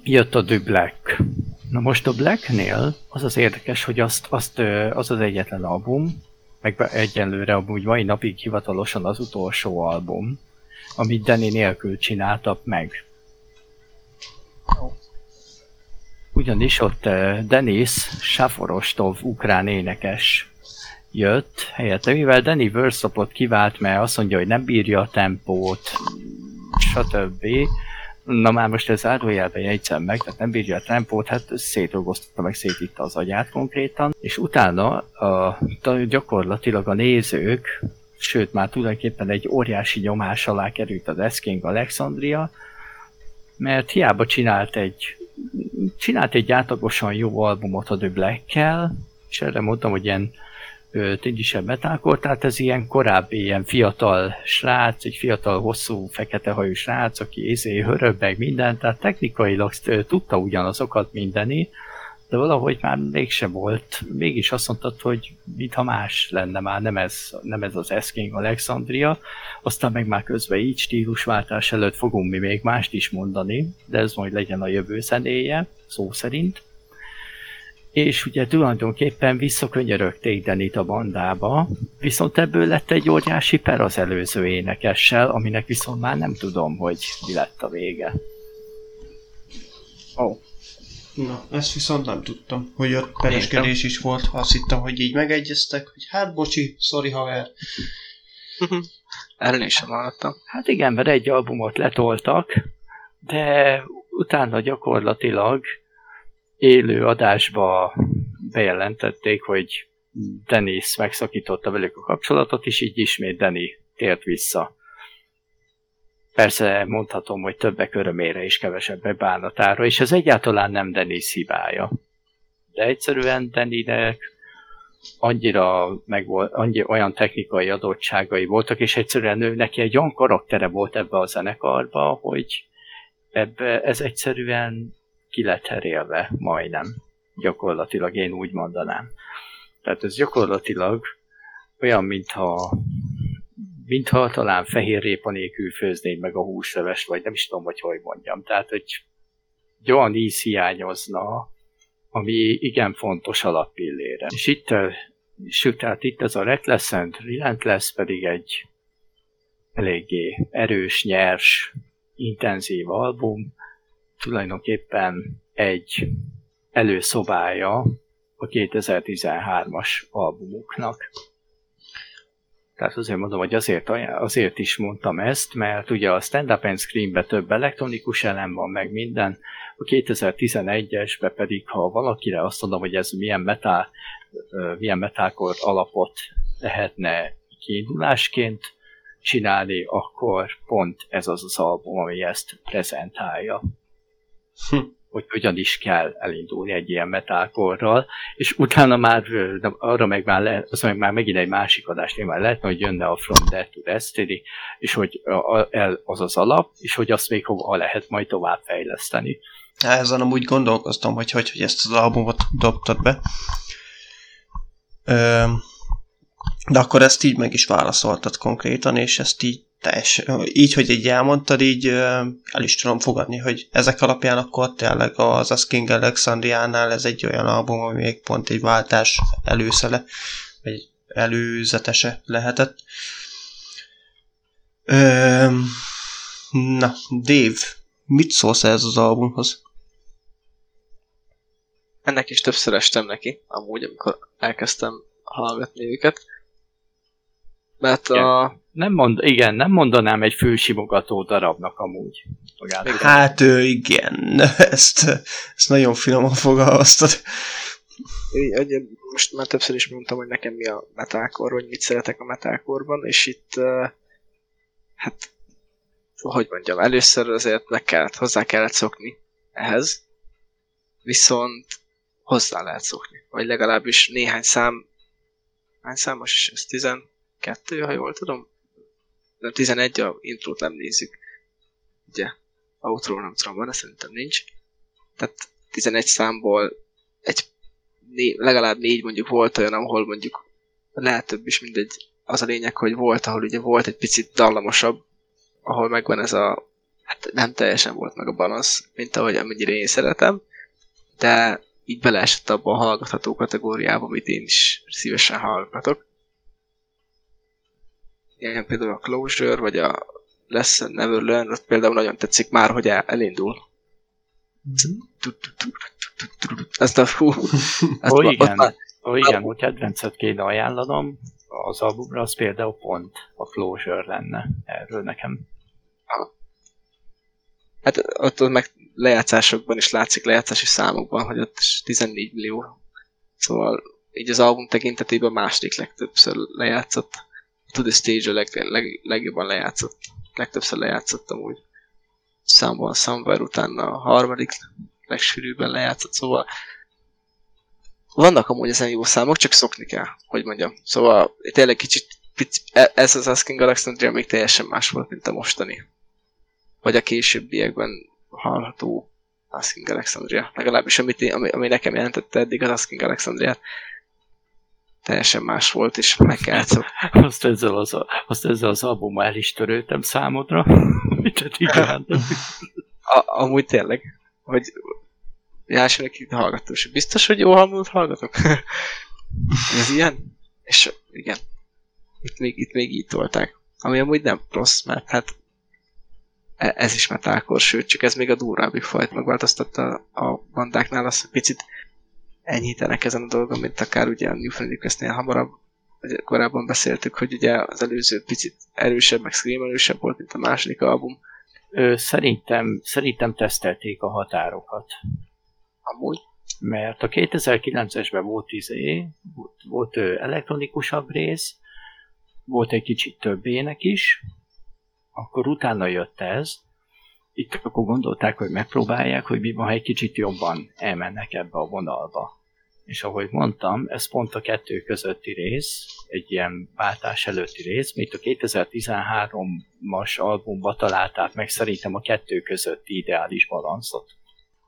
jött a The. Na most a Blacknél az az érdekes, hogy azt, azt, az az egyetlen album, meg egyenlőre amúgy mai napig hivatalosan az utolsó album, amit Danny nélkül csináltak meg. Ugyanis ott Denis Saforostov ukrán énekes jött helyette, mivel Danny Versapot kivált, mert azt mondja, hogy nem bírja a tempót, stb. Na már most ez zárójelben jegyzem meg, tehát nem bírja a tempót, hát szétolgozta meg szétitta az agyát konkrétan, és utána a, gyakorlatilag a nézők, sőt már tulajdonképpen egy óriási nyomás alá került az Esking Alexandria, mert hiába csinált egy csinált egy átlagosan jó albumot a The Black-kel, és erre mondtam, hogy ilyen tényisebb metalcore, tehát ez ilyen korábbi, ilyen fiatal srác, egy fiatal, hosszú, fekete hajú srác, aki izé, hörög minden, tehát technikailag tudta ugyanazokat mindeni, de valahogy már mégse volt. Mégis azt mondtad, hogy mintha más lenne már, nem ez, nem ez az Esking Alexandria. Aztán meg már közben így stílusváltás előtt fogunk mi még mást is mondani, de ez majd legyen a jövő zenéje, szó szerint. És ugye tulajdonképpen visszakönyörögték Denit a bandába, viszont ebből lett egy óriási per az előző énekessel, aminek viszont már nem tudom, hogy mi lett a vége. Oh. Na, ezt viszont nem tudtam, hogy ott pereskedés is volt. Azt hittem, hogy így megegyeztek, hogy hát bocsi, sorry haver. Erről is sem hallottam. Hát igen, mert egy albumot letoltak, de utána gyakorlatilag élő adásba bejelentették, hogy Dennis megszakította velük a kapcsolatot, és így ismét Danny tért vissza. Persze mondhatom, hogy többek örömére is kevesebbek bánatára, és ez egyáltalán nem Denis hibája. De egyszerűen Deninek annyira, meg volt, annyira olyan technikai adottságai voltak, és egyszerűen ő neki egy olyan karaktere volt ebbe a zenekarba, hogy ebbe ez egyszerűen ki lett herélve majdnem. Gyakorlatilag én úgy mondanám. Tehát ez gyakorlatilag olyan, mintha mintha talán fehér répa nélkül főznék meg a húsleves, vagy nem is tudom, hogy hogy mondjam. Tehát, hogy egy olyan íz hiányozna, ami igen fontos alappillére. És itt, és tehát itt ez a Reckless and Relentless pedig egy eléggé erős, nyers, intenzív album, tulajdonképpen egy előszobája a 2013-as albumuknak. Tehát azért mondom, hogy azért, azért is mondtam ezt, mert ugye a Stand Up and Scream-be több elektronikus elem van, meg minden, a 2011-esbe pedig, ha valakire azt mondom, hogy ez milyen metal, milyen metalkor alapot lehetne kiindulásként csinálni, akkor pont ez az az album, ami ezt prezentálja. Hm hogy hogyan is kell elindulni egy ilyen metálkorral, és utána már arra meg már, le, az meg már megint egy másik adás, már lehetne, hogy jönne a From Dead to Destiny, és hogy el az az alap, és hogy azt még hova lehet majd tovább fejleszteni. Ezen amúgy gondolkoztam, hogy hogy, hogy ezt az albumot dobtad be. De akkor ezt így meg is válaszoltad konkrétan, és ezt így teljes, így, hogy egy elmondtad, így el is tudom fogadni, hogy ezek alapján akkor tényleg az Asking Alexandriánál ez egy olyan album, ami még pont egy váltás előszele, vagy előzetese lehetett. Na, Dave, mit szólsz ez az albumhoz? Ennek is többször estem neki, amúgy, amikor elkezdtem hallgatni őket. Mert a, nem mond, igen, nem mondanám egy fősimogató darabnak amúgy. Magát. Hát ő, igen, (laughs) ezt, ezt nagyon finoman fogalmaztad. Most már többször is mondtam, hogy nekem mi a metalcore, hogy mit szeretek a metalcore és itt hát hogy mondjam, először azért meg kellett, hozzá kellett szokni ehhez, viszont hozzá lehet szokni, vagy legalábbis néhány szám, hány számos, ez 12, ha jól tudom, nem 11, a intrót nem nézzük. Ugye, outro nem tudom, van, szerintem nincs. Tehát 11 számból egy né, legalább négy mondjuk volt olyan, ahol mondjuk lehet több is, mindegy. Az a lényeg, hogy volt, ahol ugye volt egy picit dallamosabb, ahol megvan ez a, hát nem teljesen volt meg a balansz, mint ahogy amennyire én szeretem, de így beleesett abban a hallgatható kategóriába, amit én is szívesen hallgatok ilyen például a Closure, vagy a Lesson Never Learn, ott például nagyon tetszik már, hogy el, elindul. Ezt a fú. Ezt Ó, igen. Ó, igen, hogy kedvencet kéne ajánlanom az albumra, az például pont a Closure lenne. Erről nekem. Hát ott meg lejátszásokban is látszik, lejátszási számokban, hogy ott 14 millió. Szóval így az album tekintetében második legtöbbször lejátszott To the Stage a leg, leg, legjobban lejátszott. Legtöbbször lejátszottam úgy. Számban Somewhere utána a harmadik legsűrűbben lejátszott, szóval vannak amúgy ezen jó számok, csak szokni kell, hogy mondjam. Szóval tényleg kicsit, pici, e- ez az Asking Alexandria még teljesen más volt, mint a mostani. Vagy a későbbiekben hallható Asking Alexandria. Legalábbis amit, én- ami, ami nekem jelentette eddig az Asking Alexandria teljesen más volt, és meg kell szokni. Azt ezzel az, azt ezzel az albummal el is töröltem számodra. (laughs) Mit. A, amúgy tényleg, hogy Jásinak itt hallgató, és biztos, hogy jó hangút hallgatok? (laughs) Ez ilyen? És igen, itt még, itt még így tolták. Ami amúgy nem rossz, mert hát e- ez is metalkor, sőt, csak ez még a durvábbik fajt megváltoztatta a bandáknál, azt hogy picit enyhítenek ezen a dolgon, mint akár ugye a New Friendly Quest-nél hamarabb, korábban beszéltük, hogy ugye az előző picit erősebb, meg screamelősebb volt, mint a második album. Ö, szerintem, szerintem tesztelték a határokat. Amúgy Mert a 2009-esben volt izé, volt, volt ö, elektronikusabb rész, volt egy kicsit több ének is, akkor utána jött ez, itt akkor gondolták, hogy megpróbálják, hogy mi van, ha egy kicsit jobban elmennek ebbe a vonalba. És ahogy mondtam, ez pont a kettő közötti rész, egy ilyen váltás előtti rész, mint a 2013-as albumba találták meg szerintem a kettő közötti ideális balanszot.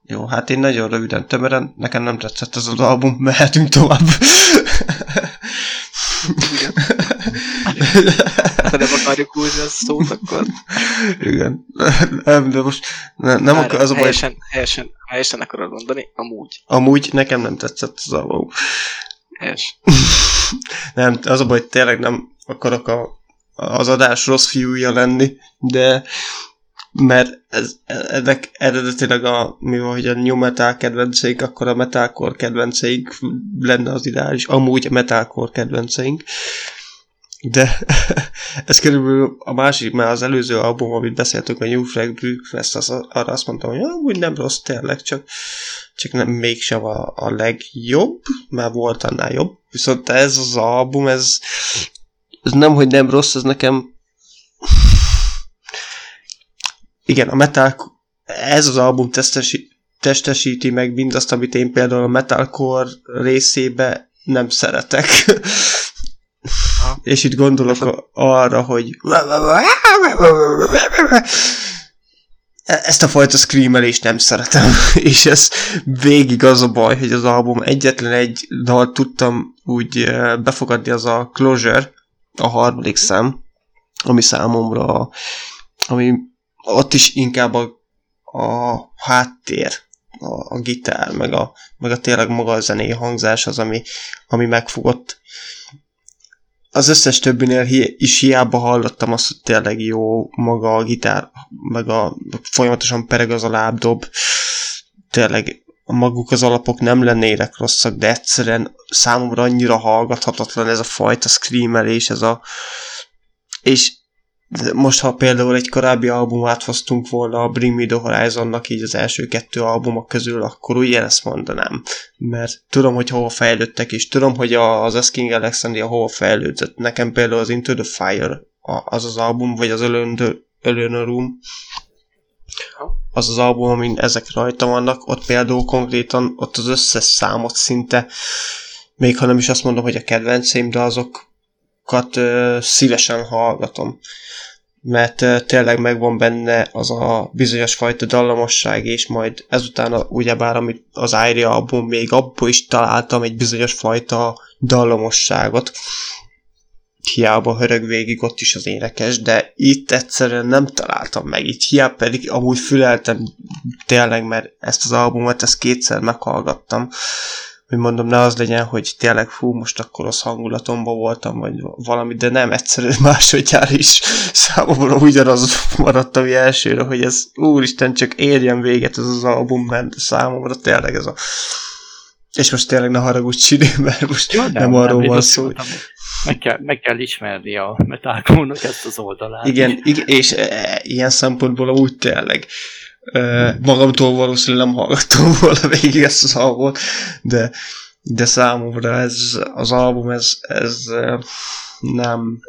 Jó, hát én nagyon röviden tömören, nekem nem tetszett ez az album, mehetünk tovább. (laughs) ha nem akarjuk húzni a szót, akkor Igen. (laughs) Nem, de most ne, nem Várj, akar, az a baj, helyesen, helyesen, helyesen akarod mondani, amúgy. amúgy nekem nem tetszett az album. Helyes. (laughs) Nem, az a baj, tényleg nem akarok a, az adás rossz fiúja lenni, de mert ez, ennek eredetileg a, mi van, hogy a new metal kedvenceink, akkor a metalcore kedvenceink lenne az ideális, amúgy a metalcore kedvenceink. De (laughs) ez körülbelül a másik, mert az előző album, amit beszéltünk, a New Flag Brewfest, az, arra azt mondtam, hogy amúgy nem rossz tényleg, csak, csak nem, mégsem a, a legjobb, mert volt annál jobb. Viszont ez az album, ez, ez nem, hogy nem rossz, ez nekem igen, a metal, ez az album testesi, testesíti meg mindazt, amit én például a metalcore részébe nem szeretek. (laughs) Aha. És itt gondolok a- arra, hogy ezt a fajta screamelést nem szeretem, (laughs) és ez végig az a baj, hogy az album egyetlen egy dal tudtam úgy eh, befogadni, az a Closure, a harmadik szám, ami számomra, ami ott is inkább a, a háttér, a, a gitár, meg a, meg a tényleg maga a zenei hangzás az, ami, ami megfogott. Az összes többinél hi- is hiába hallottam azt, hogy tényleg jó maga a gitár, meg a folyamatosan pereg az a lábdob. Tényleg a maguk az alapok nem lennének rosszak, de egyszerűen számomra annyira hallgathatatlan ez a fajta screamelés, ez a... És most, ha például egy korábbi albumát hoztunk volna a Bring Me The Horizonnak így az első kettő albumok közül, akkor úgy én ezt mondanám. Mert tudom, hogy hova fejlődtek, és tudom, hogy az Asking Alexandria hova fejlődött. Nekem például az Into the Fire az az album, vagy az Alone, Room, az az album, amin ezek rajta vannak, ott például konkrétan ott az összes számot szinte, még ha nem is azt mondom, hogy a kedvenceim, de azokat ö, szívesen hallgatom. Mert tényleg megvan benne az a bizonyos fajta dallamosság, és majd ezután ugyebár amit az Airia album, még abból is találtam egy bizonyos fajta dallamosságot. Hiába hörög végig ott is az énekes, de itt egyszerűen nem találtam meg, így hiába pedig amúgy füleltem tényleg, mert ezt az albumot, ezt kétszer meghallgattam, hogy mondom, ne az legyen, hogy tényleg fú, most akkor rossz hangulatomban voltam, vagy valami, de nem, egyszerűen (laughs) másodjára is számomra ugyanaz maradt, ami elsőre, hogy ez úristen, csak érjen véget ez az album, mert számomra tényleg ez a és most tényleg ne haragudj, Csiri, (laughs) mert most Jó, nem, nem arról van szó. hogy Meg kell, meg kell ismerni a metalcore ezt az oldalát. Igen, igen és e, ilyen szempontból úgy tényleg e, magamtól valószínűleg nem hallgattam (laughs) volna végig ezt az albumot, de, de számomra ez az album, ez, ez nem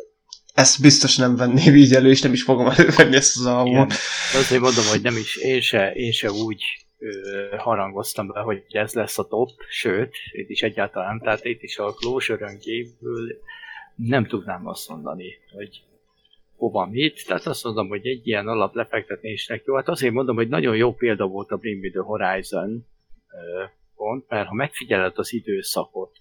ezt biztos nem venném így elő, és nem is fogom (laughs) elővenni ezt az albumot. Igen. Azért mondom, hogy nem is, én se, én se úgy harangoztam be, hogy ez lesz a top, sőt, itt is egyáltalán, tehát itt is a closure nem tudnám azt mondani, hogy hova mit, tehát azt mondom, hogy egy ilyen alap lefektetésnek jó. Hát azért mondom, hogy nagyon jó példa volt a Bring Me The Horizon pont, mert ha megfigyeled az időszakot,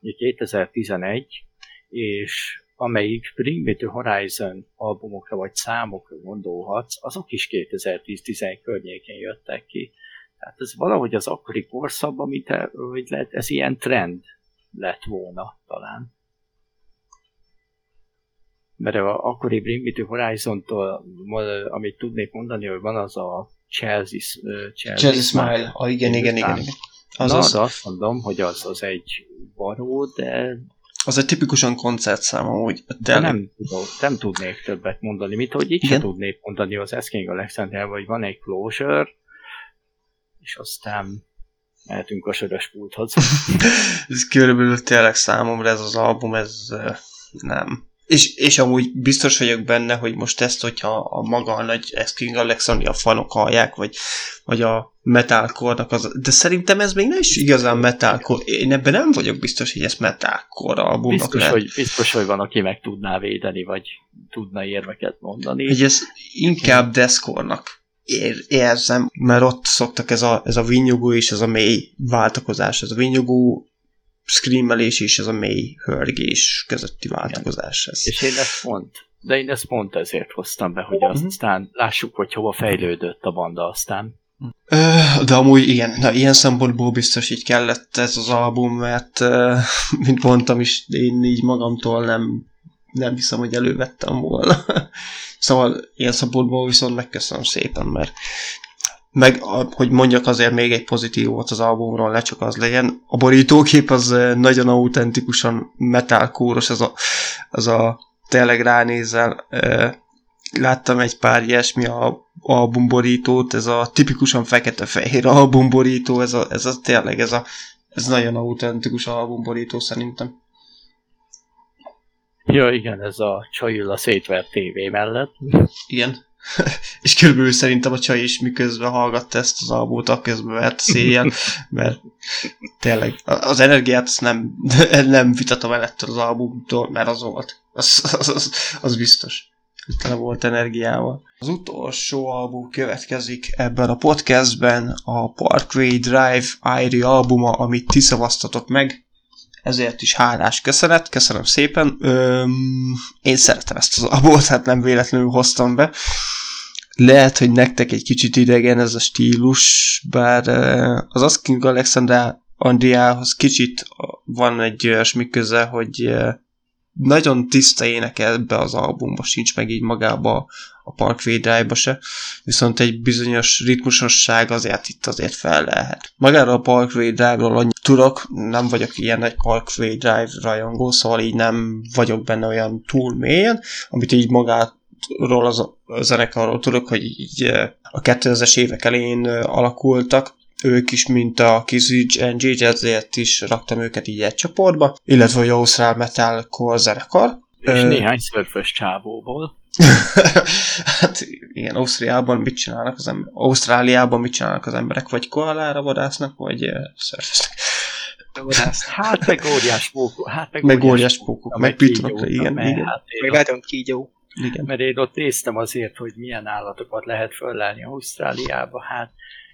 2011, és amelyik Bring Me The Horizon albumokra vagy számokra gondolhatsz, azok is 2010-11 környékén jöttek ki. Tehát ez valahogy az akkori korszakban, mint hogy lehet, ez ilyen trend lett volna talán. Mert a akkori To Horizon-tól, amit tudnék mondani, hogy van az a Chelsea, Chelsea, Chelsea Smile. Smile. Ah, igen, igen, igen, igen. Az Na, az... azt mondom, hogy az, az egy varó, de az egy tipikusan koncertszám amúgy. De nem, tudom, nem tudnék többet mondani, mint hogy így sem tudnék mondani az Asking Alexander, hogy van egy closure, és aztán mehetünk a sörös pulthoz. (laughs) ez körülbelül tényleg számomra ez az album, ez nem. És, és amúgy biztos vagyok benne, hogy most ezt, hogyha a maga a nagy Asking Alexandria fanok hallják, vagy, vagy a metalcore az, de szerintem ez még nem is igazán metalcore. Én ebben nem vagyok biztos, hogy ez metalcore albumnak biztos, lehet. hogy, biztos, hogy van, aki meg tudná védeni, vagy tudna érveket mondani. Hogy ez inkább deszkornak ér, érzem, mert ott szoktak ez a, ez a vinyugó és ez a mély váltakozás, ez a vinyugó screamelés és ez a mély hörgés közötti váltakozás. Ez. És én ezt pont, de én ezt pont ezért hoztam be, hogy uh-huh. aztán lássuk, hogy hova fejlődött a banda aztán. De amúgy igen, na, ilyen szempontból biztos így kellett ez az album, mert (laughs) mint mondtam is, én így magamtól nem, nem hiszem, hogy elővettem volna. (laughs) szóval ilyen szempontból viszont megköszönöm szépen, mert meg, hogy mondjak azért még egy pozitívot az albumról, ne csak az legyen. A borítókép az nagyon autentikusan metalkóros, az a, az a tényleg ránézel, láttam egy pár ilyesmi a albumborítót, ez a tipikusan fekete-fehér albumborító, ez a, ez a tényleg, ez, a, ez nagyon autentikus albumborító szerintem. Ja, igen, ez a Csajilla szétvert tévé mellett. Igen. (laughs) és körülbelül szerintem a csaj is miközben hallgatta ezt az albumot, a közben vett széjjel, (laughs) mert tényleg az energiát azt nem, (laughs) nem vitatom el ettől az albumtól, mert az volt. Az, az, az, az biztos tele volt energiával. Az utolsó album következik ebben a podcastben, a Parkway Drive Irie albuma, amit ti szavaztatok meg, ezért is hálás köszönet, köszönöm szépen. Öm, én szeretem ezt az albumot, hát nem véletlenül hoztam be. Lehet, hogy nektek egy kicsit idegen ez a stílus, bár az Asking Alexander Andriához kicsit van egy olyasmi köze, hogy nagyon tiszta énekel ebbe az albumba sincs, meg így magába a Parkway Drive-ba se, viszont egy bizonyos ritmusosság azért itt azért fel lehet. Magára a Parkway Drive-ról annyi tudok, nem vagyok ilyen egy Parkway Drive rajongó, szóval így nem vagyok benne olyan túl mélyen, amit így magáról az a zenekarról tudok, hogy így eh, a 2000-es évek elején eh, alakultak, ők is, mint a Kizage NG, ezért is raktam őket így egy csoportba, illetve a Ausztrál Metalcore zenekar. És Ö... néhány szörfös csávóból. (laughs) hát igen, Ausztriában mit csinálnak az emberek? Ausztráliában mit csinálnak az emberek? Vagy koalára vadásznak, vagy uh, szörföznek? Hát meg óriás pókok. Hát meg, meg óriás pókok. Meg pitronokra, igen. igen. Hát meg látom kígyó. Igen. Mert én ott néztem azért, hogy milyen állatokat lehet föllelni Ausztráliába. Hát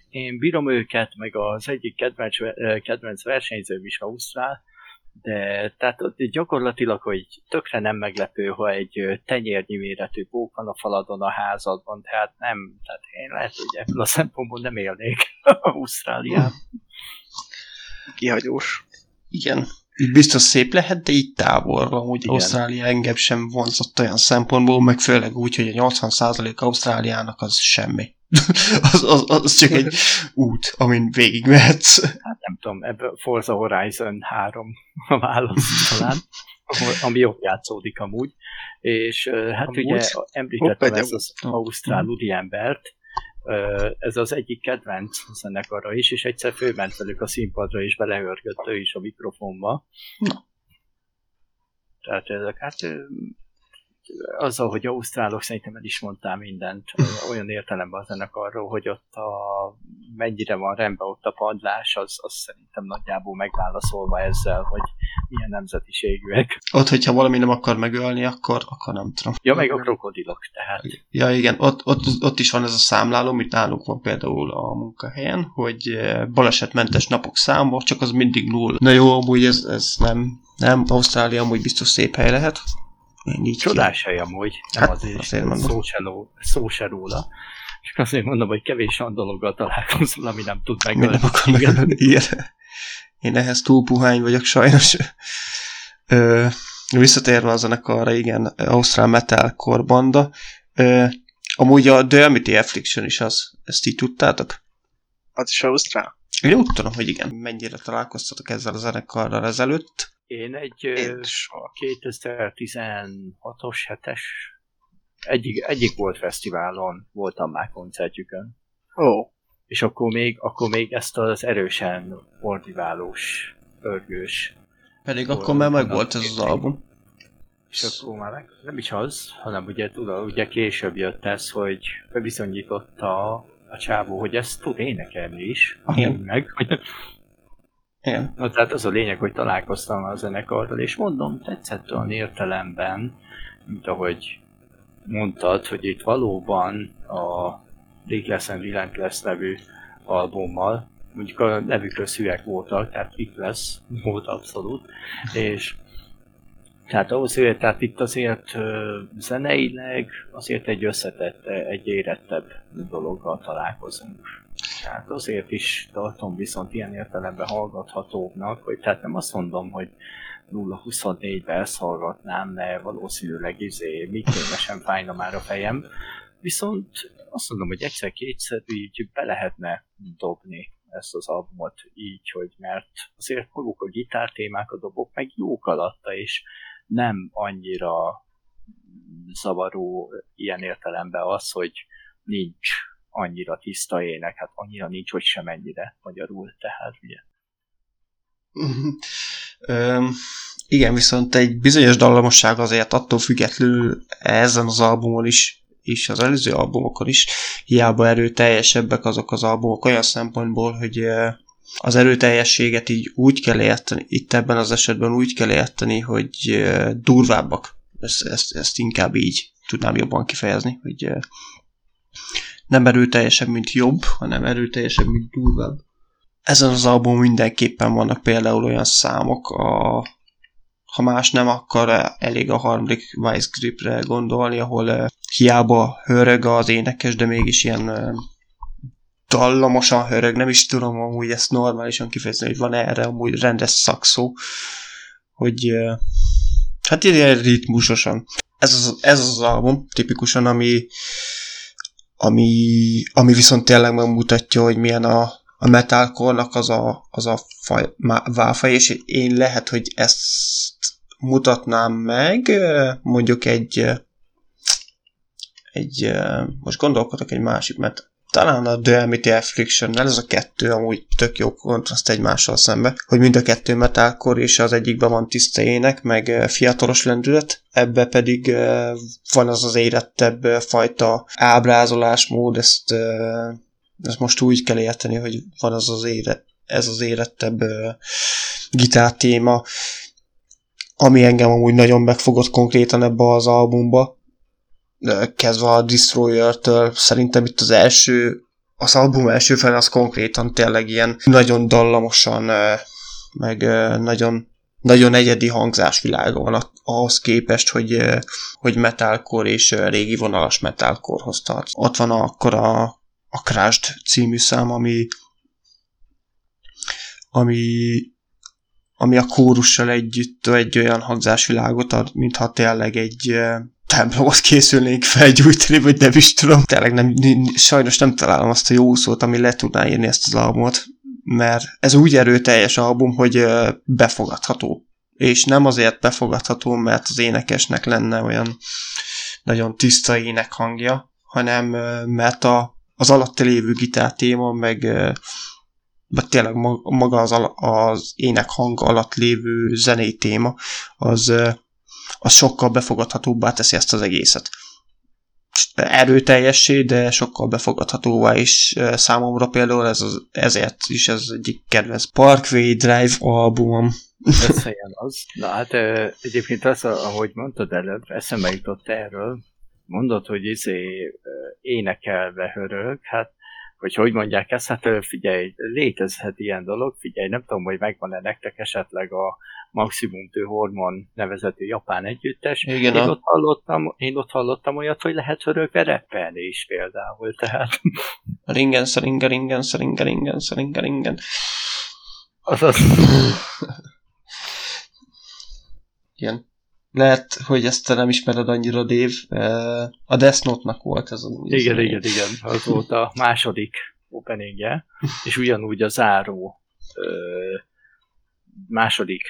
én bírom őket, meg az egyik kedvenc, kedvenc versenyzőm is Ausztrál, de tehát ott gyakorlatilag, hogy tökre nem meglepő, ha egy tenyérnyi méretű pók van a faladon a házadban, tehát nem, tehát én lehet, hogy ebből a szempontból nem élnék (laughs) Ausztráliában. Kihagyós. Igen, így biztos szép lehet, de így távolról, úgy Igen. Ausztrália engem sem vonzott olyan szempontból, meg főleg úgy, hogy a 80% Ausztráliának az semmi. (laughs) az, az, az csak egy út, amin végig mehetsz. Hát nem tudom, ebből Forza Horizon 3 a válasz talán, ami jobb játszódik amúgy. És hát amúgy? ugye említettem ezt az ausztrál embert, ez az egyik kedvenc zenekara is, és egyszer főment velük a színpadra, és belehörgött ő is a mikrofonba. Tehát ezek, hát azzal, hogy ausztrálok, szerintem el is mondtál mindent, olyan értelemben a zenekarról, hogy ott a, mennyire van rendben ott a padlás, az, az szerintem nagyjából megválaszolva ezzel, hogy milyen nemzetiségűek. Ott, hogyha valami nem akar megölni, akkor, akkor nem tudom. Ja, meg a krokodilok, tehát. Ja, igen, ott, ott, ott is van ez a számláló, amit nálunk van például a munkahelyen, hogy balesetmentes napok száma, csak az mindig null. Na jó, amúgy ez, ez nem, nem, Ausztrália amúgy biztos szép hely lehet. Én így Csodás hely amúgy, nem hát, azért, azért mondom. Szó, se, szó se róla. Csak azért mondom, hogy kevés olyan dologgal találkozol, ami nem tud megölni. Nem akar megölni, (laughs) igen. Én ehhez túl puhány vagyok sajnos. Ö, visszatérve a zenekarra, igen, Ausztrál Metalcore banda. Ö, amúgy a The Amity Affliction is az, ezt így tudtátok? Az is Ausztrál? Én úgy tudom, hogy igen. Mennyire találkoztatok ezzel a zenekarral ezelőtt? Én egy Én 2016-os, 7-es egyik, egyik volt fesztiválon, voltam már koncertjükön. Ó. Oh. És akkor még, akkor még ezt az erősen ordiválós, örgős. Pedig akkor már meg volt ez az album. És akkor már meg, nem is az, hanem ugye, tudod, ugye később jött ez, hogy bebizonyította a csávó, hogy ezt tud énekelni is. Meg, hogy igen. Na, tehát az a lényeg, hogy találkoztam a zenekarral, és mondom, tetszett olyan értelemben, mint ahogy mondtad, hogy itt valóban a Reckless and Relentless nevű albummal, mondjuk a nevükről szüveg voltak, tehát Reckless volt abszolút, és tehát ahhoz, hogy tehát itt azért zeneileg azért egy összetett, egy érettebb dologgal találkozunk. Tehát azért is tartom viszont ilyen értelemben hallgathatóbbnak, hogy tehát nem azt mondom, hogy 0-24-be ezt hallgatnám, mert valószínűleg izé, még sem fájna már a fejem. Viszont azt mondom, hogy egyszer-kétszer így be lehetne dobni ezt az albumot így, hogy mert azért maguk a gitártémák, a dobok meg jók alatta, és nem annyira zavaró ilyen értelemben az, hogy nincs annyira tiszta ének, hát annyira nincs, hogy sem ennyire magyarul, tehát ugye. (laughs) Igen, viszont egy bizonyos dallamosság azért attól függetlenül ezen az albumon is, és az előző albumokon is hiába erőteljesebbek azok az albumok olyan szempontból, hogy az erőteljességet így úgy kell érteni, itt ebben az esetben úgy kell érteni, hogy durvábbak. Ezt, ezt, ezt inkább így tudnám jobban kifejezni, hogy nem erőteljesebb, mint jobb, hanem erőteljesebb, mint durvább. Ezen az album mindenképpen vannak például olyan számok, a, ha más nem, akkor elég a harmadik Vice Gripre gondolni, ahol uh, hiába hörög az énekes, de mégis ilyen uh, dallamosan hörög, nem is tudom amúgy ezt normálisan kifejezni, hogy van erre amúgy rendes szakszó, hogy uh, hát ilyen ritmusosan. Ez az, ez az album tipikusan, ami ami, ami viszont tényleg megmutatja, hogy milyen a, a metalcore-nak az a, az a faj, válfaj, és én lehet, hogy ezt mutatnám meg, mondjuk egy egy, most gondolkodok egy másik, mert talán a The Amity affliction ez a kettő amúgy tök jó kontraszt egymással szembe, hogy mind a kettő metalkor, és az egyikben van tiszta ének, meg fiatalos lendület, ebbe pedig van az az érettebb fajta ábrázolásmód, ezt, ezt most úgy kell érteni, hogy van az az ére, ez az érettebb gitár téma, ami engem amúgy nagyon megfogott konkrétan ebbe az albumba, kezdve a Destroyer-től, szerintem itt az első, az album első fel az konkrétan tényleg ilyen nagyon dallamosan, meg nagyon nagyon egyedi hangzásvilága van ahhoz képest, hogy, hogy metalcore és régi vonalas metalcorehoz tart. Ott van akkor a, a Crashed című szám, ami ami ami a kórussal együtt egy olyan hangzásvilágot ad, mintha tényleg egy templomot készülnénk felgyújtani, vagy nem is tudom. Tényleg nem, sajnos nem találom azt a jó szót, ami le tudná írni ezt az albumot, mert ez úgy erőteljes album, hogy befogadható. És nem azért befogadható, mert az énekesnek lenne olyan nagyon tiszta ének hangja, hanem mert a, az alatta lévő gitár téma, meg, meg tényleg maga az, az ének hang alatt lévő zenei téma, az az sokkal befogadhatóbbá teszi ezt az egészet. Erőteljessé, de sokkal befogadhatóvá is számomra például ez az, ezért is ez egyik kedvenc Parkway Drive albumom. Összejön (laughs) az. Na hát egyébként az, ahogy mondtad előbb, eszembe jutott erről, mondod, hogy izé énekelve hörög, hát hogy hogy mondják ezt, hát figyelj, létezhet ilyen dolog, figyelj, nem tudom, hogy megvan-e nektek esetleg a Maximum Hormon nevezetű japán együttes. Igen, én, ott hallottam, én ott hallottam olyat, hogy lehet hörögve reppelni is például, tehát... Ringen, szeringe, ringen, szeringe, ringen, szeringe, ringen. Azaz. Igen. Lehet, hogy ezt te nem ismered annyira, Dave. A Death Note-nak volt ez a Igen, igen, igen. Az volt a második openingje, és ugyanúgy a záró ö, második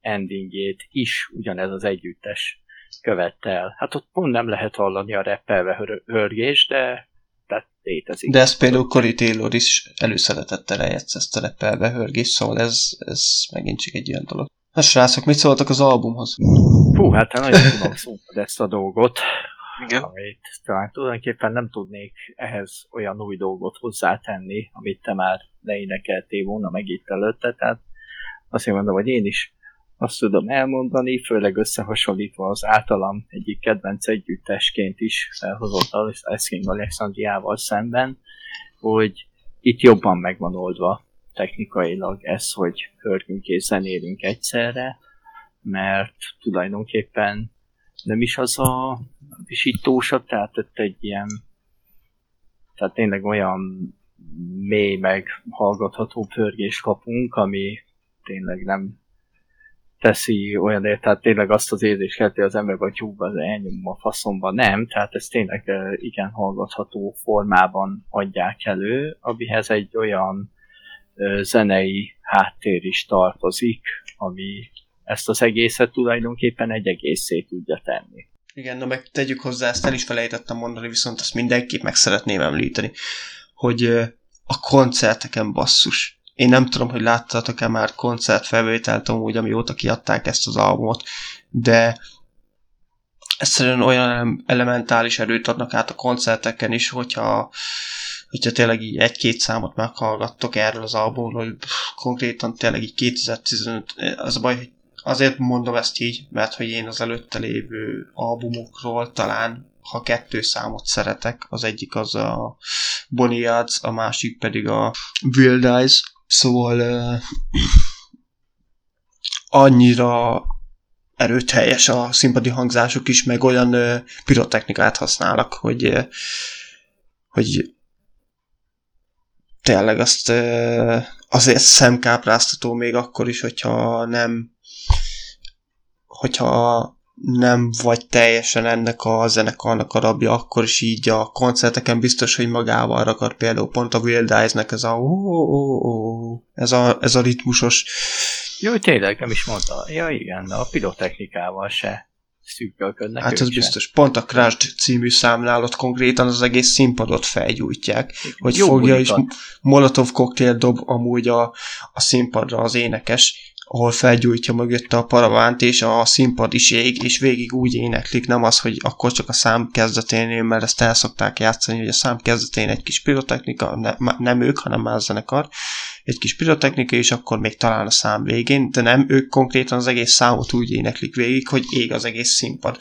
endingjét is ugyanez az együttes követte el. Hát ott pont nem lehet hallani a reppelve hörgés, de tehát létezik. De ezt például Cory Taylor is előszeretettel eljátsz ezt a reppelve hörgés, szóval ez, ez megint csak egy ilyen dolog. Na srácok, mit szóltak az albumhoz? Hú, hát nagyon tudom szóval ezt a dolgot, Igen. amit talán tulajdonképpen nem tudnék ehhez olyan új dolgot hozzátenni, amit te már leénekeltél volna meg itt előtte, tehát azt mondom, hogy én is azt tudom elmondani, főleg összehasonlítva az általam egyik kedvenc együttesként is felhozott az Eszking Alexandriával szemben, hogy itt jobban megvan oldva technikailag ez, hogy hörgünk és zenélünk egyszerre, mert tulajdonképpen nem is az a visítósabb, tehát ott egy ilyen tehát tényleg olyan mély meg hallgatható pörgés kapunk, ami tényleg nem teszi olyan, tehát tényleg azt az érzést kelti az ember, hogy hú, az elnyom a faszomba, nem, tehát ez tényleg igen hallgatható formában adják elő, amihez egy olyan zenei háttér is tartozik, ami ezt az egészet tulajdonképpen egy egészé tudja tenni. Igen, na meg tegyük hozzá, ezt el is felejtettem mondani, viszont azt mindenképp meg szeretném említeni, hogy a koncerteken basszus. Én nem tudom, hogy láttatok-e már koncertfelvételt amúgy, amióta kiadták ezt az albumot, de egyszerűen olyan elementális erőt adnak át a koncerteken is, hogyha hogyha tényleg így egy-két számot meghallgattok erről az albumról, hogy pff, konkrétan tényleg így 2015, az a baj, hogy azért mondom ezt így, mert hogy én az előtte lévő albumokról talán ha kettő számot szeretek, az egyik az a Bonnie Yards, a másik pedig a Wild Eyes, szóval uh, annyira erőteljes a színpadi hangzások is, meg olyan uh, pirotechnikát használnak, hogy, uh, hogy tényleg azt azért szemkápráztató még akkor is, hogyha nem hogyha nem vagy teljesen ennek a zenekarnak a rabja, akkor is így a koncerteken biztos, hogy magával rakar például pont a Wild Eyes-nek ez a, oh, oh, oh, ez a ez a ritmusos jó, tényleg nem is mondta. Ja igen, de a pirotechnikával se szűkölködnek. Hát ez biztos. Pont a Crash című számnál ott konkrétan az egész színpadot felgyújtják, hogy Jó fogja is Molotov koktél dob amúgy a, a színpadra az énekes, ahol felgyújtja mögötte a paravánt, és a színpad is ég, és végig úgy éneklik, nem az, hogy akkor csak a szám kezdetén, mert ezt el szokták játszani, hogy a szám kezdetén egy kis pirotechnika, ne, nem ők, hanem más zenekar, egy kis pirotechnika, és akkor még talán a szám végén, de nem, ők konkrétan az egész számot úgy éneklik végig, hogy ég az egész színpad.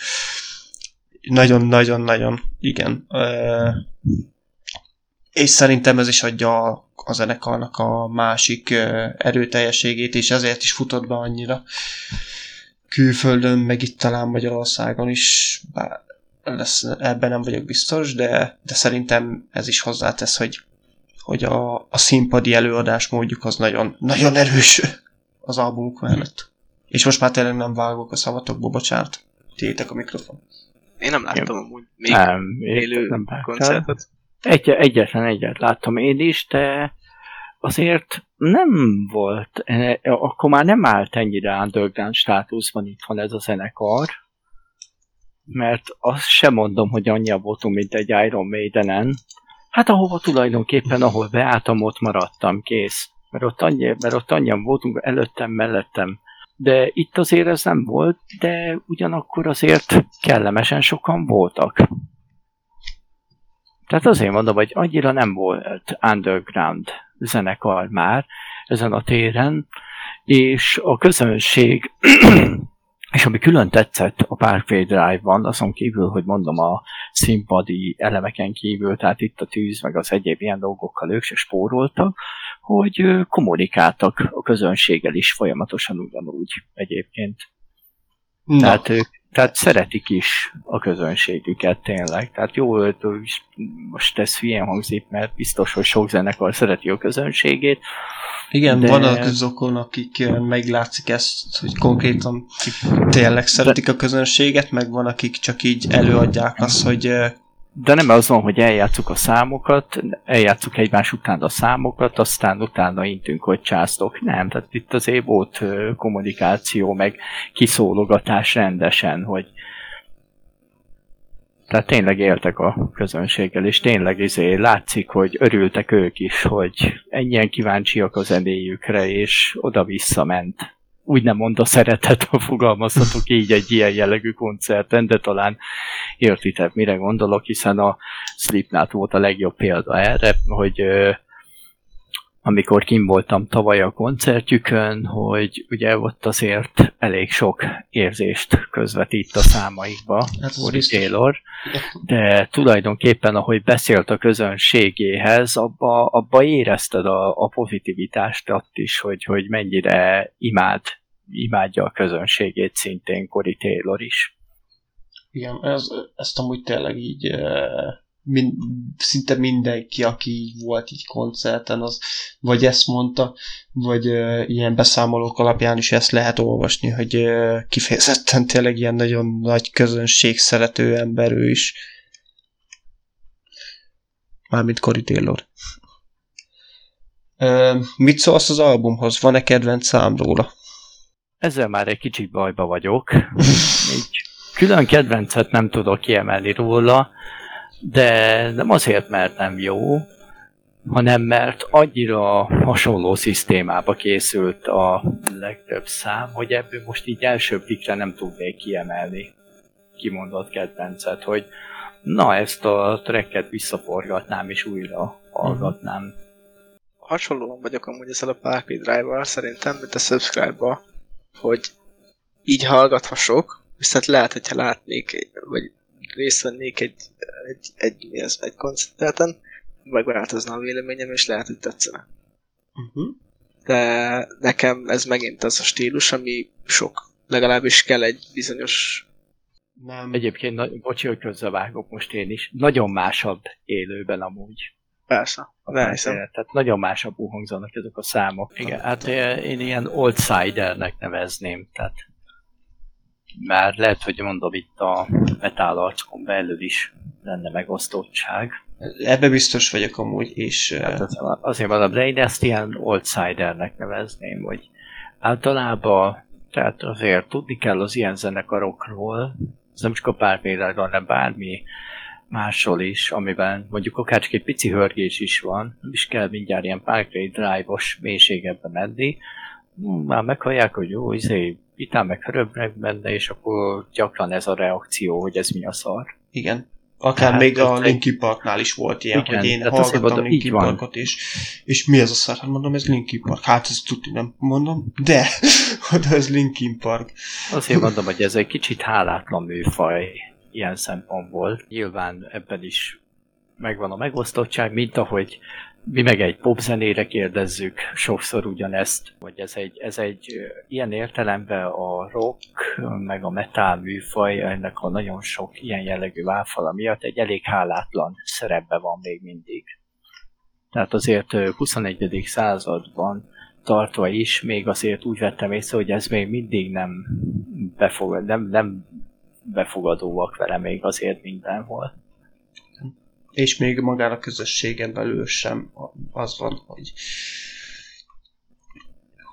Nagyon-nagyon-nagyon, igen. És szerintem ez is adja a zenekarnak a másik erőteljességét, és ezért is futott be annyira külföldön, meg itt talán Magyarországon is, bár lesz, ebben nem vagyok biztos, de, de szerintem ez is hozzátesz, hogy, hogy a, a színpadi előadás módjuk az nagyon, nagyon erős az albumuk mellett. És most már tényleg nem vágok a szavatokba, bocsánat. Tiétek a mikrofon. Én nem láttam amúgy még nem, élő nem koncertet. Egy, egyetlen egyet láttam én is, de azért nem volt, e, akkor már nem állt ennyire underground státuszban itt van ez a zenekar, mert azt sem mondom, hogy annyian voltunk, mint egy Iron Maidenen. Hát ahova tulajdonképpen, ahol beálltam, ott maradtam, kész. Mert ott, annyi, mert ott annyian voltunk, előttem, mellettem De itt azért ez nem volt, de ugyanakkor azért kellemesen sokan voltak. Tehát azért mondom, hogy annyira nem volt underground zenekar már ezen a téren, és a közönség, és ami külön tetszett a Parkway Drive-ban, azon kívül, hogy mondom a színpadi elemeken kívül, tehát itt a tűz, meg az egyéb ilyen dolgokkal ők se spóroltak, hogy kommunikáltak a közönséggel is folyamatosan ugyanúgy egyébként. Na. Tehát ők tehát szeretik is a közönségüket tényleg. Tehát jó, most ez hülyén hangzik, mert biztos, hogy sok zenekar szereti a közönségét. Igen, de... van azokon, akik meglátszik ezt, hogy konkrétan tényleg szeretik a közönséget, meg van, akik csak így előadják azt, hogy de nem az van, hogy eljátszuk a számokat, eljátszuk egymás után a számokat, aztán utána intünk, hogy császtok. Nem, tehát itt azért volt kommunikáció, meg kiszólogatás rendesen, hogy tehát tényleg éltek a közönséggel, és tényleg izé látszik, hogy örültek ők is, hogy ennyien kíváncsiak a zenéjükre, és oda-vissza ment úgy nem mond a szeretet, ha fogalmazhatok így egy ilyen jellegű koncerten, de talán értitek, mire gondolok, hiszen a Slipknot volt a legjobb példa erre, hogy amikor kim voltam tavaly a koncertjükön, hogy ugye ott azért elég sok érzést közvetít a számaikba, hát Taylor, de tulajdonképpen ahogy beszélt a közönségéhez, abba, abba érezted a, a pozitivitást ott is, hogy, hogy mennyire imád, imádja a közönségét szintén Cory Taylor is. Igen, ez, ezt amúgy tényleg így min, szinte mindenki, aki volt így koncerten, az vagy ezt mondta, vagy uh, ilyen beszámolók alapján is ezt lehet olvasni, hogy uh, kifejezetten tényleg ilyen nagyon nagy közönség szerető ember ő is. Mármint Cory Taylor. Uh, mit szólsz az albumhoz? Van-e kedvenc szám róla? Ezzel már egy kicsit bajba vagyok. Így külön kedvencet nem tudok kiemelni róla de nem azért, mert nem jó, hanem mert annyira hasonló szisztémába készült a legtöbb szám, hogy ebből most így első pikre nem tudnék kiemelni kimondott kedvencet, hogy na ezt a tracket visszaforgatnám és újra hallgatnám. Hasonlóan vagyok amúgy ezzel a Parkway Drive-val szerintem, mint a Subscribe-ba, hogy így hallgathasok, viszont lehet, hogyha látnék, vagy részt vennék egy, egy, egy, egy, ez, egy koncerten, megváltozna a véleményem, és lehet, hogy tetszene. Uh-huh. De nekem ez megint az a stílus, ami sok, legalábbis kell egy bizonyos nem. Egyébként, na, bocsi, hogy közbevágok most én is. Nagyon másabb élőben amúgy. Persze, hát, Tehát nagyon másabbul hangzanak ezek a számok. Igen, hát én ilyen outsidernek nevezném. Tehát már lehet, hogy mondom itt a metal arcon belül is lenne megosztottság. Ebbe biztos vagyok amúgy, és... Hát az, azért mondom, de én ezt ilyen outsidernek nevezném, hogy általában, tehát azért tudni kell az ilyen zenekarokról, ez nem csak a párpédáról, hanem bármi másról is, amiben mondjuk akár csak egy pici hörgés is van, nem is kell mindjárt ilyen Parkway Drive-os mélységebe menni, már meghallják, hogy jó, izé, vitán meg hörögnek benne, és akkor gyakran ez a reakció, hogy ez mi a szar. Igen. Akár tehát, még a Linkin Parknál is volt ilyen, igen, hogy én hallgattam Linkin Parkot, és, és mi ez a szar? Hát mondom, ez Linkin Park. Hát ez tudni nem mondom, de, (laughs) hogy ez Linkin Park. Azért mondom, hogy ez egy kicsit hálátlan műfaj ilyen szempontból. Nyilván ebben is megvan a megosztottság, mint ahogy mi meg egy popzenére kérdezzük sokszor ugyanezt, hogy ez egy, ez egy ilyen értelemben a rock, meg a metal műfaj, ennek a nagyon sok ilyen jellegű válfala miatt egy elég hálátlan szerepbe van még mindig. Tehát azért 21. században tartva is, még azért úgy vettem észre, hogy ez még mindig nem, befogad, nem, nem befogadóak vele még azért mindenhol és még magán a közösségen belül sem az van, hogy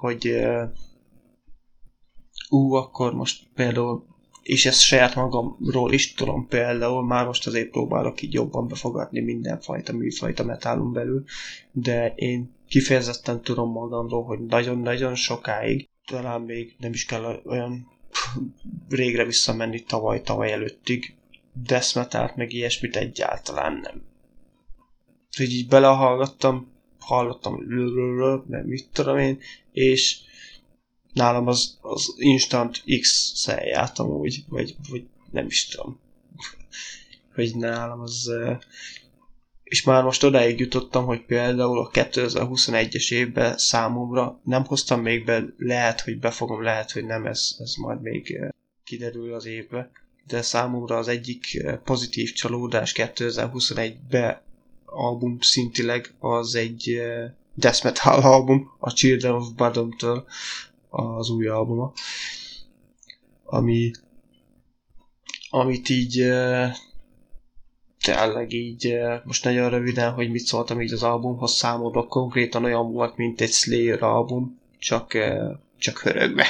hogy ú, akkor most például és ezt saját magamról is tudom például, már most azért próbálok így jobban befogadni mindenfajta műfajta metálon belül, de én kifejezetten tudom magamról, hogy nagyon-nagyon sokáig talán még nem is kell olyan régre visszamenni tavaly, tavaly előttig. Death metal meg ilyesmit egyáltalán nem. Úgyhogy így belehallgattam, hallottam, nem mit tudom én, és nálam az, az Instant X-szel járt amúgy, vagy, vagy nem is tudom. (laughs) Hogy nálam az... És már most odáig jutottam, hogy például a 2021-es évben számomra nem hoztam még be, lehet, hogy befogom, lehet, hogy nem, ez, ez majd még kiderül az évbe. De számomra az egyik pozitív csalódás 2021-ben album szintileg az egy death metal album, a Children of Bodom-től az új albuma, ami amit így tényleg így most nagyon röviden, hogy mit szóltam így az albumhoz számomra konkrétan olyan volt, mint egy Slayer album, csak, csak hörögve.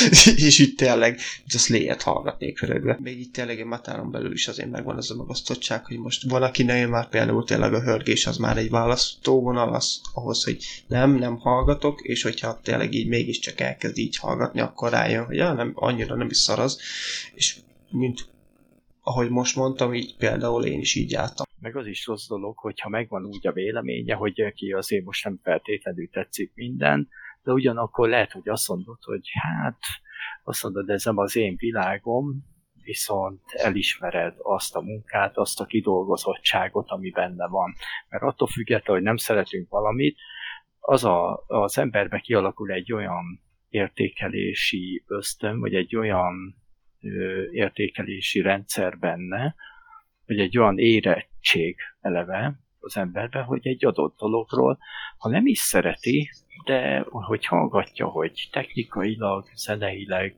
(laughs) és itt tényleg, mint a Slayer-t hallgatnék hörögve. Még itt tényleg a matáron belül is azért megvan ez a magasztottság, hogy most van, akinek már például tényleg a hörgés az már egy választóvonal az, ahhoz, hogy nem, nem hallgatok, és hogyha tényleg így mégiscsak elkezd így hallgatni, akkor rájön, hogy ja, nem, annyira nem is szaraz, és mint ahogy most mondtam, így például én is így álltam. Meg az is rossz dolog, hogyha megvan úgy a véleménye, hogy ki azért most nem feltétlenül tetszik minden, de ugyanakkor lehet, hogy azt mondod, hogy hát azt mondod, ez nem az én világom, viszont elismered azt a munkát, azt a kidolgozottságot, ami benne van. Mert attól függetlenül, hogy nem szeretünk valamit, az a, az emberbe kialakul egy olyan értékelési ösztön, vagy egy olyan ö, értékelési rendszer benne, vagy egy olyan érettség eleve az emberbe, hogy egy adott dologról, ha nem is szereti, de hogy hallgatja, hogy technikailag, zeneileg,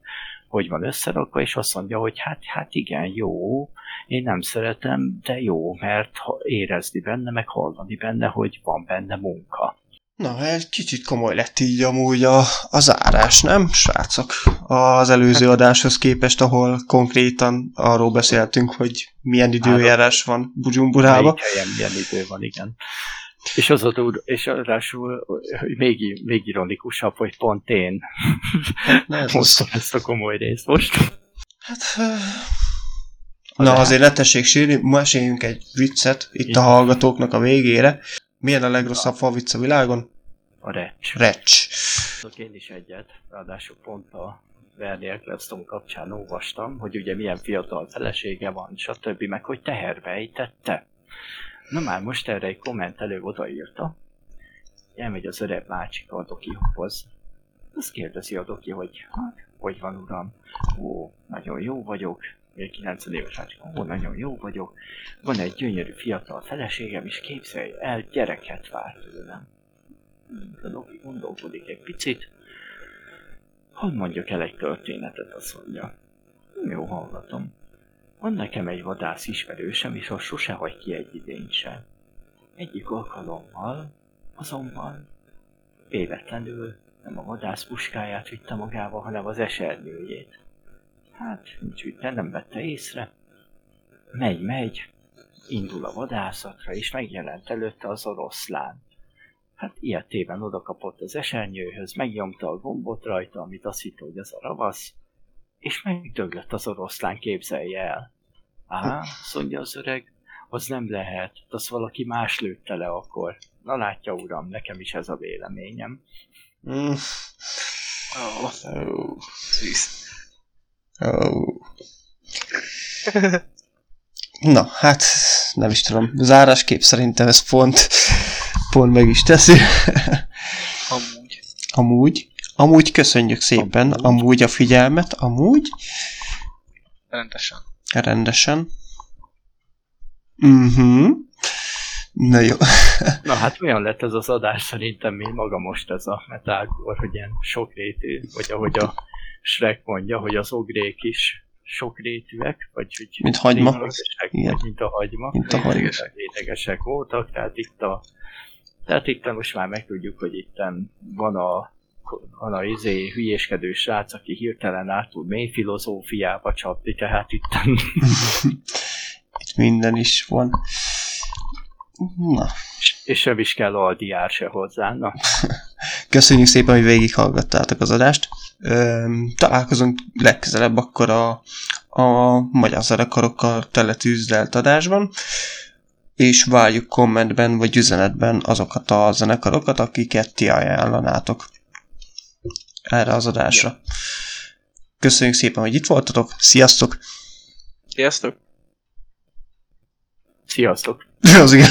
hogy van összerakva, és azt mondja, hogy hát, hát igen, jó, én nem szeretem, de jó, mert érezni benne, meg hallani benne, hogy van benne munka. Na, egy kicsit komoly lett így amúgy a, a zárás, nem, srácok? Az előző adáshoz képest, ahol konkrétan arról beszéltünk, hogy milyen időjárás van Bujumburaban. Helyen milyen idő van, igen. És az a és ráadásul még, még ironikusabb, hogy pont én hoztam ezt a komoly részt most. Hát... Na, azért ne tessék sírni, meséljünk egy viccet itt Igen. a hallgatóknak a végére. Milyen a legrosszabb falvic a világon? A recs. Recs. Tudok én is egyet, ráadásul pont a Verdi Eccleston kapcsán olvastam, hogy ugye milyen fiatal felesége van, stb. meg hogy teherbe ejtette. Na már most erre egy kommentelő odaírta, elmegy az öreg bácsik a dokihoz. Azt kérdezi a doki, hogy hát, hogy van uram? Ó, nagyon jó vagyok, még 90 éves bácsik, ó, nagyon jó vagyok. Van egy gyönyörű fiatal feleségem, és képzelj el, gyereket vár tőlem. A doki gondolkodik egy picit, hogy mondjuk el egy történetet, azt mondja. Jó, hallgatom. Van nekem egy vadász ismerősem, és az sose hagy ki egy idényt sem. Egyik alkalommal, azonban véletlenül nem a vadász puskáját vitte magával, hanem az esernyőjét. Hát, nincs ügyte, nem vette észre. Megy, megy, indul a vadászatra, és megjelent előtte az oroszlán. Hát ilyetében odakapott az esernyőhöz, megnyomta a gombot rajta, amit azt hitt, hogy az a ravasz, és megdöglött az oroszlán, képzelje el. Á, mondja az öreg, az nem lehet, az valaki más lőtte le akkor. Na látja, uram, nekem is ez a véleményem. Mm. Oh. Oh. Oh. Na, hát nem is tudom. Zárásképp szerintem ez pont, pont meg is teszi. Amúgy. Amúgy. Amúgy köszönjük szépen, amúgy, amúgy a figyelmet, amúgy. Rendesen. Rendesen. Mhm. Na jó. (laughs) Na hát olyan lett ez az adás szerintem, mint maga most ez a metalcore, hogy ilyen sokrétű, vagy ahogy a Shrek mondja, hogy az ogrék is sokrétűek, vagy hogy mint hagyma. Vagy mint a hagyma. Mint a hagyma. Rétegesek voltak, tehát itt a tehát itt most már megtudjuk, hogy itt van a van a izé hülyéskedő srác, aki hirtelen át tud mély filozófiába csapni, tehát itt... (laughs) itt minden is van. Na. És sem is kell a diár se hozzá, na. (laughs) Köszönjük szépen, hogy végighallgattátok az adást. Találkozunk legközelebb akkor a, a magyar zenekarokkal teletűzdelt adásban, és várjuk kommentben vagy üzenetben azokat a zenekarokat, akiket ti ajánlanátok erre az adásra. Köszönjük szépen, hogy itt voltatok, sziasztok! Sziasztok! Sziasztok! (laughs) Az igen.